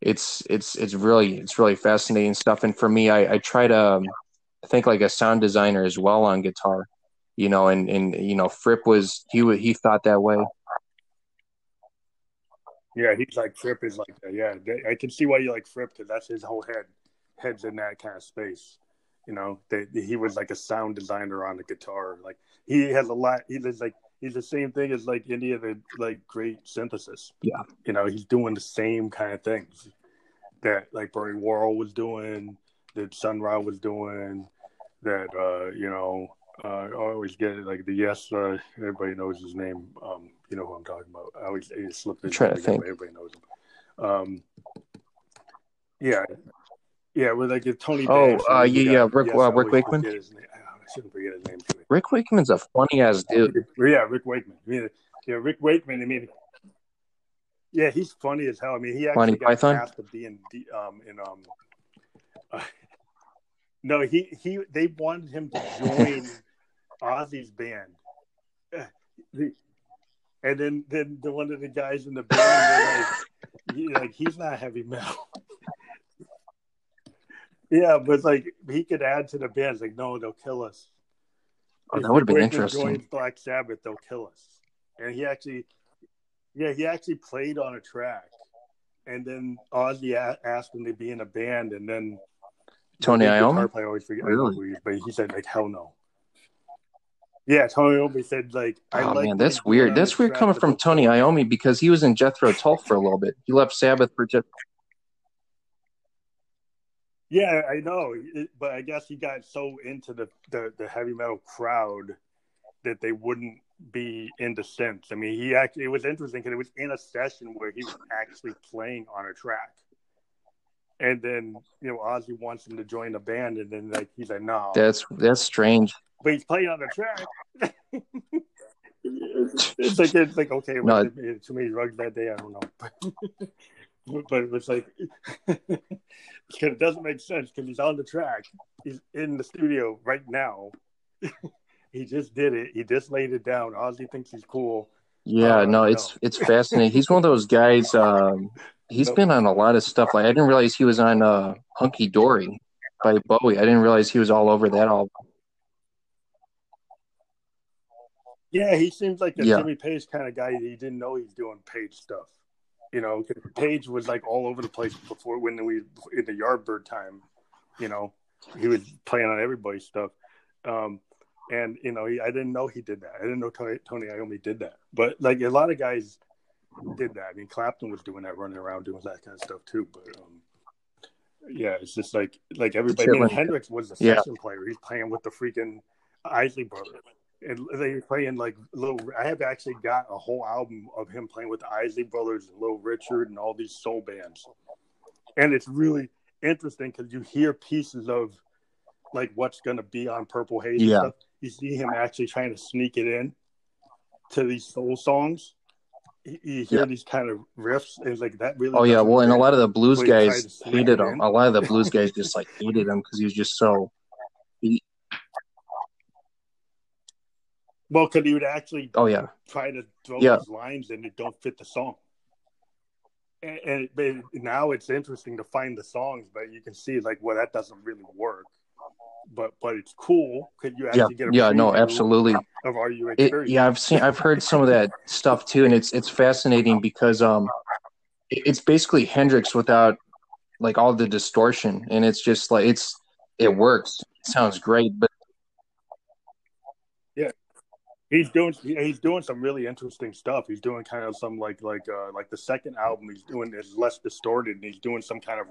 it's it's it's really it's really fascinating stuff. And for me, I, I try to um, think like a sound designer as well on guitar. you know, and and you know, Fripp was he he thought that way. Yeah, he's like Fripp is like that. Yeah, I can see why you like Fripp because that's his whole head. Heads in that kind of space. You know, that he was like a sound designer on the guitar. Like he has a lot. He was like he's the same thing as like any of the like great synthesis. Yeah, you know, he's doing the same kind of things that like Bernie Worrell was doing, that Sun Ra was doing, that uh, you know, uh, I always get it like the yes, uh, everybody knows his name. Um, you know who I'm talking about. I always slip his name, again, everybody knows him. Um, yeah, yeah, with like Tony. Oh, uh, yeah, yeah, Rick, yes, uh, Rick Wakeman. I shouldn't forget his name. too. Rick Wakeman's a funny ass dude. Yeah, Rick Wakeman. I mean, yeah, Rick Wakeman. I mean, yeah, he's funny as hell. I mean, he actually Monty got Python? asked to be in um in um. Uh, <laughs> no, he he they wanted him to join <laughs> Ozzy's band, and then then the, one of the guys in the band like, he, like he's not heavy metal. Yeah, but like he could add to the band. Like no, they'll kill us. Oh, that would have been interesting. Black Sabbath, they'll kill us. And he actually yeah, he actually played on a track, and then Ozzy asked him to be in a band, and then Tony Iommi. I always forget, really? but he said like hell no. Yeah, Tony Iommi said like. I oh like man, that's weird. That's weird coming from Tony Iommi because he was in Jethro Tull for a little bit. He left Sabbath for Jethro. Yeah, I know, but I guess he got so into the, the, the heavy metal crowd that they wouldn't be into synths. I mean, he actually it was interesting because it was in a session where he was actually playing on a track, and then you know Ozzy wants him to join the band, and then like he's like, no, that's that's strange. But he's playing on the track. <laughs> it's <laughs> like it's like okay, well, no. too many drugs that day. I don't know, <laughs> but it was like <laughs> it doesn't make sense because he's on the track. He's in the studio right now. <laughs> He just did it. He just laid it down. Ozzy thinks he's cool. Yeah, uh, no, it's it's fascinating. He's one of those guys. Um, he's nope. been on a lot of stuff. Like I didn't realize he was on uh, "Hunky Dory" by Bowie. I didn't realize he was all over that album. Yeah, he seems like a yeah. Jimmy Page kind of guy. He didn't know he's doing Page stuff. You know, Page was like all over the place before when we in the Yardbird time. You know, he was playing on everybody's stuff. Um, and you know, he, I didn't know he did that. I didn't know Tony, Tony Iommi did that. But like a lot of guys did that. I mean, Clapton was doing that, running around doing that kind of stuff too. But um, yeah, it's just like like everybody. I mean, Hendrix was a session yeah. player. He's playing with the freaking Isley brothers. And they were playing like little. I have actually got a whole album of him playing with the Isley Brothers and Little Richard and all these soul bands, and it's really interesting because you hear pieces of like what's going to be on Purple Haze. Yeah, you see him actually trying to sneak it in to these soul songs. You, hear yeah. these kind of riffs, and like that really. Oh yeah, well, and a lot of the blues guys hated him. A lot of the blues guys just like hated him because he was just so. He... Well, because he would actually. Oh yeah. Try to throw yeah. those lines and it don't fit the song. And, and now it's interesting to find the songs, but you can see like, well, that doesn't really work but but it's cool. Could you actually yeah, get a yeah, no, absolutely. Of are you yeah, I've seen, I've heard some of that stuff too, and it's it's fascinating because um, it's basically Hendrix without like all the distortion, and it's just like it's it works. It sounds great, but he's doing he's doing some really interesting stuff. He's doing kind of some like like uh like the second album he's doing is less distorted, and he's doing some kind of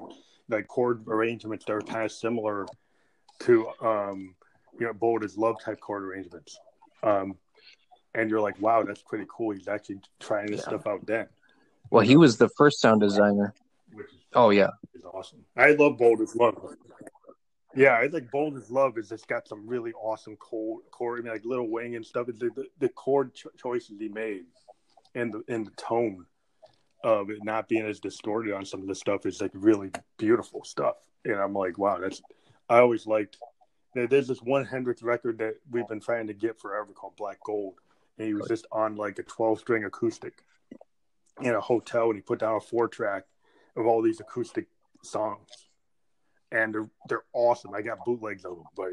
like chord arrangements that are kind of similar to um, you know bold as love type chord arrangements. Um, and you're like, wow, that's pretty cool. He's actually trying this yeah. stuff out then. Well, he was the first sound designer. Is, oh yeah, is awesome. I love bold as love. Yeah, I think bold as love is it's got some really awesome chord, chord I mean, like Little Wing and stuff. The, the, the chord cho- choices he made and the and the tone of it not being as distorted on some of the stuff is like really beautiful stuff. And I'm like, wow, that's I always liked. There's this one Hendrix record that we've been trying to get forever called Black Gold, and he was just on like a 12 string acoustic in a hotel, and he put down a four track of all these acoustic songs, and they're they're awesome. I got bootlegs of them, but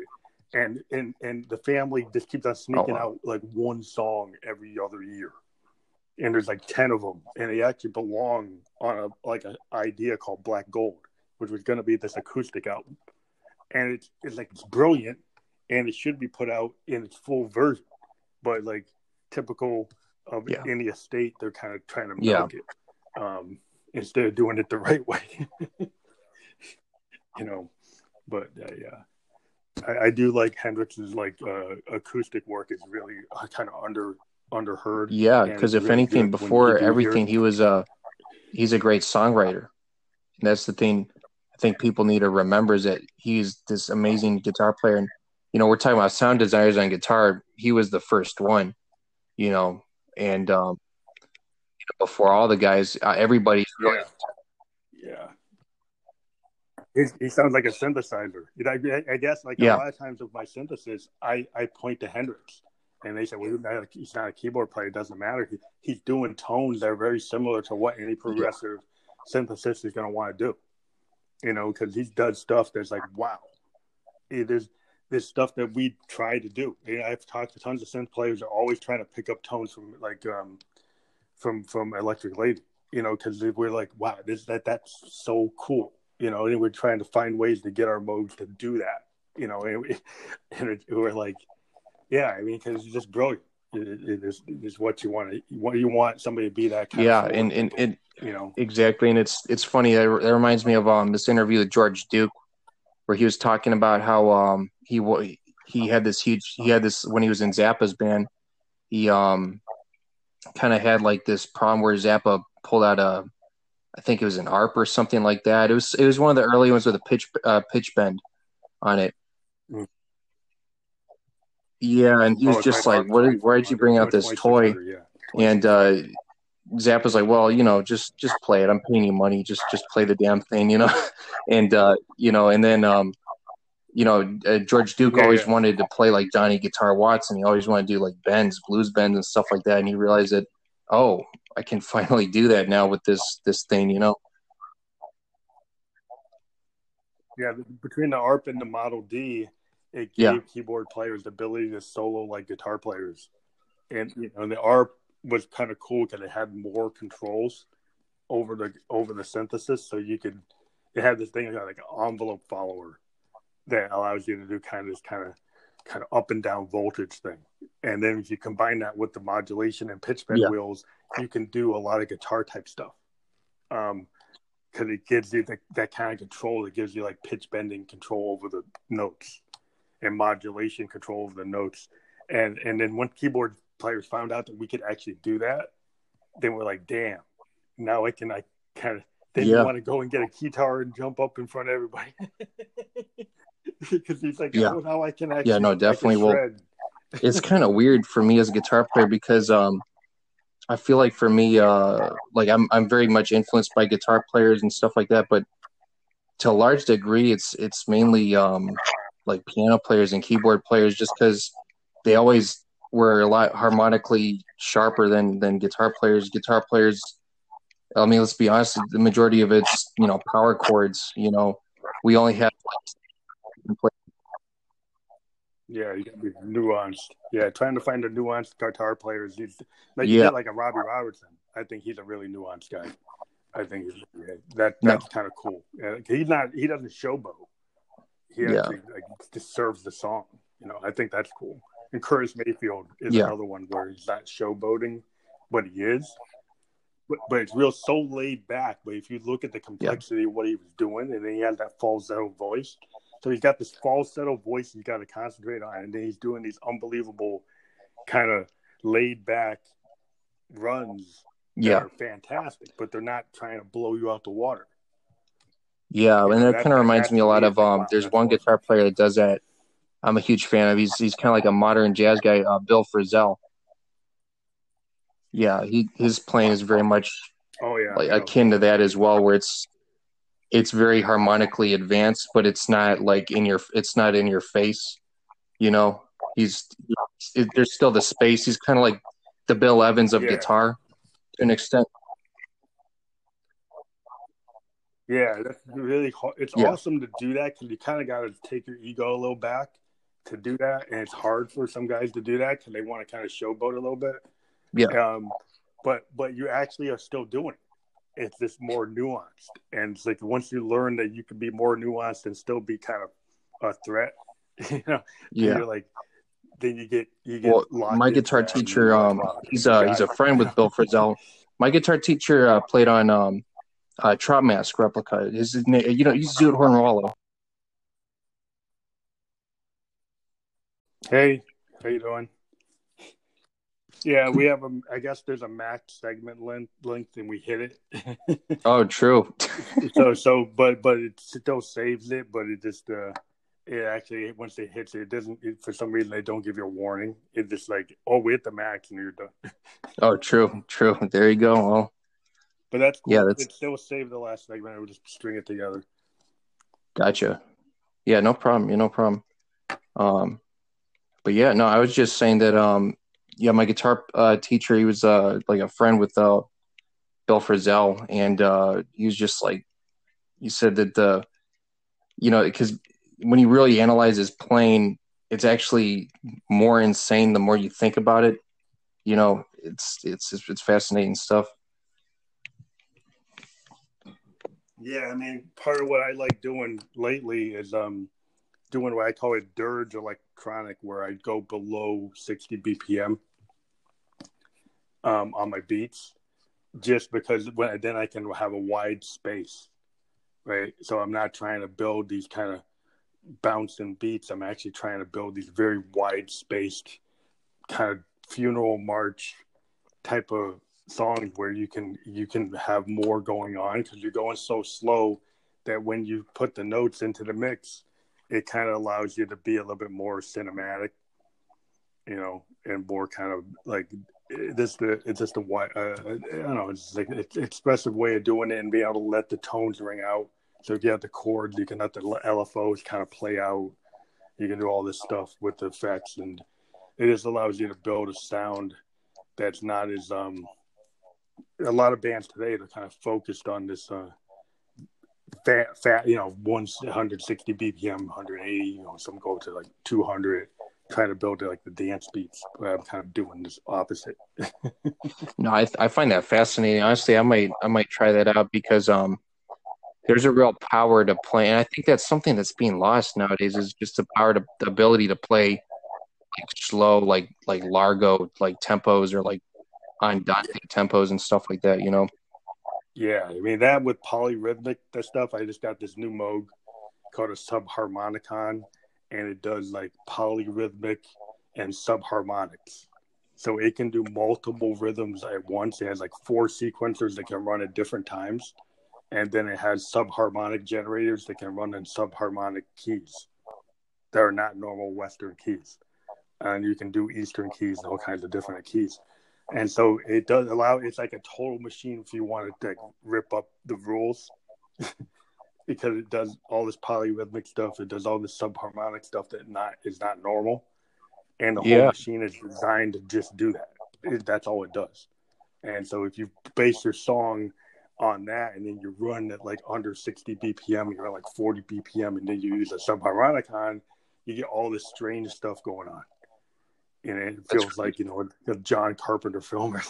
and and and the family just keeps on sneaking oh, wow. out like one song every other year and there's like 10 of them and they actually belong on a like an idea called black gold which was going to be this acoustic album and it's, it's like it's brilliant and it should be put out in its full version but like typical of yeah. any estate they're kind of trying to milk yeah. it um, instead of doing it the right <laughs> way you know but uh, yeah I, I, do like Hendrix's like uh, acoustic work is really uh, kind of under underheard. Yeah, because if really anything, before everything, he was a he's a great songwriter. And that's the thing I think people need to remember is that he's this amazing guitar player. And you know, we're talking about sound designers on guitar. He was the first one, you know, and um, before all the guys, uh, everybody's really yeah. He, he sounds like a synthesizer. You know, I, I guess like yeah. a lot of times with my synthesis, I, I point to Hendrix and they say, "Well, he's not a keyboard player. It doesn't matter. He, he's doing tones that are very similar to what any progressive yeah. synthesist is going to want to do." You know, because he does stuff that's like, "Wow!" It is this stuff that we try to do. You know, I've talked to tons of synth players are always trying to pick up tones from like um, from from Electric Lady. You know, because we're like, "Wow, this that that's so cool." You know, and we're trying to find ways to get our modes to do that. You know, and, we, <laughs> and we're like yeah, I mean, because it's just brilliant. It, it is is what you want to what you want somebody to be that kind yeah, and and, and you know exactly, and it's it's funny. That, that reminds me of um this interview with George Duke, where he was talking about how um he he had this huge he had this when he was in Zappa's band, he um kind of had like this problem where Zappa pulled out a I think it was an ARP or something like that. It was it was one of the early ones with a pitch uh, pitch bend on it. Mm. Yeah, and he was oh, just like, "What? Why did you bring out this toy?" And uh, Zappa's like, "Well, you know, just just play it. I'm paying you money. Just just play the damn thing, you know." <laughs> and uh, you know, and then um, you know, uh, George Duke yeah, always yeah. wanted to play like Johnny Guitar Watson. He always wanted to do like bends, blues bends, and stuff like that. And he realized that, oh, I can finally do that now with this this thing, you know. Yeah, between the ARP and the Model D, it gave yeah. keyboard players the ability to solo like guitar players, and you know the ARP was kind of cool because it had more controls over the over the synthesis, so you could it had this thing like an envelope follower that allows you to do kind of this kind of kind of up and down voltage thing, and then if you combine that with the modulation and pitch bend yeah. wheels, you can do a lot of guitar type stuff. Um, because it gives you the, that kind of control. It gives you like pitch bending control over the notes and modulation control over the notes. And and then when keyboard players found out that we could actually do that, they were like, "Damn, now I can I kind of." They yeah. want to go and get a guitar and jump up in front of everybody <laughs> <laughs> because he's like, yeah. "Oh, now I can actually." Yeah, no, definitely. Well, <laughs> it's kind of weird for me as a guitar player because um, I feel like for me, uh, like I'm I'm very much influenced by guitar players and stuff like that, but to a large degree, it's it's mainly um, like piano players and keyboard players just because they always were a lot harmonically sharper than than guitar players. Guitar players, I mean, let's be honest, the majority of it's you know power chords. You know, we only have. Yeah, you got to be nuanced. Yeah, trying to find a nuanced guitar players. Like yeah. like a Robbie Robertson. I think he's a really nuanced guy. I think yeah, that that's kind of cool. Yeah, he's not. He doesn't showboat he actually yeah. like, just serves the song. You know, I think that's cool. And Curtis Mayfield is another one where he's not showboating, but he is. But, but it's real so laid back. But if you look at the complexity of what he was doing, and then he has that falsetto voice. So he's got this falsetto voice he's got to concentrate on, and then he's doing these unbelievable kind of laid back runs yeah. are fantastic, but they're not trying to blow you out the water. Yeah, and that kind of reminds me a lot of um. There's one guitar player that does that. I'm a huge fan of. He's he's kind of like a modern jazz guy, uh, Bill Frisell. Yeah, he his playing is very much oh yeah like akin to that as well, where it's it's very harmonically advanced, but it's not like in your it's not in your face. You know, he's it, there's still the space. He's kind of like the Bill Evans of yeah. guitar to an extent. Yeah, that's really hard. It's yeah. awesome to do that because you kind of got to take your ego a little back to do that, and it's hard for some guys to do that because they want to kind of showboat a little bit. Yeah. Um, but but you actually are still doing it. It's just more nuanced, and it's like once you learn that you can be more nuanced and still be kind of a threat, <laughs> you know, yeah. you're like then you get you get. Well, my guitar teacher, um, he's a he's a friend with Bill Frisell. My guitar teacher uh, played on um, uh, Trout Mask replica. His name, you know, he's Zoot Horn Rollo. Hey, how you doing? Yeah, we have a. I guess there's a max segment length, length and we hit it. <laughs> oh, true. <laughs> so, so, but, but it still saves it, but it just, uh, it actually once it hits it, it doesn't. It, for some reason, they don't give you a warning. It's just like, oh, we hit the max and you're done. <laughs> oh, true, true. There you go. Well, but that's cool. yeah, that's it. Still save the last segment. We'll just string it together. Gotcha. Yeah, no problem. Yeah, no problem. Um, but yeah, no, I was just saying that. Um, yeah, my guitar uh, teacher, he was uh like a friend with uh Bill Frisell, and uh, he was just like, he said that the, you know, because when you really analyze his playing, it's actually more insane the more you think about it. You know, it's it's it's fascinating stuff. Yeah, I mean, part of what I like doing lately is um doing what I call a dirge electronic, where I go below 60 BPM um, on my beats, just because when then I can have a wide space, right? So I'm not trying to build these kind of bouncing beats. I'm actually trying to build these very wide spaced kind of funeral march type of songs where you can you can have more going on because you're going so slow that when you put the notes into the mix it kind of allows you to be a little bit more cinematic you know and more kind of like this it's just a white uh, i don't know it's like expressive way of doing it and being able to let the tones ring out so if you have the chords, you can let the LFOs kind of play out. You can do all this stuff with the effects, and it just allows you to build a sound that's not as um. A lot of bands today are kind of focused on this uh, fat, fat, you know, 160 BPM, 180. You know, some go to like 200 trying to build like the dance beats, but I'm kind of doing this opposite. <laughs> no, I I find that fascinating. Honestly, I might I might try that out because um there's a real power to play, and I think that's something that's being lost nowadays. Is just the power to the ability to play like slow, like like Largo, like tempos or like on Andante tempos and stuff like that. You know. Yeah, I mean that with polyrhythmic that stuff. I just got this new Moog called a subharmonicon, and it does like polyrhythmic and subharmonics. So it can do multiple rhythms at once. It has like four sequencers that can run at different times and then it has subharmonic generators that can run in subharmonic keys that are not normal Western keys. And you can do Eastern keys and all kinds of different keys. And so it does allow it's like a total machine if you want to rip up the rules <laughs> because it does all this polyrhythmic stuff, it does all this subharmonic stuff that not is not normal. And the whole yeah. machine is designed to just do that. It, that's all it does. And so if you base your song on that, and then you run at like under 60 BPM, you're at like 40 BPM, and then you use a subharmonicon, you get all this strange stuff going on. And it feels That's like, you know, a, John Carpenter film.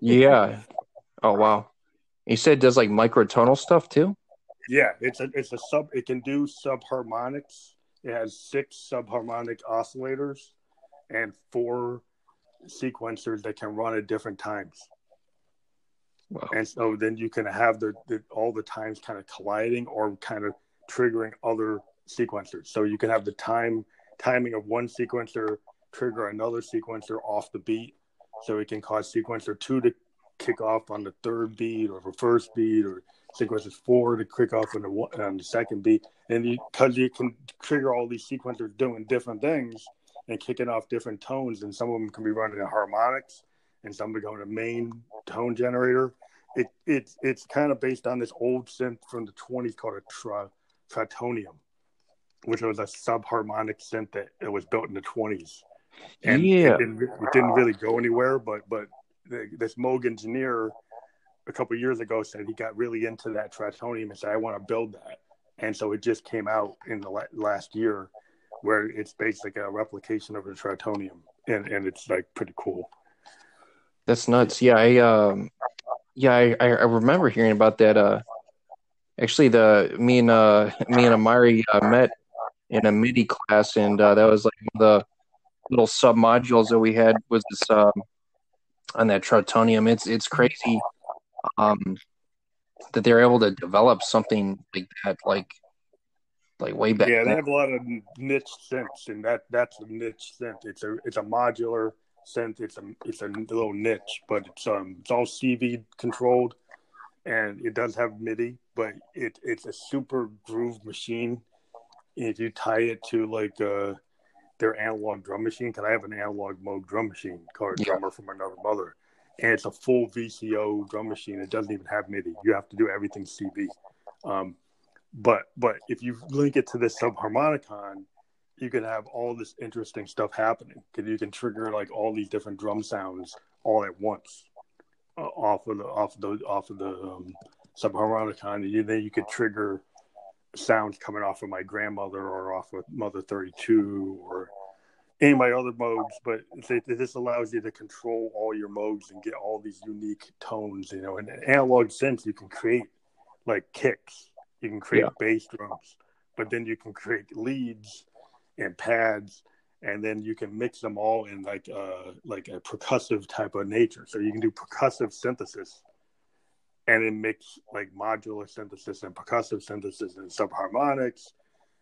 yeah. <laughs> Oh, wow. You said it does like microtonal stuff too? Yeah, it's a it's a sub it can do subharmonics. It has six subharmonic oscillators and four sequencers that can run at different times. Wow. And so then you can have the, the all the times kind of colliding or kind of triggering other sequencers. So you can have the time timing of one sequencer trigger another sequencer off the beat. So it can cause sequencer two to kick off on the third beat or the first beat or sequencer four to kick off on the one, on the second beat. And because you, you can trigger all these sequencers doing different things and kicking off different tones, and some of them can be running in harmonics and some going to main tone generator. It, it's it's kind of based on this old synth from the 20s called a tri- Trautonium, which was a subharmonic synth that it was built in the 20s. And yeah. it, didn't, it didn't really go anywhere, but but this Moog engineer a couple years ago said he got really into that Trautonium and said, I want to build that. And so it just came out in the last year where it's basically a replication of a Trautonium, and and it's like pretty cool. That's nuts. Yeah, I um, yeah, I, I remember hearing about that. Uh, actually, the me and uh me and Amari uh, met in a MIDI class, and uh, that was like the little sub modules that we had was this um, on that Trautonium. It's it's crazy um, that they're able to develop something like that, like like way back. Yeah, they have a lot of niche synths, and that that's a niche synth. It's a it's a modular synth. It's a it's a little niche, but it's um it's all CV controlled, and it does have MIDI, but it it's a super groove machine. If you tie it to like uh their analog drum machine, because I have an analog Moog drum machine called yeah. Drummer from Another Mother, and it's a full VCO drum machine. It doesn't even have MIDI. You have to do everything CV. Um, but but if you link it to this subharmonicon, you can have all this interesting stuff happening. Because you can trigger like all these different drum sounds all at once uh, off of the off of the off of the um, subharmonicon. And then you could trigger sounds coming off of my grandmother or off of Mother Thirty Two or any of my other Moogs, but this allows you to control all your Moogs and get all these unique tones. You know, in an analog sense, you can create like kicks, you can create yeah. bass drums, but then you can create leads and pads, and then you can mix them all in like uh like a percussive type of nature. So you can do percussive synthesis, and it mix like modular synthesis and percussive synthesis and subharmonics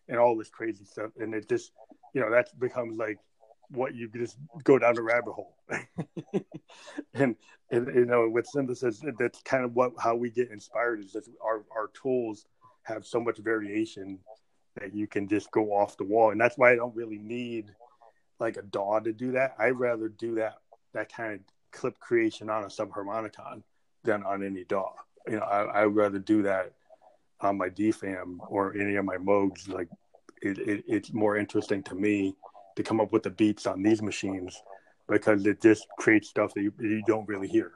and all this crazy stuff, and it just you know that becomes like what you just go down the rabbit hole. <laughs> And, and, you know with synthesis that's kind of what how we get inspired is that our, our tools have so much variation that you can just go off the wall. And that's why i don't really need like a daw to do that. I'd rather do that that kind of clip creation on a subharmonicon than on any daw you know I, i'd rather do that on my dfam or any of my moogs like it, it, it's more interesting to me to come up with the beats on these machines because it just creates stuff that you, you don't really hear.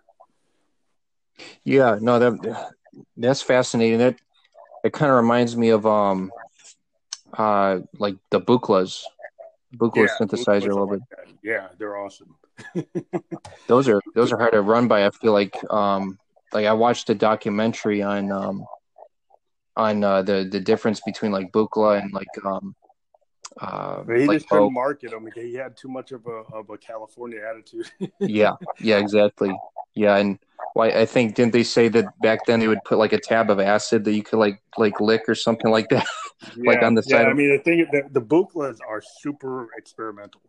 Yeah, no, that that's fascinating. That it kind of reminds me of um, uh, like the Buchlas, Buchla yeah, synthesizer a little bit. Like yeah, they're awesome. <laughs> those are those are hard to run by. I feel like um, like I watched a documentary on um, on uh, the the difference between like Buchla and like um, uh, he like, just couldn't oh, market him. He had too much of a of a California attitude. <laughs> yeah, yeah, exactly. Yeah, and why I think didn't they say that back then they would put like a tab of acid that you could like like lick or something like that, <laughs> yeah, like on the side. Yeah, of- I mean the thing the, the Buchlas are super experimental.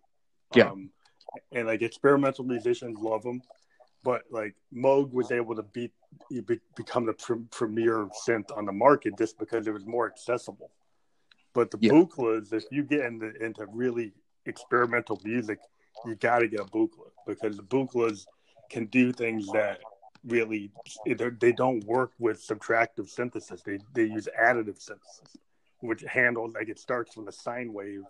Yeah, um, and like experimental musicians love them, but like Moog was able to beat become the pre- premier synth on the market just because it was more accessible. But the yeah. Buchlas, if you get into, into really experimental music, you got to get a Buchla because the Buchlas can do things that really they don't work with subtractive synthesis. They they use additive synthesis, which handles like it starts from a sine wave,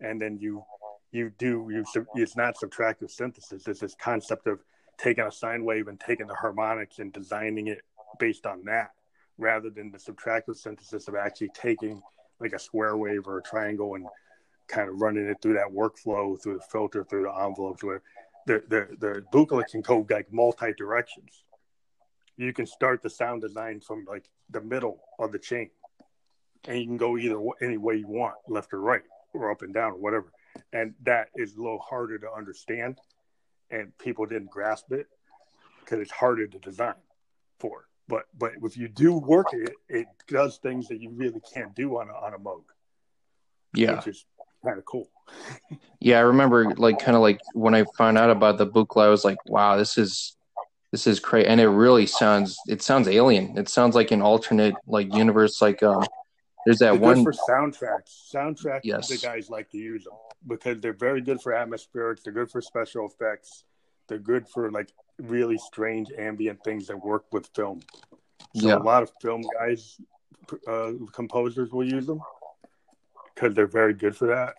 and then you you do you it's not subtractive synthesis. It's this concept of taking a sine wave and taking the harmonics and designing it based on that, rather than the subtractive synthesis of actually taking like a square wave or a triangle and kind of running it through that workflow, through the filter, through the envelopes, where the the the Buchla can go like multi directions. You can start the sound design from like the middle of the chain, and you can go either any way you want, left or right, or up and down, or whatever. And that is a little harder to understand, and people didn't grasp it because it's harder to design for. But but if you do work it, it does things that you really can't do on a on a Moog. Yeah, which is kind of cool. <laughs> yeah, I remember like kind of like when I found out about the Buchla, I was like, wow, this is this is crazy, and it really sounds it sounds alien. It sounds like an alternate like universe. Like um, there's that they're one for soundtracks. Soundtracks, yes. the guys like to use them because they're very good for atmospherics. They're good for special effects. They're good for like really strange ambient things that work with film. So yeah. a lot of film guys, uh, composers will use them because they're very good for that.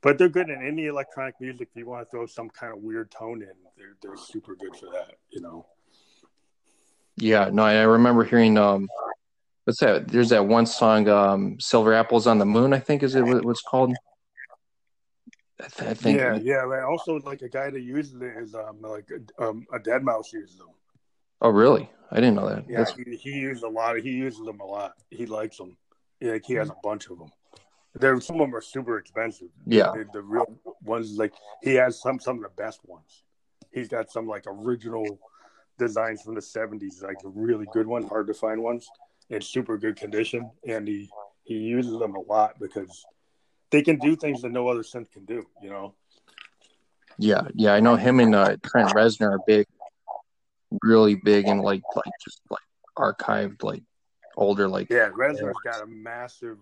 But they're good in any electronic music. If you want to throw some kind of weird tone in, they're they're super good for that. You know. Yeah, no, I remember hearing um, what's that? There's that one song, um, "Silver Apples on the Moon." I think is it what's called. I think. Yeah, yeah. Also, like a guy that uses it is um like um, a deadmau5 uses them. Oh, really? I didn't know that. Yeah, he, he used a lot. Of, he uses them a lot. He likes them. Like he has a bunch of them. There, some of them are super expensive. Yeah, the, the, real ones, like he has some some of the best ones. He's got some like original designs from the '70s, like a really good ones, hard to find ones, in super good condition, and he he uses them a lot because they can do things that no other synth can do. You know. Yeah, yeah, I know him and uh, Trent Reznor are big, really big, and like like just like archived like older like. Yeah, Reznor's got a massive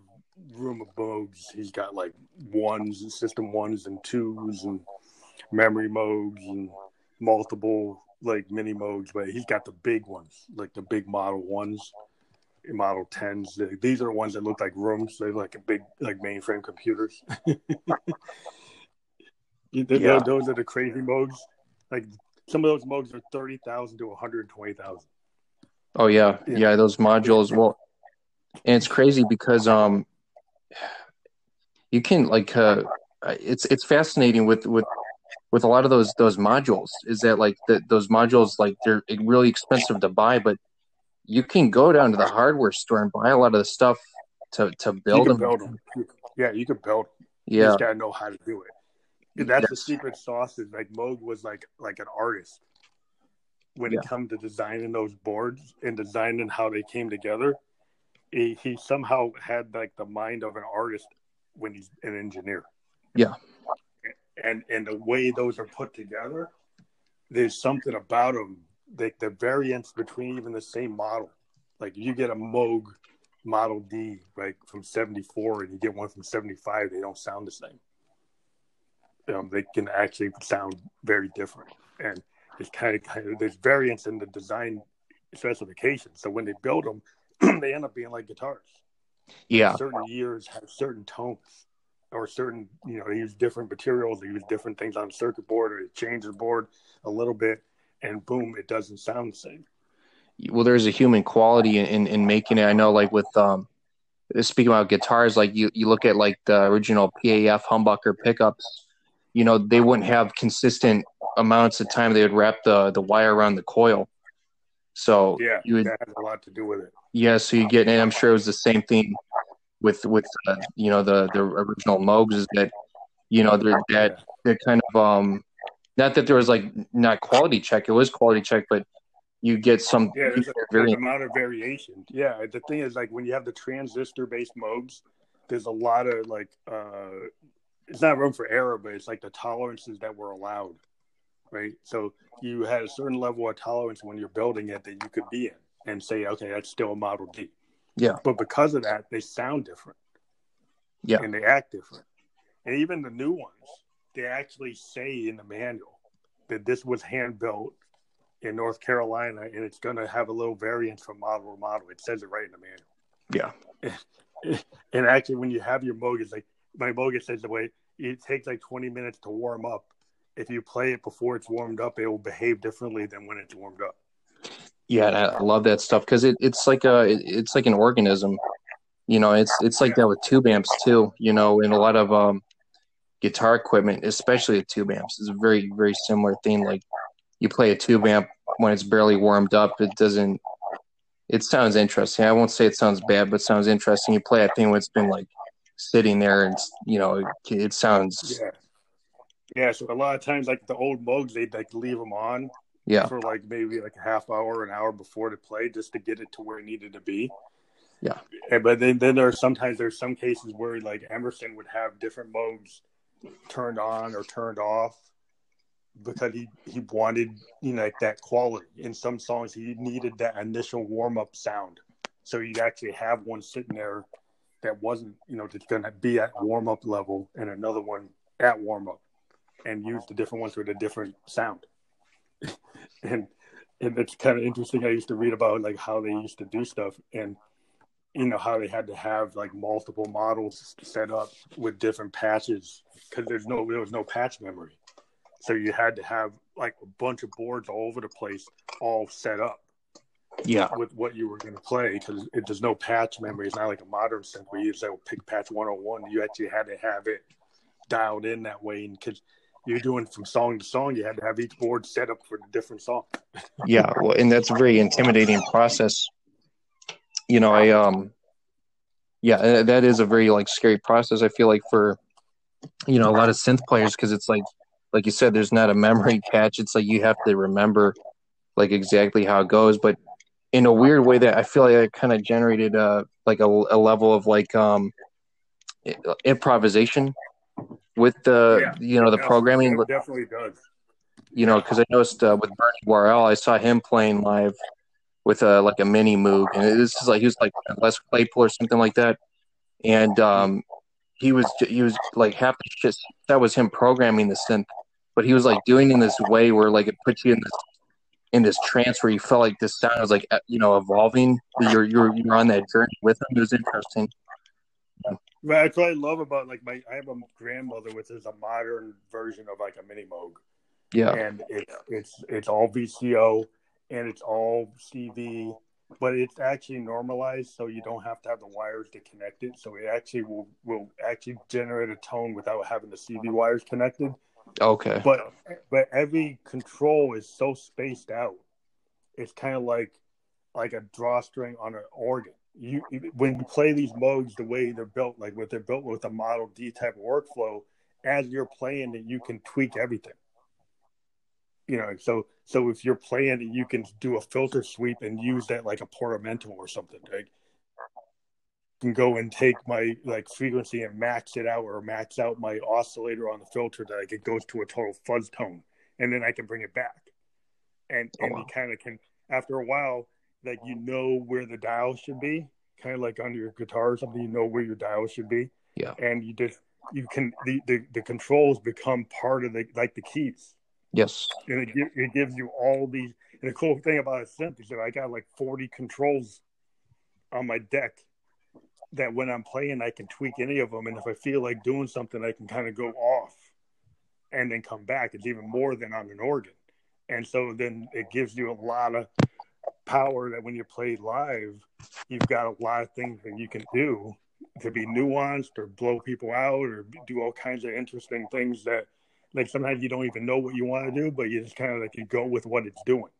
room of Moogs. He's got like ones, and system ones and twos, and Memorymoogs and multiple like mini Moogs, But he's got the big ones, like the big model ones, model tens. These are the ones that look like rooms. They look like a big like mainframe computers. <laughs> yeah. Those are the crazy Moogs. Like some of those Moogs are thirty thousand to one hundred twenty thousand. Oh yeah. yeah, yeah, those modules. Well, and it's crazy because um, you can like uh, it's it's fascinating with with with a lot of those those modules is that like the, those modules like they're really expensive to buy, but you can go down to the hardware store and buy a lot of the stuff to to build them. build them. Yeah, you can build. Them. Yeah, you just gotta know how to do it. That's yes. the secret sauce. Is like Moog was like like an artist when yeah. it comes to designing those boards and designing how they came together he, he somehow had like the mind of an artist when he's an engineer. Yeah. And and the way those are put together, there's something about them, like the variance between even the same model. Like you get a Moog Model D, like from 74 and you get one from 75, they don't sound the same. Um, they can actually sound very different. And it's kind of, kind of there's variance in the design specifications. So when they build them, <clears throat> they end up being like guitars. Yeah. Certain years have certain tones or certain, you know, they use different materials, they use different things on the circuit board or they change the board a little bit and boom, it doesn't sound the same. Well, there's a human quality in, in, in making it. I know like with, um, speaking about guitars, like you, you look at like the original PAF humbucker pickups, you know, they wouldn't have consistent amounts of time they would wrap the, the wire around the coil. So yeah, you would, that has a lot to do with it. Yeah, so you get, and I'm sure it was the same thing with with uh, you know the the original Moogs is that you know they're that that kind of um not that there was like not quality check, it was quality check, but you get some yeah, there's a, there's amount of variation. Yeah, the thing is like when you have the transistor based Moogs, there's a lot of like uh it's not room for error, but it's like the tolerances that were allowed right? So you had a certain level of tolerance when you're building it that you could be in and say, okay, that's still a Model D. Yeah. But because of that, they sound different. Yeah. And they act different. And even the new ones, they actually say in the manual that this was hand built in North Carolina and it's going to have a little variance from model to model. It says it right in the manual. Yeah. <laughs> and actually, when you have your Moog, it's like my Moog says the way it takes like 20 minutes to warm up if you play it before it's warmed up, it will behave differently than when it's warmed up. Yeah, I love that stuff because it, it's like a it's like an organism. You know, it's it's like that with tube amps too. You know, in a lot of um, guitar equipment, especially a tube amps, is a very very similar thing. Like you play a tube amp when it's barely warmed up, it doesn't. It sounds interesting. I won't say it sounds bad, but sounds interesting. You play a thing when it's been like sitting there, and you know, it, it sounds. Yeah yeah, so a lot of times, like the old Moogs, they'd like leave them on, yeah, for like maybe like a half hour, an hour before to play, just to get it to where it needed to be. Yeah, and, but then then there are sometimes there's some cases where like Emerson would have different Moogs turned on or turned off because he he wanted you know like that quality. In some songs, he needed that initial warm up sound, so you'd actually have one sitting there that wasn't you know just going to be at warm up level, and another one at warm up and use the different ones with a different sound. <laughs> and and it's kind of interesting. I used to read about like how they used to do stuff and you know how they had to have like multiple models set up with different patches because there's no there was no patch memory. So you had to have like a bunch of boards all over the place, all set up. Yeah, with what you were going to play because there's no patch memory. It's not like a modern synth where you say pick patch 101. You actually had to have it dialed in that way, and because you're doing from song to song, you had to have each board set up for a different song. yeah, well, and that's a very intimidating process. You know, I um, yeah, uh, that is a very like scary process. I feel like for you know a lot of synth players because it's like like you said, there's not a memory catch. It's like you have to remember like exactly how it goes, but in a weird way that I feel like it kind of generated uh like a, a level of like um improvisation with the yeah, you know the programming. definitely does. You know, because I noticed uh, with Bernie Worrell, I saw him playing live with a like a mini Moog, and this is like he was like Les Claypool or something like that, and um, he was he was like half the shit that was him programming the synth, but he was like doing in this way where like it puts you in this in this trance where you felt like this sound was like you know evolving. You're you're you're on that journey with him. It was interesting. That's what I love about like my I have a grandmother which is a modern version of like a mini Moog. Yeah. And it's it's it's all VCO and it's all CV, but it's actually normalized so you don't have to have the wires to connect it. So it actually will will actually generate a tone without having the CV wires connected. Okay. But but every control is so spaced out. It's kind of like like a drawstring on an organ you when you play these Moogs the way they're built, like what they're built with a Model D type of workflow, as you're playing it, you can tweak everything. You know, so so if you're playing you can do a filter sweep and use that like a portamento or something. Like can go and take my like frequency and max it out or max out my oscillator on the filter that like it goes to a total fuzz tone and then I can bring it back. And oh, and wow. you kind of can after a while that you know where the dial should be, kind of like on your guitar or something, you know where your dial should be. Yeah. And you just you can the the, the controls become part of the like the keys. Yes. And it, it gives you all these. And the cool thing about a synth is that I got like 40 controls on my deck that when I'm playing, I can tweak any of them. And if I feel like doing something, I can kind of go off and then come back. It's even more than on an organ. And so then it gives you a lot of power that when you play live, you've got a lot of things that you can do to be nuanced or blow people out or do all kinds of interesting things that like sometimes you don't even know what you want to do, but you just kind of like you go with what it's doing.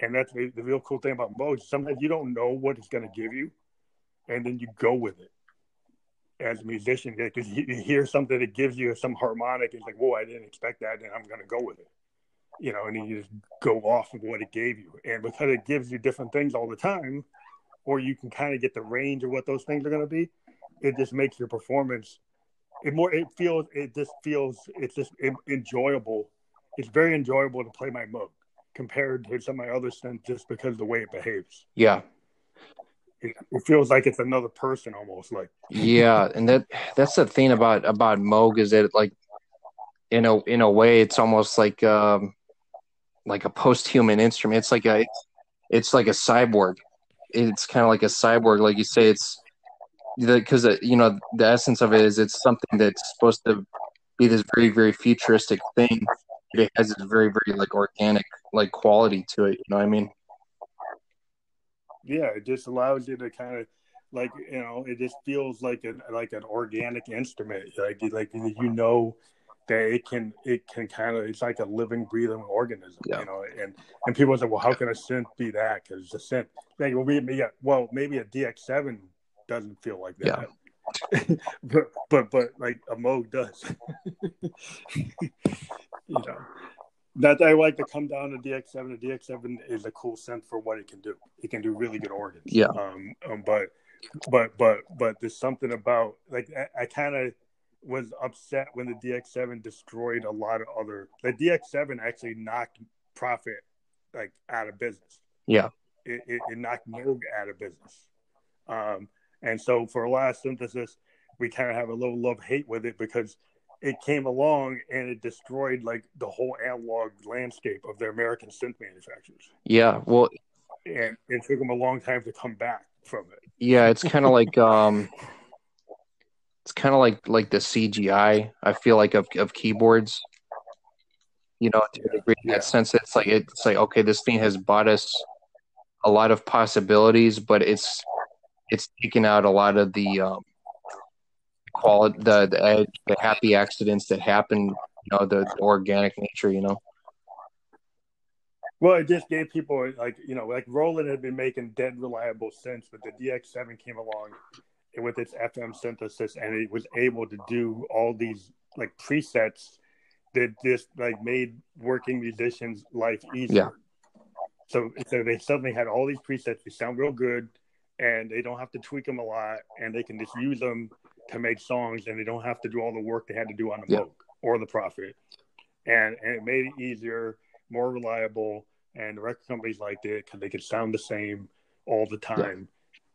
And that's the, the real cool thing about Moog. Sometimes you don't know what it's going to give you, and then you go with it as a musician because you, you hear something that gives you some harmonic. It's like, whoa, I didn't expect that, and I'm going to go with it you know, and then you just go off of what it gave you. And because it gives you different things all the time, or you can kind of get the range of what those things are going to be, it just makes your performance it more it feels it just feels it's just enjoyable it's very enjoyable to play my Moog compared to some of my other stunts just because of the way it behaves yeah it, it, feels like it's another person almost like yeah <laughs> and that that's the thing about about moog is that like in a in a way it's almost like um like a post-human instrument. It's like a it's like a cyborg. It's kind of like a cyborg, like you say. It's because uh, you know the essence of it is it's something that's supposed to be this very very futuristic thing. It has this very very like organic like quality to it. You know what I mean? Yeah, it just allows you to kind of like you know it just feels like an like an organic instrument. Like like you know that it can it can kind of it's like a living breathing organism yeah. you know and and people say well how can a synth be that because a synth like, well, maybe, yeah, well maybe a dx7 doesn't feel like that yeah. <laughs> but but but like a Moog does <laughs> you know not that I like to come down to DX7. The DX7 is a cool synth for what it can do. It can do really good organs. Yeah. Um, um but but but but there's something about like I, I kind of was upset when the DX7 destroyed a lot of other. The DX7 actually knocked Prophet like out of business. Yeah, it, it, it knocked Moog out of business. Um, and so for a lot of synthesis, we kind of have a little love hate with it because it came along and it destroyed like the whole analog landscape of the American synth manufacturers. Yeah, well, and it took them a long time to come back from it. Yeah, it's kind of like um it's kind of like like the CGI. I feel like of of keyboards. You know, to a degree, in that sense, it's like it's like okay, this thing has bought us a lot of possibilities, but it's it's taken out a lot of the um, quality, the the edge, the happy accidents that happen, you know, the, the organic nature, you know. Well, it just gave people like you know, like Roland had been making dead reliable synths, but the DX7 came along with its FM synthesis, and it was able to do all these like presets that just like made working musicians' life easier. Yeah. So, so they suddenly had all these presets. They sound real good, and they don't have to tweak them a lot, and they can just use them to make songs, and they don't have to do all the work they had to do on the yeah. Moog or the Prophet. And and it made it easier, more reliable, and the record companies liked it because they could sound the same all the time.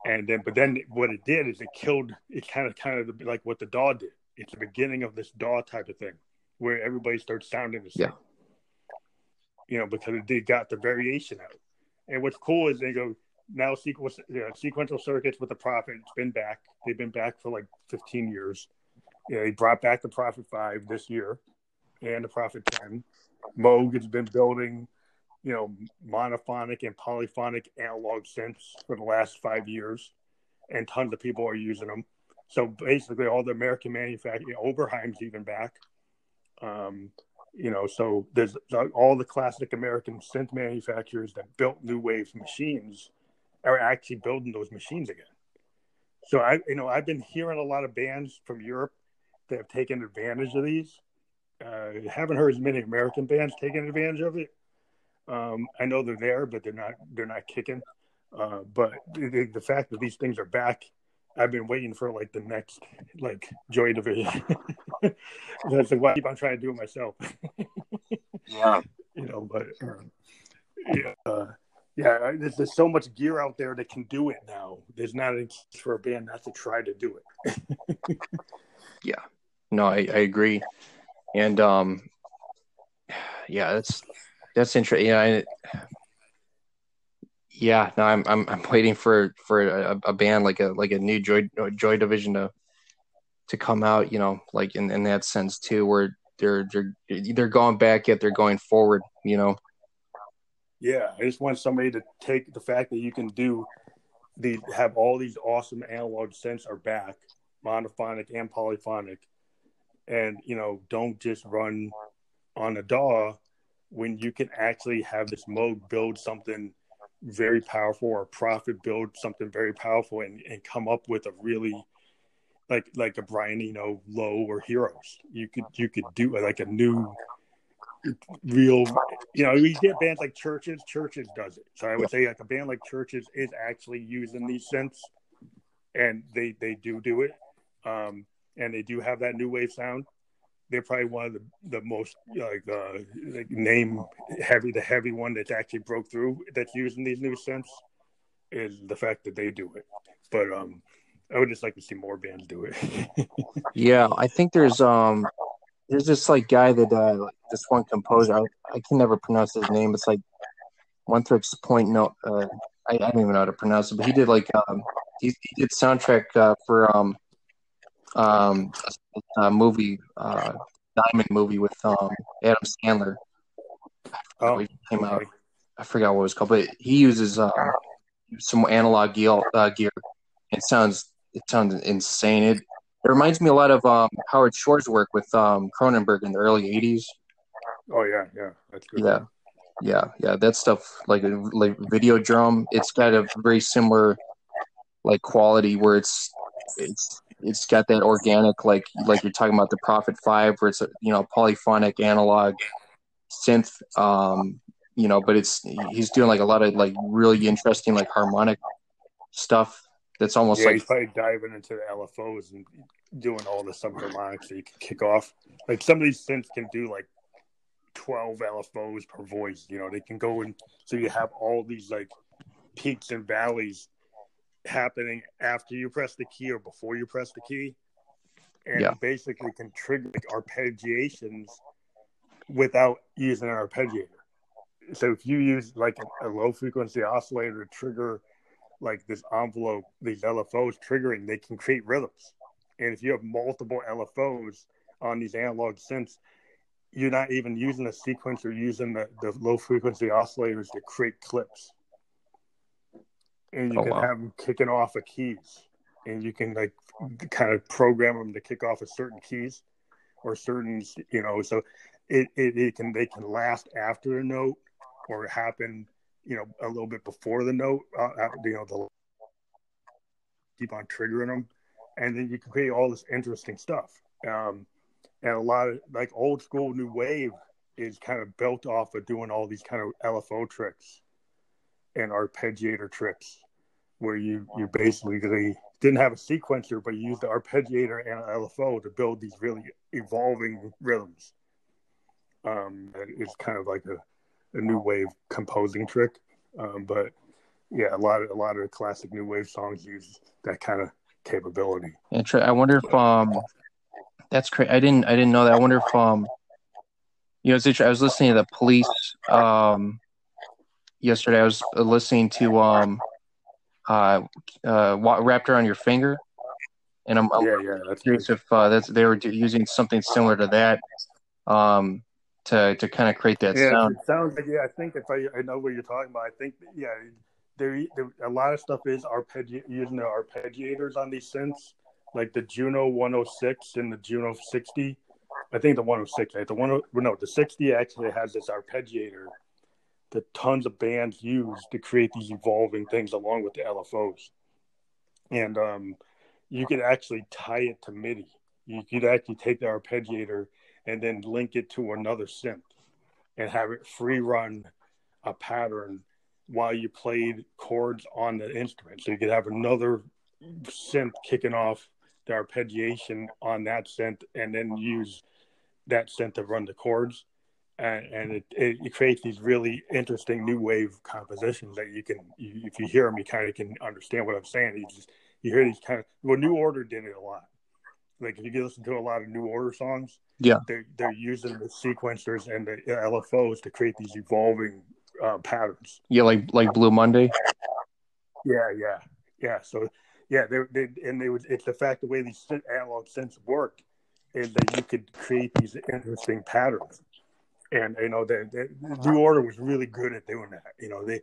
Yeah. And then, but then what it did is it killed. It kind of, kind of like what the DAW did. It's the beginning of this DAW type of thing, where everybody starts sounding the same. Yeah. You know, because they got the variation out. And what's cool is they go now sequence, sequential circuits with the Prophet. It's been back. They've been back for like 15 years. They brought back the Prophet Five this year, and the Prophet Ten. Moog has been building you know, monophonic and polyphonic analog synths for the last five years, and tons of people are using them. So basically, all the American manufacturing, Oberheim's even back. Um, you know, so there's all the classic American synth manufacturers that built new wave machines are actually building those machines again. So I, you know, I've been hearing a lot of bands from Europe that have taken advantage of these. Uh, haven't heard as many American bands taking advantage of it. Um, I know they're there, but they're not they're not kicking. Uh, but the, the, fact that these things are back, I've been waiting for like the next like Joy Division. <laughs> That's like why I keep on trying to do it myself. <laughs> yeah, you know, but uh, yeah, uh, yeah, there's, there's so much gear out there that can do it now. There's not a for a band not to try to do it. <laughs> yeah, no, I, I agree, and um, yeah, that's that's interesting. Yeah, I, yeah. No, I'm I'm I'm waiting for for a, a, band like a like a new Joy Joy Division to to come out. You know, like in in that sense too, where they're they're they're going back yet they're going forward. You know. Yeah, I just want somebody to take the fact that you can do the have all these awesome analog synths are back, monophonic and polyphonic, and you know don't just run on a DAW when you can actually have this Moog build something very powerful or Prophet build something very powerful and, and come up with a really like like a Brian you know low or heroes. You could you could do like a new real you know we get bands like CHVRCHES CHVRCHES does it so i would say like a band like CHVRCHES is actually using these synths and they they do do it um and they do have that new wave sound they're probably one of the, the most like uh, like name heavy the heavy one that's actually broke through that's using these new synths is the fact that they do it. But um, I would just like to see more bands do it. <laughs> yeah, I think there's um there's this like guy that uh this one composer I, I can never pronounce his name. It's like Oneohtrix Point. No, uh, I, I don't even know how to pronounce it. But he did like um he, he did soundtrack uh, for um um, a, movie, uh, Diamond movie with um, Adam Sandler. Oh, came out. I forgot what it was called, but he uses uh, some analog gear, uh, gear. It sounds it sounds insane. It it reminds me a lot of um, Howard Shore's work with um, Cronenberg in the early '80s. Oh yeah, yeah, that's good. Yeah, yeah, yeah. That stuff like like Videodrome. It's got a very similar like quality where it's it's it's got that organic like like you're talking about the Prophet Five, where it's a, you know polyphonic analog synth, um, you know, but it's he's doing like a lot of like really interesting like harmonic stuff. That's almost yeah, like he's probably diving into the LFOs and doing all the subharmonics so you can kick off. Like some of these synths can do like 12 LFOs per voice. You know, they can go in so you have all these like peaks and valleys happening after you press the key or before you press the key, and yeah. basically can trigger like arpeggiations without using an arpeggiator. So if you use like a, a low frequency oscillator to trigger like this envelope, these LFOs triggering, they can create rhythms. And if you have multiple LFOs on these analog synths, you're not even using a sequencer, using the, the low frequency oscillators to create clips and you oh, can wow. have them kicking off of keys. and you can like kind of program them to kick off at certain keys or certain, you know, so it, it, it can they can last after a note or happen, you know, a little bit before the note, uh, you know, the keep on triggering them, and then you can create all this interesting stuff. Um, and a lot of like old school new wave is kind of built off of doing all these kind of LFO tricks and arpeggiator tricks, where you you basically didn't have a sequencer, but you used the arpeggiator and LFO to build these really evolving rhythms. Um, it's kind of like a, a new wave composing trick, um, but yeah, a lot of a lot of classic new wave songs use that kind of capability. I wonder if um, that's crazy. I didn't I didn't know that. I wonder if um, you know, I was listening to the police um yesterday. I was listening to um, uh, uh, Wrapped Around Your Finger, and I'm, yeah, yeah, that's curious if uh, that's they were using something similar to that. Um, to to kind of create that yeah, sound. It sounds like yeah. I think if I I know what you're talking about. I think yeah, there, there a lot of stuff is arpeggi using the arpeggiators on these synths, like the Juno 106 and the Juno 60. I think the 106, right? The one no, the 60 actually has this arpeggiator that tons of bands use to create these evolving things along with the LFOs. And um, you could actually tie it to MIDI. You could actually take the arpeggiator and then link it to another synth and have it free run a pattern while you played chords on the instrument. So you could have another synth kicking off the arpeggiation on that synth and then use that synth to run the chords. And, and it, it, it, creates these really interesting new wave compositions that you can, you, if you hear them, you kind of can understand what I'm saying. You just, you hear these kind of, well, New Order did it a lot like if you listen to a lot of New Order songs, yeah, they're they're using the sequencers and the LFOs to create these evolving uh, patterns. Yeah, like like Blue Monday. Yeah, yeah, yeah. So yeah, they, they and they would. It's the fact the way these analog synths work is that you could create these interesting patterns. And you know, the, the New Order was really good at doing that. You know, they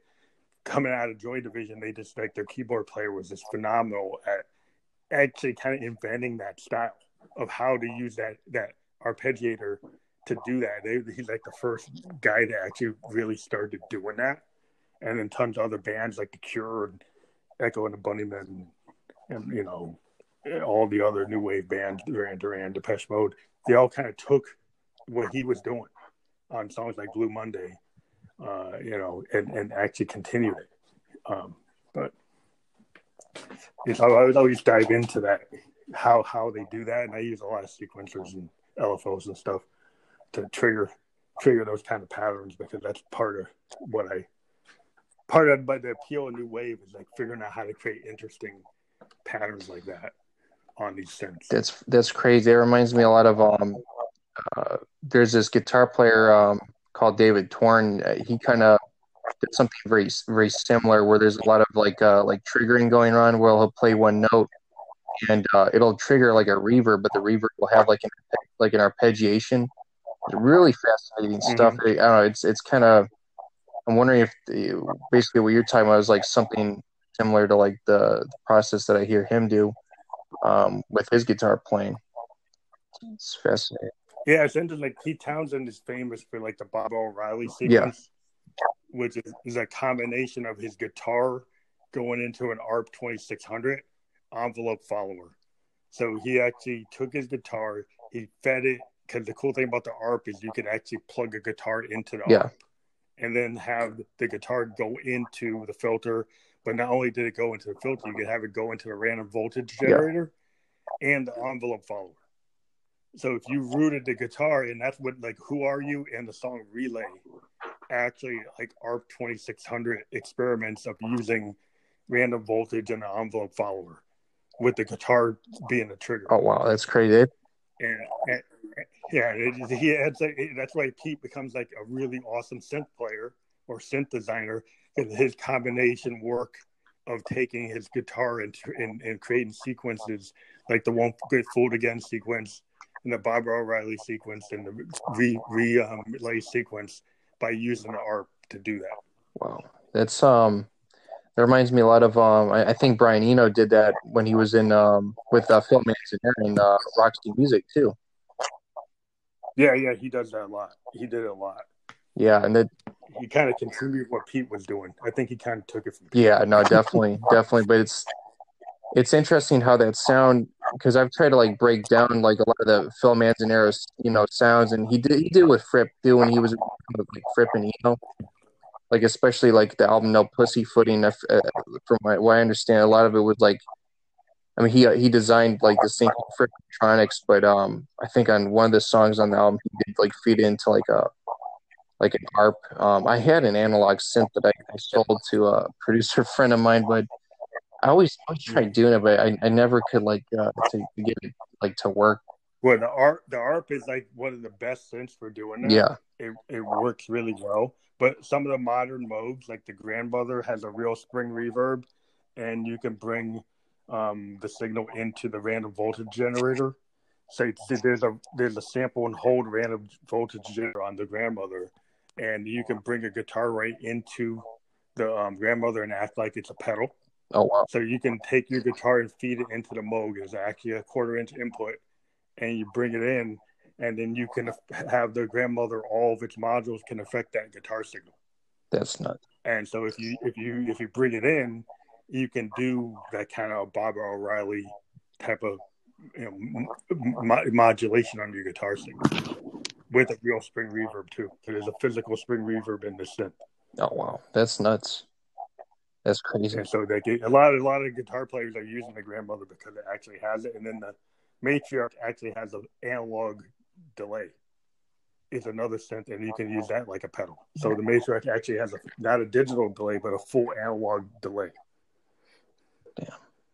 coming out of Joy Division, they just like their keyboard player was just phenomenal at actually kind of inventing that style of how to use that that arpeggiator to do that. They, he's like the first guy that actually really started doing that, and then tons of other bands like The Cure and Echo and the Bunnymen, and, and you know all the other new wave bands, Duran Duran, Depeche Mode. They all kind of took what he was doing on songs like Blue Monday, uh, you know, and, and actually continued it. Um, it's, I would always dive into that how how they do that, and I use a lot of sequencers and LFOs and stuff to trigger trigger those kind of patterns because that's part of what I part of by the appeal of new wave is like figuring out how to create interesting patterns like that on these synths. That's that's crazy. It reminds me a lot of um uh, there's this guitar player um called David Torn. He kind of did something very very similar where there's a lot of like uh like triggering going on where he'll play one note and uh, it'll trigger like a reverb, but the reverb will have like an like an arpeggiation. It's really fascinating mm-hmm. stuff. I don't know. It's it's kind of. I'm wondering if the, basically what you're talking about is like something similar to like the, the process that I hear him do um, with his guitar playing. It's fascinating. Yeah, it's interesting. Like Pete Townshend is famous for like the Baba O'Riley sequence. Which is, is a combination of his guitar going into an ARP 2600 envelope follower. So he actually took his guitar, he fed it because the cool thing about the ARP is you can actually plug a guitar into the yeah. ARP and then have the guitar go into the filter. But not only did it go into the filter, you could have it go into a random voltage generator yeah. and the envelope follower. So if you rooted the guitar, and that's what like "Who Are You" and the song "Relay," actually like ARP 2600 experiments of using random voltage and an envelope follower with the guitar being the trigger. Oh wow, that's crazy. And, and yeah, it, he adds that's why Pete becomes like a really awesome synth player or synth designer. His combination work of taking his guitar and, and, and creating sequences like the "Won't Get Fooled Again" sequence and the Baba O'Riley sequence and the re re um, relay sequence by using the ARP to do that. Wow, that's um that reminds me a lot of um. I, I think Brian Eno did that when he was in um with uh, Phil Manzanera and uh, Roxy Music too. Yeah, yeah, he does that a lot. He did it a lot. Yeah, and that he kind of continued what Pete was doing. I think he kind of took it from. Pete. Yeah, no, definitely, definitely. But it's it's interesting how that sound because I've tried to like break down like a lot of the Phil Manzanera's you know sounds, and he did he did with Fripp too when he was with, like Fripp and Eno like especially like the album No Pussyfooting. Uh, from what I understand, a lot of it was like, I mean, he he designed like the sync for electronics, but um, I think on one of the songs on the album, he did like feed into like a like an ARP. Um, I had an analog synth that I, I sold to a producer <laughs> friend of mine, but I always always tried doing it, but I, I never could like uh, to get it like to work. Well, the ARP the ARP is like one of the best synths for doing that. Yeah, it it works really well. But some of the modern Moogs, like the grandmother, has a real spring reverb, and you can bring um, the signal into the random voltage generator. So there's a there's a sample and hold random voltage generator on the grandmother, and you can bring a guitar right into the um, grandmother and act like it's a pedal. Oh wow! So you can take your guitar and feed it into the Moog as actually a quarter inch input, and you bring it in, and then you can have the grandmother all of its modules can affect that guitar signal. That's nuts. And so if you if you if you bring it in you can do that kind of Baba O'Riley type of you know mo- modulation on your guitar signal with a real spring reverb too so there's a physical spring reverb in the synth. Oh wow. That's nuts that's crazy and so they get, a lot a lot of guitar players are using the grandmother because it actually has it and then the matriarch actually has an analog delay is another synth, and you can use that like a pedal. So the Matriarch actually has a not a digital delay, but a full analog delay. Damn,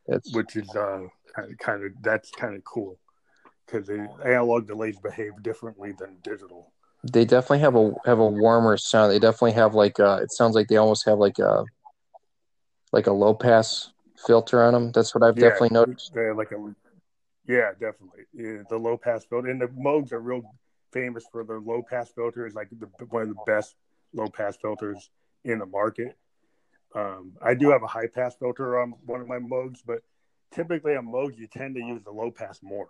that's which is uh kind of, kind of that's kind of cool because the analog delays behave differently than digital. They definitely have a have a warmer sound. They definitely have like uh it sounds like they almost have like a like a low pass filter on them. That's what I've yeah, definitely noticed. Like a yeah, definitely. Yeah, the low pass filter and the Moogs are real famous for their low pass filters, like the, one of the best low pass filters in the market. Um, I do have a high pass filter on one of my Moogs, but typically on Moogs you tend to use the low pass more.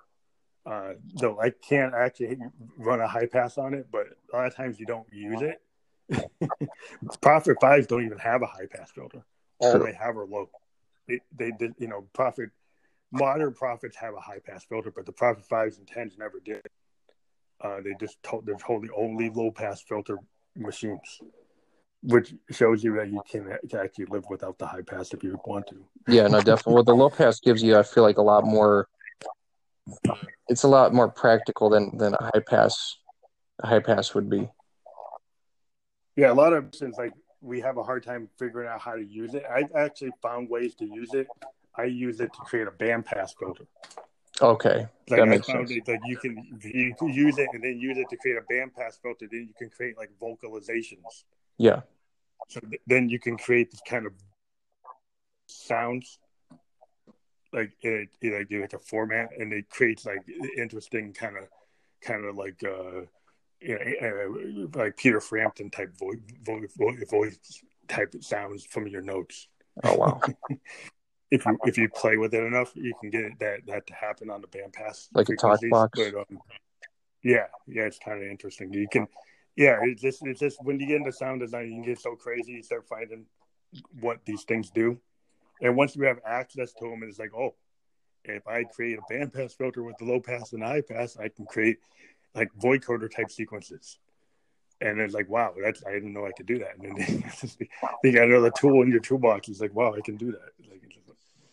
Uh, though I can't actually run a high pass on it, but a lot of times you don't use it. <laughs> Prophet fives don't even have a high pass filter. All they have are low. They, they did, you know, Prophet modern Prophets have a high pass filter, but the Prophet fives and tens never did. Uh, they just told they're totally only low pass filter machines, which shows you that you can actually live without the high pass if you want to. Yeah, no, definitely. Well, the low pass gives you, I feel like, a lot more. It's a lot more practical than than a high pass. A high pass would be. Yeah, a lot of since like we have a hard time figuring out how to use it. I've actually found ways to use it. I use it to create a bandpass filter. Okay, like that makes sense. It, like you can you use it and then use it to create a bandpass filter. Then you can create like vocalizations. Yeah. So th- then you can create this kind of sounds, like it, it like like a formant, and it creates like interesting kind of kind of like uh, you know, like Peter Frampton type voice, voice, voice type sounds from your notes. Oh wow! <laughs> if you if you play with it enough, you can get that that to happen on the bandpass, like a talk box. But, um, yeah, yeah, it's kind of interesting. You can, yeah, it's just it's just when you get into sound design, you can get so crazy. You start finding what these things do, and once you have access to them, it's like, oh, if I create a bandpass filter with the low pass and high pass, I can create like vocoder type sequences. And it's like, wow, that's I didn't know I could do that. And then <laughs> you got another tool in your toolbox. It's like, wow, I can do that. Like,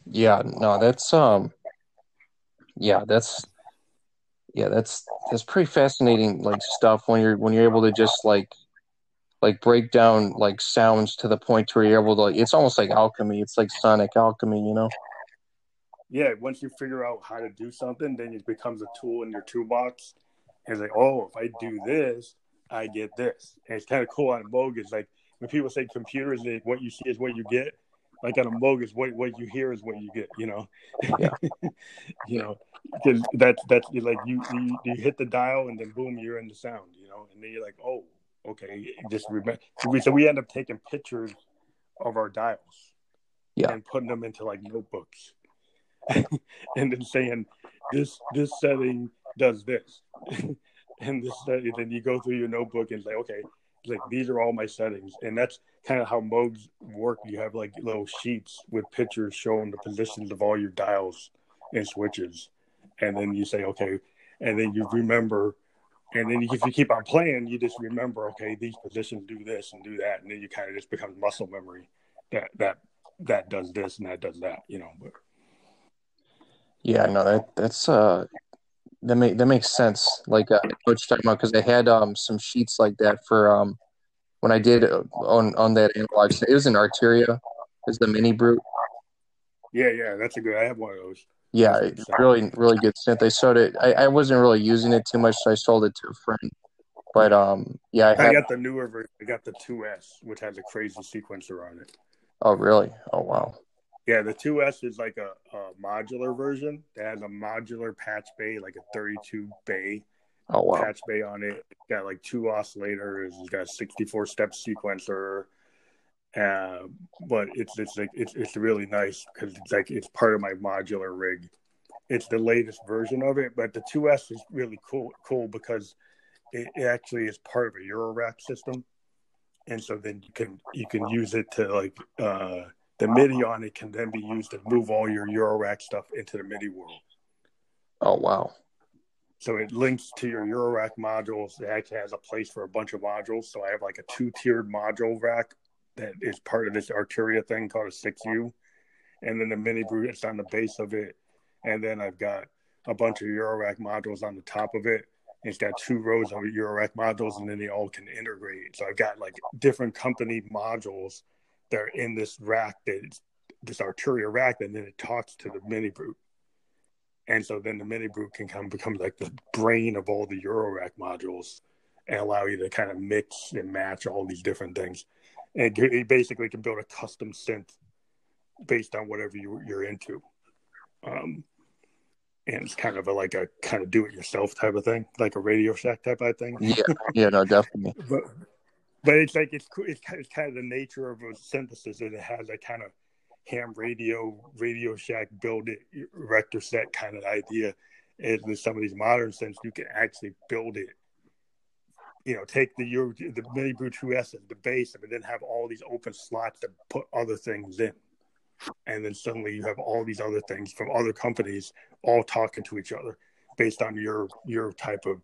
yeah, no, that's um, yeah, that's yeah, that's that's pretty fascinating like stuff when you're when you're able to just like like break down like sounds to the point where you're able to like, it's almost like alchemy. It's like sonic alchemy, you know. Yeah, once you figure out how to do something, then it becomes a tool in your toolbox. It's like, oh, if I do this, I get this. And it's kind of cool on. It's like when people say computers, what you see is what you get like on a bogus what what you hear is what you get you know yeah. <laughs> you know because that's that's like you, you you hit the dial and then boom you're in the sound you know and then you're like oh okay just remember so we end up taking pictures of our dials yeah, and putting them into like notebooks, <laughs> and then saying this this setting does this, <laughs> and this setting, then you go through your notebook and say, okay, like these are all my settings, and that's kind of how modes work. You have like little sheets with pictures showing the positions of all your dials and switches, and then you say, okay, and then you remember and then if you keep on playing, you just remember, okay, these positions do this and do that, and then you kind of just become muscle memory that that that does this and that does that, you know. But yeah, no, that that's uh that make that makes sense. Like uh, what you're talking about because I had um some sheets like that for um when I did uh, on on that analog. It was an Arturia, is the mini brute. Yeah, yeah, that's a good. I have one of those. Yeah, really, really good synth. I sold it. I, I wasn't really using it too much, so I sold it to a friend. But um, yeah, I, I got the newer version. I got the 2S, which has a crazy sequencer on it. Oh, really? Oh, wow. Yeah, the 2S is like a, a modular version. that has a modular patch bay, like a 32 bay oh, wow. patch bay on it. It's got like two oscillators. It's got a 64 step sequencer. Uh, but it's it's like it's it's really nice because it's like it's part of my modular rig. It's the latest version of it, but the 2S is really cool cool because it, it actually is part of a Eurorack system, and so then you can you can use it to like uh, the MIDI on it can then be used to move all your Eurorack stuff into the MIDI world. Oh wow! So it links to your Eurorack modules. It actually has a place for a bunch of modules. So I have like a two tiered module rack that is part of this Arturia thing called a 6U. And then the mini brute it's on the base of it. And then I've got a bunch of Eurorack modules on the top of it. It's got two rows of Eurorack modules, and then they all can integrate. So I've got like different company modules that are in this rack that is this Arturia rack, and then it talks to the mini brute. And so then the mini brute can come become like the brain of all the Eurorack modules and allow you to kind of mix and match all these different things and you basically can build a custom synth based on whatever you, you're into. Um, and it's kind of a, like a kind of do it yourself type of thing, like a Radio Shack type of thing. Yeah, yeah, no, definitely. <laughs> but but it's like it's it's kind, of, it's kind of the nature of a synthesis that it has a kind of ham radio, Radio Shack build it Erector set kind of idea. And with some of these modern synths, you can actually build it you know, take the your the mini 2S as the base, and then have all these open slots to put other things in, and then suddenly you have all these other things from other companies all talking to each other based on your your type of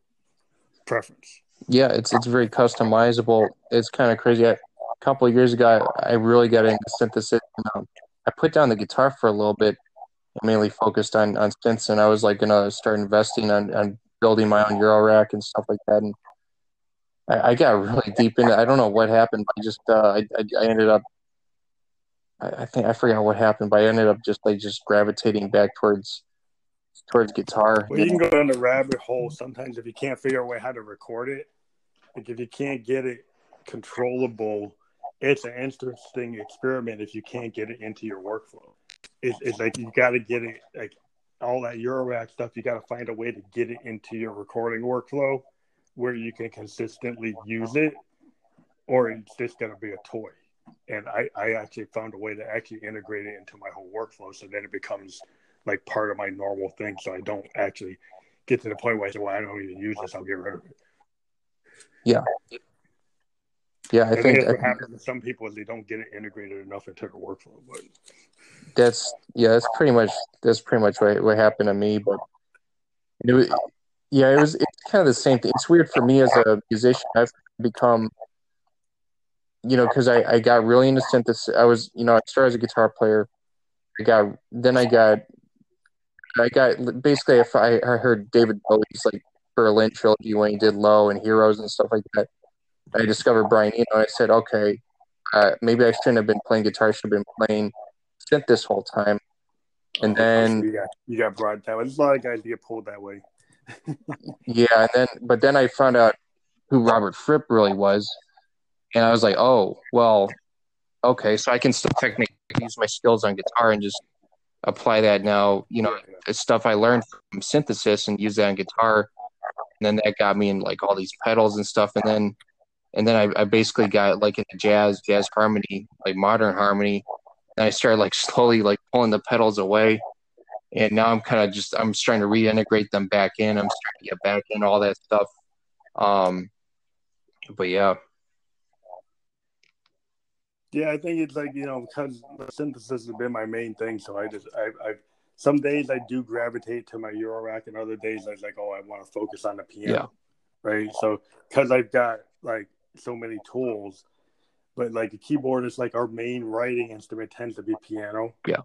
preference. Yeah, it's it's very customizable. It's kind of crazy. I, a couple of years ago, I really got into synthesis. Um, I put down the guitar for a little bit, mainly focused on on synths, and I was like gonna start investing on on building my own Eurorack and stuff like that. And I, I got really deep into. I don't know what happened. I just uh, I, I, I ended up. I, I think I forgot what happened, but I ended up just like just gravitating back towards towards guitar. Well, you can go down the rabbit <laughs> hole sometimes if you can't figure out how to record it. Like if you can't get it controllable, it's an interesting experiment if you can't get it into your workflow. It's, it's like you got to get it like all that Eurorack stuff. You got to find a way to get it into your recording workflow where you can consistently use it, or it's just going to be a toy. And I, I actually found a way to actually integrate it into my whole workflow so then it becomes like part of my normal thing. So I don't actually get to the point where I say, well, I don't even use this, I'll get rid of it. Yeah. Yeah, I, I think, that's what happens to some people is they don't get it integrated enough into their workflow. But that's yeah, that's pretty much that's pretty much what, what happened to me. But it was, yeah, it was it's kind of the same thing. It's weird for me as a musician. I've become, you know, because I, I got really into synthesis. I was, you know, I started as a guitar player. I got then I got I got basically if I, I heard David Bowie's like Berlin trilogy when he did Low and Heroes and stuff like that. I discovered Brian Eno and I said, okay, uh, maybe I shouldn't have been playing guitar. I should have been playing synth this whole time. And oh, then you got, you got brought that way. There's a lot of guys get pulled that way <laughs> yeah, and then but then I found out who Robert Fripp really was, and I was like, oh well, okay, so I can still technically use my skills on guitar and just apply that now. You know, stuff I learned from synthesis and use that on guitar. And then that got me in like all these pedals and stuff, and then and then I, I basically got like into jazz, jazz harmony, like modern harmony, and I started like slowly like pulling the pedals away. And now I'm kind of just I'm trying to reintegrate them back in. I'm starting to get back in all that stuff. Um, but yeah. Yeah, I think it's like you know because the synthesis has been my main thing. So I just I, I some days I do gravitate to my Eurorack, and other days I was like, oh, I want to focus on the piano, yeah. right? So because I've got like so many tools, but like a keyboard is like our main writing instrument tends to be piano. Yeah.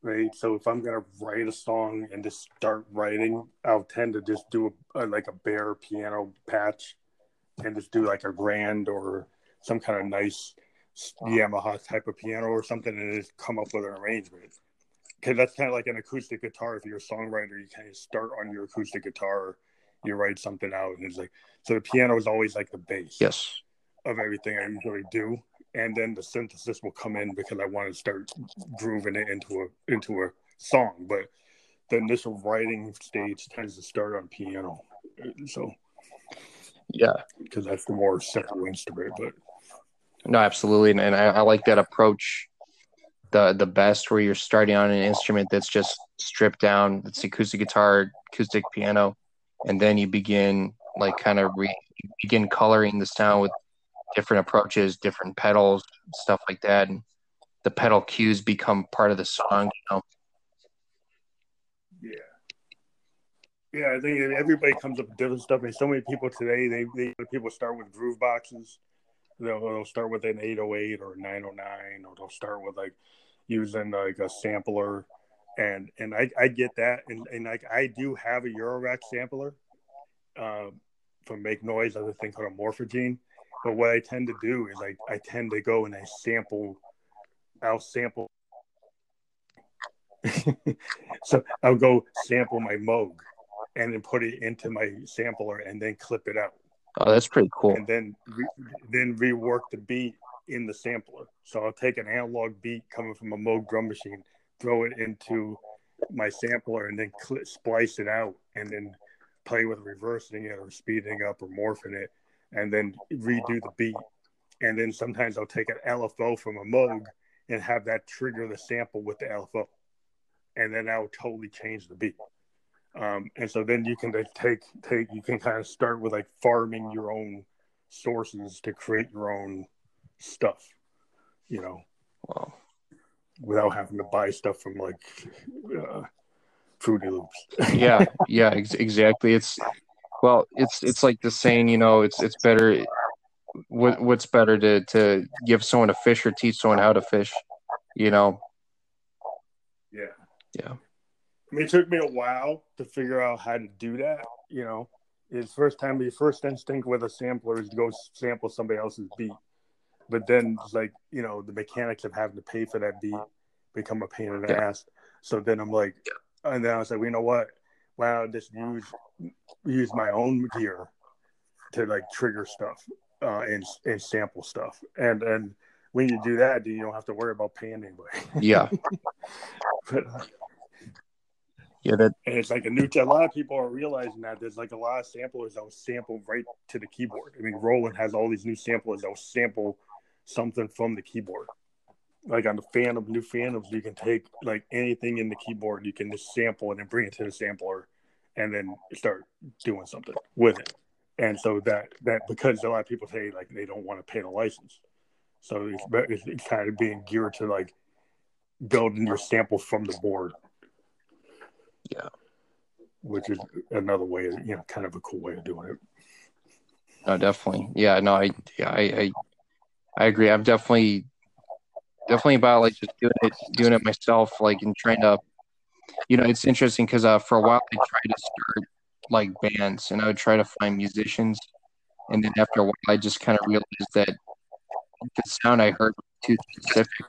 Right. So if I'm gonna write a song and just start writing, I'll tend to just do a, a like a bare piano patch, and just do like a grand or some kind of nice Um, Yamaha type of piano or something, and just come up with an arrangement. Because that's kind of like an acoustic guitar. If you're a songwriter, you kind of start on your acoustic guitar, you write something out, and it's like so. The piano is always like the base. Yes. Of everything I usually do, and then the synthesis will come in because I want to start grooving it into a into a song. But the initial writing stage tends to start on piano, so yeah, because that's the more simple instrument. But no, absolutely, and, and I, I like that approach the the best where you're starting on an instrument that's just stripped down it's acoustic guitar acoustic piano and then you begin like kind of re- begin coloring the sound with different approaches, different pedals, stuff like that. And the pedal cues become part of the song, you know. Yeah. Yeah, I think everybody comes up with different stuff. Mean, so many people today, they, they people start with groove boxes. They'll, they'll start with an 808 or 909, or they'll start with like using like a sampler. And and I, I get that. And, and like I do have a Eurorack sampler um, from Make Noise, I think called a Morphogene but what I tend to do is I, I tend to go and I sample, I'll sample. <laughs> so I'll go sample my Moog and then put it into my sampler and then clip it out. Oh, that's pretty cool. And then re- then rework the beat in the sampler. So I'll take an analog beat coming from a Moog drum machine, throw it into my sampler, and then cl- splice it out, and then play with reversing it or speeding up or morphing it, and then redo the beat. And then sometimes I'll take an LFO from a Moog and have that trigger the sample with the LFO. And then will totally change the beat. Um, and so then you can take take you can kind of start with like farming your own sources to create your own stuff, you know, wow. without having to buy stuff from like uh, Fruity Loops. <laughs> yeah, yeah, ex- exactly. It's well, it's it's like the saying, you know, it's it's better. What what's better to to give someone a fish or teach someone how to fish? You know. Yeah. Yeah. I mean, it took me a while to figure out how to do that. You know, it's first time your first instinct with a sampler is to go sample somebody else's beat, but then it's like you know the mechanics of having to pay for that beat become a pain in the yeah. ass. So then I'm like, and then I was like, well, you know what? Wow, just use use my own gear to like trigger stuff uh, and and sample stuff. And and when you do that, then you don't have to worry about paying anybody. Yeah. <laughs> but, uh, yeah, that and it's like a new. A lot of people are realizing that there's like a lot of samplers that will sample right to the keyboard. I mean, Roland has all these new samplers that will sample something from the keyboard. Like on the Fantom, new Fantoms, you can take like anything in the keyboard, you can just sample it and bring it to the sampler and then start doing something with it. And so that that because a lot of people say like they don't want to pay the license, so it's, it's kind of being geared to like building your sample from the board. Yeah, which is another way, you know, kind of a cool way of doing it. No, definitely. Yeah, no, I, yeah, I, I, I agree. I'm definitely, definitely about like just doing it, doing it myself, like and trying to you know, it's interesting because uh, for a while I tried to start like bands and I would try to find musicians. And then after a while, I just kind of realized that the sound I heard was too specific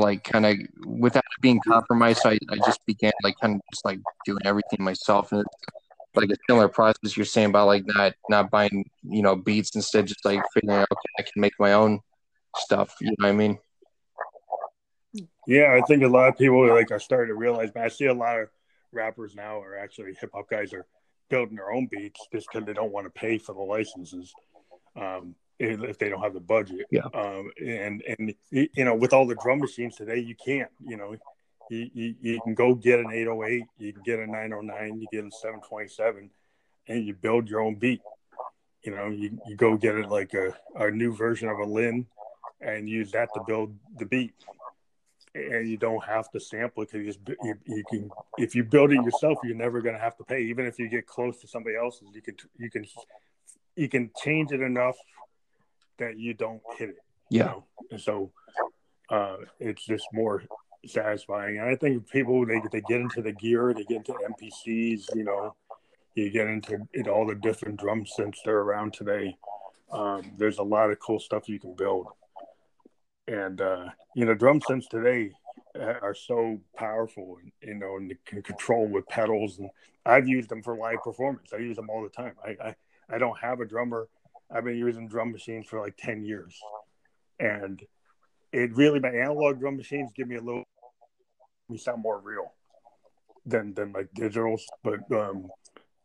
like kind of without being compromised. I, I just began like kind of just like doing everything myself. And like a similar process you're saying about like not not buying you know beats instead just like figuring out okay I can make my own stuff. You know what I mean? Yeah, I think a lot of people like are starting to realize. But I see a lot of rappers now are actually hip hop guys are building their own beats just because they don't want to pay for the licenses. Um, if they don't have the budget. Yeah. Um, and and you know, with all the drum machines today, you can't. You know, you, you, you can go get an 808, you can get a 909, you get a 727, and you build your own beat. You know, you, you go get it like a, a new version of a Linn and use that to build the beat. And you don't have to sample it because you, you, can. If you build it yourself, you're never going to have to pay. Even if you get close to somebody else's, you can you can you can change it enough that you don't hit it. Yeah. You know? And so uh, it's just more satisfying. And I think people they they get into the gear, they get into MPCs, you know, you get into it, all the different drum synths that are around today. Um, there's a lot of cool stuff you can build, and uh, you know, drum synths today are so powerful, you know, and can control with pedals. And I've used them for live performance. I use them all the time. I I, I don't have a drummer. I've been using drum machines for like ten years, and it really my analog drum machines give me a little me sound more real than than like digitals. But um,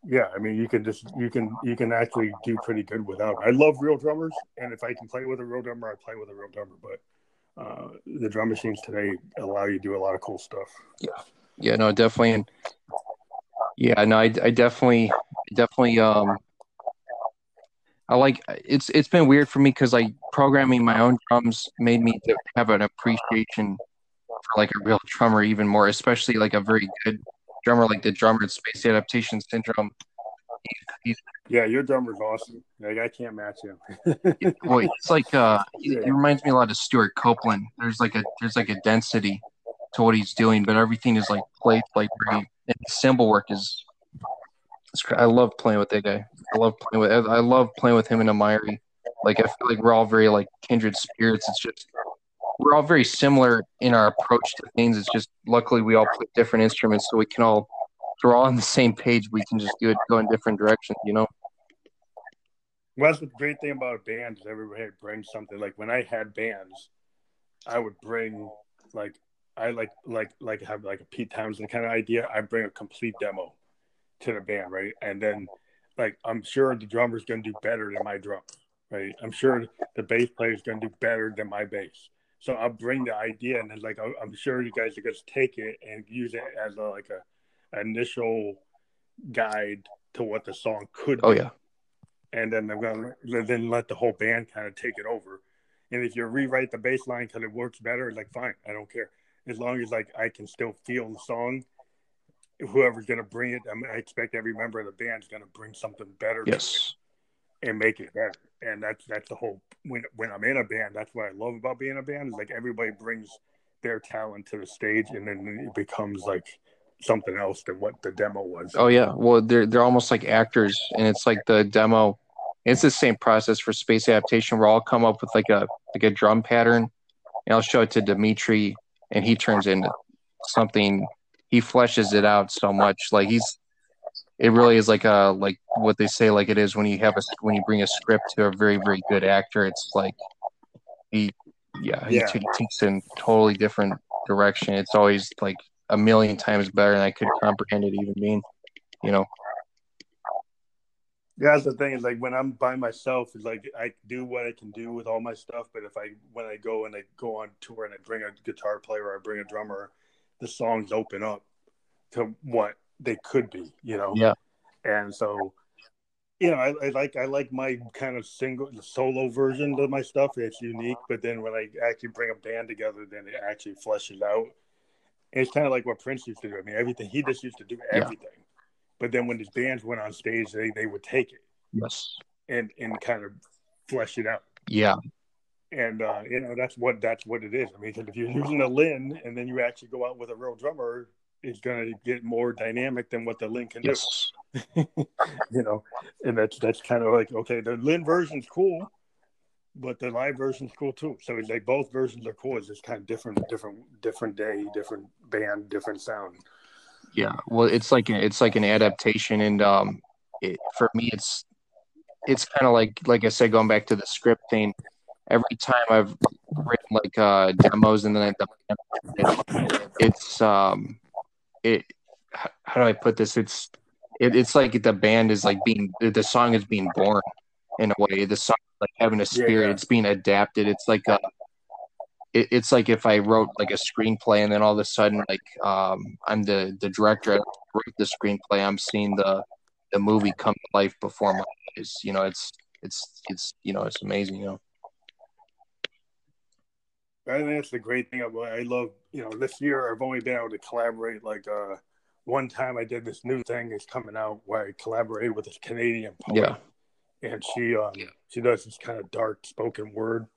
yeah, I mean, you can just you can you can actually do pretty good without. I love real drummers, and if I can play with a real drummer, I play with a real drummer. But uh, the drum machines today allow you to do a lot of cool stuff. Yeah, yeah, no, definitely, and yeah, no, I, I definitely, definitely, um, I like it's it's been weird for me because like programming my own drums made me to have an appreciation for like a real drummer even more, especially like a very good drummer like the drummer in Space Adaptation Syndrome. He's, he's, yeah, your drummer's awesome. Like I can't match him. well, <laughs> it's like uh, it, it reminds me a lot of Stewart Copeland. There's like a there's like a density to what he's doing, but everything is like played like very. And the cymbal work is. I love playing with that guy. I love playing with. I love playing with him and Amari. Like I feel like we're all very like kindred spirits. It's just we're all very similar in our approach to things. It's just luckily we all play different instruments, so we can all we're all on the same page. We can just do it, go in different directions, you know. Well, that's the great thing about a band is everybody brings something. Like when I had bands, I would bring like I like like like have like a Pete Townshend kind of idea. I bring a complete demo to the band, right? And then like I'm sure the drummer's gonna do better than my drum, right? I'm sure the bass player's gonna do better than my bass. So I'll bring the idea, and then like I'm sure you guys are to take it and use it as a, like a initial guide to what the song could. Oh be. yeah. And then I'm gonna then let the whole band kind of take it over. And if you rewrite the bass line because it works better, like fine, I don't care. As long as like I can still feel the song, whoever's gonna bring it, I, mean, I expect every member of the band's gonna bring something better. Yes. And make it better and that's that's the whole when when I'm in a band, that's what I love about being a band is like everybody brings their talent to the stage, and then it becomes like something else than what the demo was. Oh yeah, well they're they're almost like actors, and it's like the demo. It's the same process for space adaptation. Where I'll come up with like a like a drum pattern, and I'll show it to Dimitri, and he turns into something. He fleshes it out so much. Like he's it really is like a like what they say like it is when you have a when you bring a script to a very very good actor it's like he yeah, yeah. he takes in totally different direction it's always like a million times better than i could comprehend it even being you know yeah, that's the thing is like when I'm by myself, it's like I do what I can do with all my stuff. But if I when I go and I go on tour and I bring a guitar player or I bring a drummer, the songs open up to what they could be, you know. Yeah. And so, you know, I, I, like I like my kind of single solo version of my stuff. It's unique, but then when I actually bring a band together, then it actually fleshes out. And it's kind of like what Prince used to do. I mean, everything he just used to do everything, yeah. but then when his bands went on stage, they they would take it, yes, and and kind of flesh it out. Yeah. And uh, you know that's what that's what it is. I mean, if you're using a Linn and then you actually go out with a real drummer, it's going to get more dynamic than what the Linn can yes. do. <laughs> you know, and that's that's kind of like okay, the Linn version's cool, but the live version's cool too. So it's like both versions are cool. It's just kind of different, different, different day, different band, different sound. Yeah, well, it's like it's like an adaptation, and um, it, for me, it's it's kind of like like I said, going back to the script thing. Every time I've written like uh, demos, and then I, it's um, it how do I put this? It's it, it's like the band is like being the song is being born. in a way. The song like having a spirit. Yeah, yeah. It's being adapted. It's like a it, it's like if I wrote like a screenplay and then all of a sudden like um, I'm the the director I wrote the screenplay. I'm seeing the the movie come to life before my eyes. You know, it's it's it's you know it's amazing. You know. I think that's the great thing about I love you know this year I've only been able to collaborate like uh one time I did this new thing is coming out where I collaborated with this Canadian poet. Yeah. And she um yeah. she does this kind of dark spoken word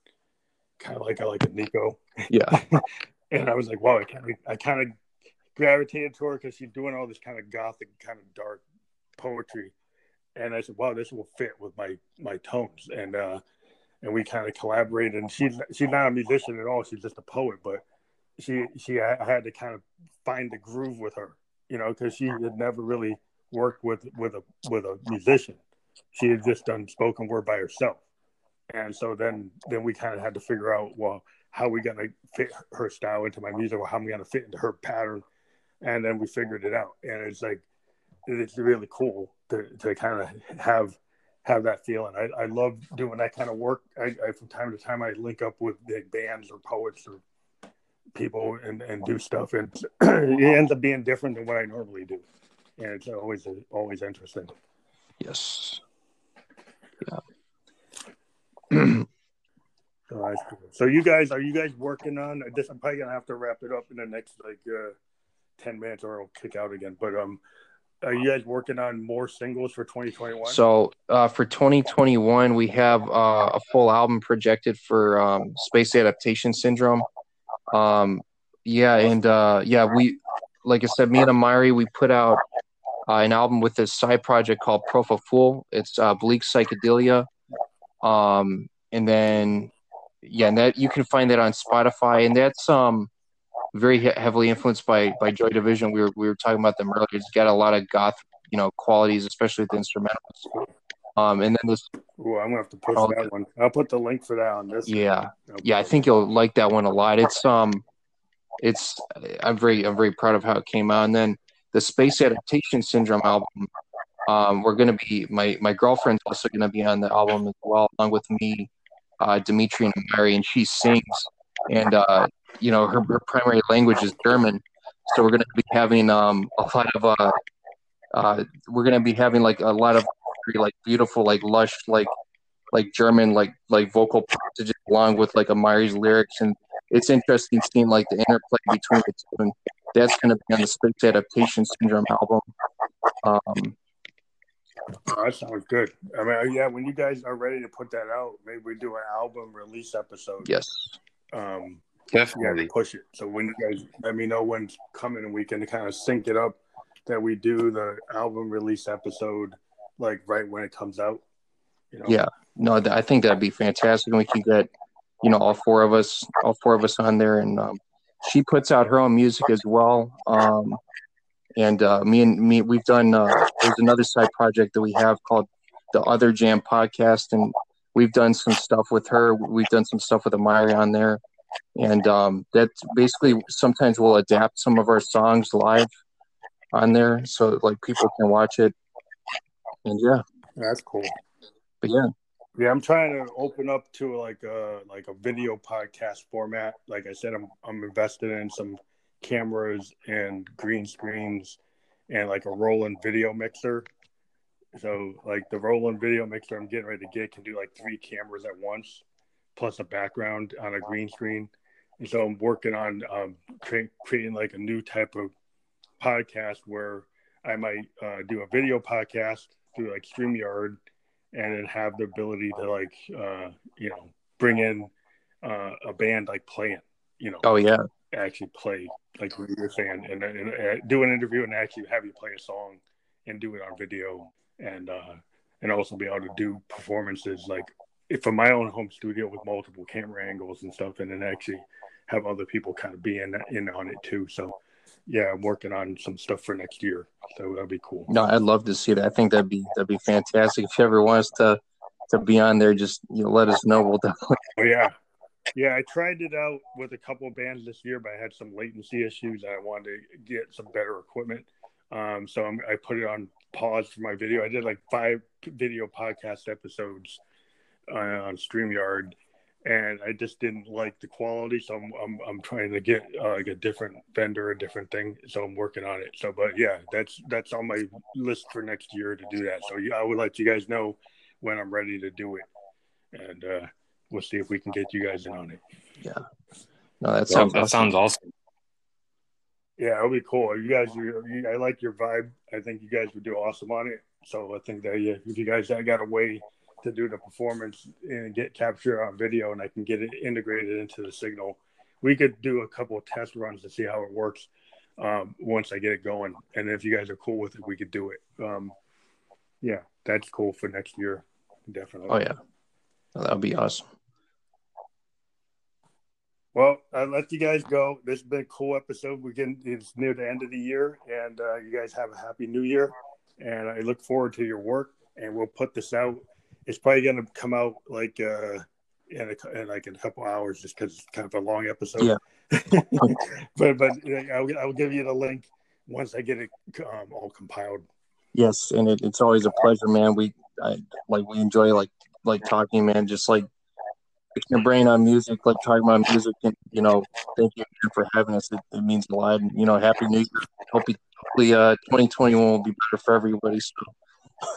kind of like I like a Nico. Yeah. <laughs> and I was like, wow, I kind of I kind of gravitated to her because she's doing all this kind of gothic, kind of dark poetry. And I said, wow, this will fit with my my tones. And uh, and we kind of collaborated. And she's she's not a musician at all. She's just a poet, but she she I had to kind of find the groove with her, you know, because she had never really worked with with a with a musician. She had just done spoken word by herself and so then then we kind of had to figure out well how are we to fit her style into my music or how going to fit into her pattern and then we figured it out and it's like it's really cool to, to kind of have have that feeling. I, I love doing that kind of work. I, I from time to time i link up with big bands or poets or people and, and do stuff. And <clears throat> it ends up being different than what i normally do. And it's always always interesting. Yes. Yeah. <clears throat> So, so you guys, are you guys working on this? I'm probably gonna have to wrap it up in the next like uh, ten minutes, or I'll kick out again. But um, are you guys working on more singles for 2021? So uh, for 2021, we have uh, a full album projected for um, Space Adaptation Syndrome. Um, yeah, and uh, yeah, we like I said, me and Amari, we put out uh, an album with this side project called Prophefool. It's uh, Bleak Psychedelia. Um, and then yeah, and that you can find that on Spotify, and that's um very heavily influenced by by Joy Division. We were we were talking about them earlier. It's got a lot of goth you know qualities, especially with the instrumentals. Um, and then this. Oh, I'm gonna have to push oh, that one. I'll put the link for that on this. Yeah, yeah, I think you'll like that one a lot. It's um, it's I'm very I'm very proud of how it came out. And then the Space Adaptation Syndrome album um, we're gonna be my my girlfriend's also gonna be on the album as well, along with me, uh, Dimitri and Mary, and she sings, and uh, you know her, her primary language is German, so we're gonna be having um, a lot of uh, uh, we're gonna be having like a lot of like beautiful like lush like like German like like vocal passages along with like Amari's lyrics, and it's interesting seeing like the interplay between the two, and that's gonna be on the Space Adaptation Syndrome album. Um, Oh, that sounds good. I mean, yeah, when you guys are ready to put that out, maybe we do an album release episode. Yes. Um, Definitely. Yeah, push it. So when you guys let me know when's coming and we can kind of sync it up that we do the album release episode like right when it comes out. You know? Yeah. No, I think that'd be fantastic. And we can get, you know, all four of us, all four of us on there. And um, she puts out her own music as well. Um, and uh, me and me we've done uh, there's another side project that we have called the other jam podcast and we've done some stuff with her we've done some stuff with amari on there and um, that's basically sometimes we'll adapt some of our songs live on there so like people can watch it. And yeah. That's cool. But yeah. Yeah i'm trying to open up to like a like a video podcast format. Like i said i'm i'm invested in some cameras and green screens and like a rolling video mixer. So like the rolling video mixer I'm getting ready to get can do like three cameras at once, plus a background on a green screen. And so I'm working on um, cre- creating like a new type of podcast where I might uh, do a video podcast through like StreamYard and then have the ability to like uh, you know bring in uh, a band like playing you know. Oh yeah. Actually play like you were saying, and, and, and, do an interview and actually have you play a song and do it on video, and uh, and also be able to do performances like from my own home studio with multiple camera angles and stuff, and then actually have other people kind of be in in on it too. So yeah, I'm working on some stuff for next year, so that'd be cool. No, I'd love to see that. I think that'd be that'd be fantastic. If you ever wants to to be on there, just you know, let us know. We'll definitely. Oh yeah, yeah, I tried it out with a couple of bands this year, but I had some latency issues. I wanted to get some better equipment. Um, so I'm, i put it on pause for my video. I did like five video podcast episodes on Streamyard, and I just didn't like the quality. So I'm I'm, I'm trying to get uh, like a different vendor, a different thing. So I'm working on it. So, but yeah, that's that's on my list for next year to do that. So yeah, I would let you guys know when I'm ready to do it, and uh, we'll see if we can get you guys in on it. Yeah, no, that sounds that sounds awesome. Yeah, it'll be cool. You guys, you, I like your vibe. I think you guys would do awesome on it. So I think that yeah, if you guys I got a way to do the performance and get capture on video, and I can get it integrated into the signal, we could do a couple of test runs to see how it works um, once I get it going. And if you guys are cool with it, we could do it. Um, yeah, that's cool for next year, definitely. Oh yeah, that would be awesome. Well, I'll let you guys go. This has been a cool episode. We're getting it's near the end of the year, and uh, you guys have a happy new year. And I look forward to your work. And we'll put this out. It's probably going to come out like uh, in, a, in like in a couple hours, just because it's kind of a long episode. Yeah. <laughs> but but I'll, I'll give you the link once I get it um, all compiled. Yes, and it, it's always a pleasure, man. We I, like we enjoy like like talking, man. Just like picking your brain on music, like talking about music, and you know, thank you for having us. It, it means a lot. And, you know, happy New Year. Hope hopefully, uh, 2021 will be better for everybody. So. <laughs>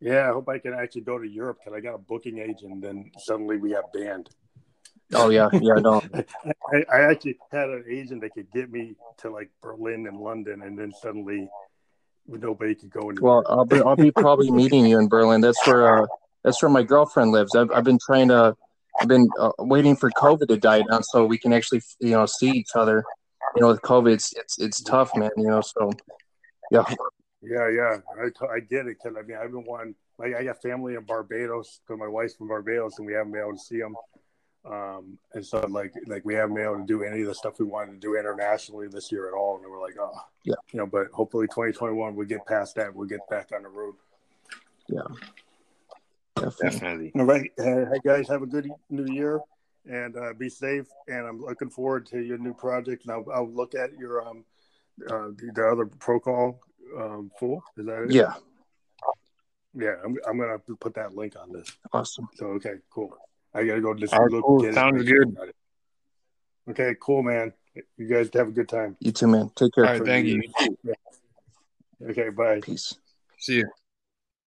Yeah, I hope I can actually go to Europe because I got a booking agent. And then suddenly we got banned. Oh yeah, yeah, I know. <laughs> I, I actually had an agent that could get me to like Berlin and London, and then suddenly nobody could go. Anywhere. Well, I'll be I'll be probably <laughs> meeting you in Berlin. That's where uh, that's where my girlfriend lives. I've I've been trying to I've been uh, waiting for COVID to die down so we can actually, you know, see each other. You know, with COVID, it's it's, it's tough, man. You know, so yeah. Yeah, yeah, I, I get it because I mean I've been one like I got family in Barbados because my wife's from Barbados and we haven't been able to see them, um, and so like like we haven't been able to do any of the stuff we wanted to do internationally this year at all, and we're like, oh, yeah, you know, but hopefully 2021 we get past that, we'll get back on the road. Yeah. Definitely. All right. Uh, hey, guys, have a good new year and uh, be safe. And I'm looking forward to your new project. And I'll, I'll look at your um uh, the, the other Procol um, full. Is that it? Yeah. Yeah, I'm, I'm gonna put that link on this. Awesome. So okay, cool. I gotta go just look. Cool. Sounds good. Okay, cool, man. You guys have a good time. You too, man. Take care. All right, thank you. Yeah. Okay, bye. Peace. See you.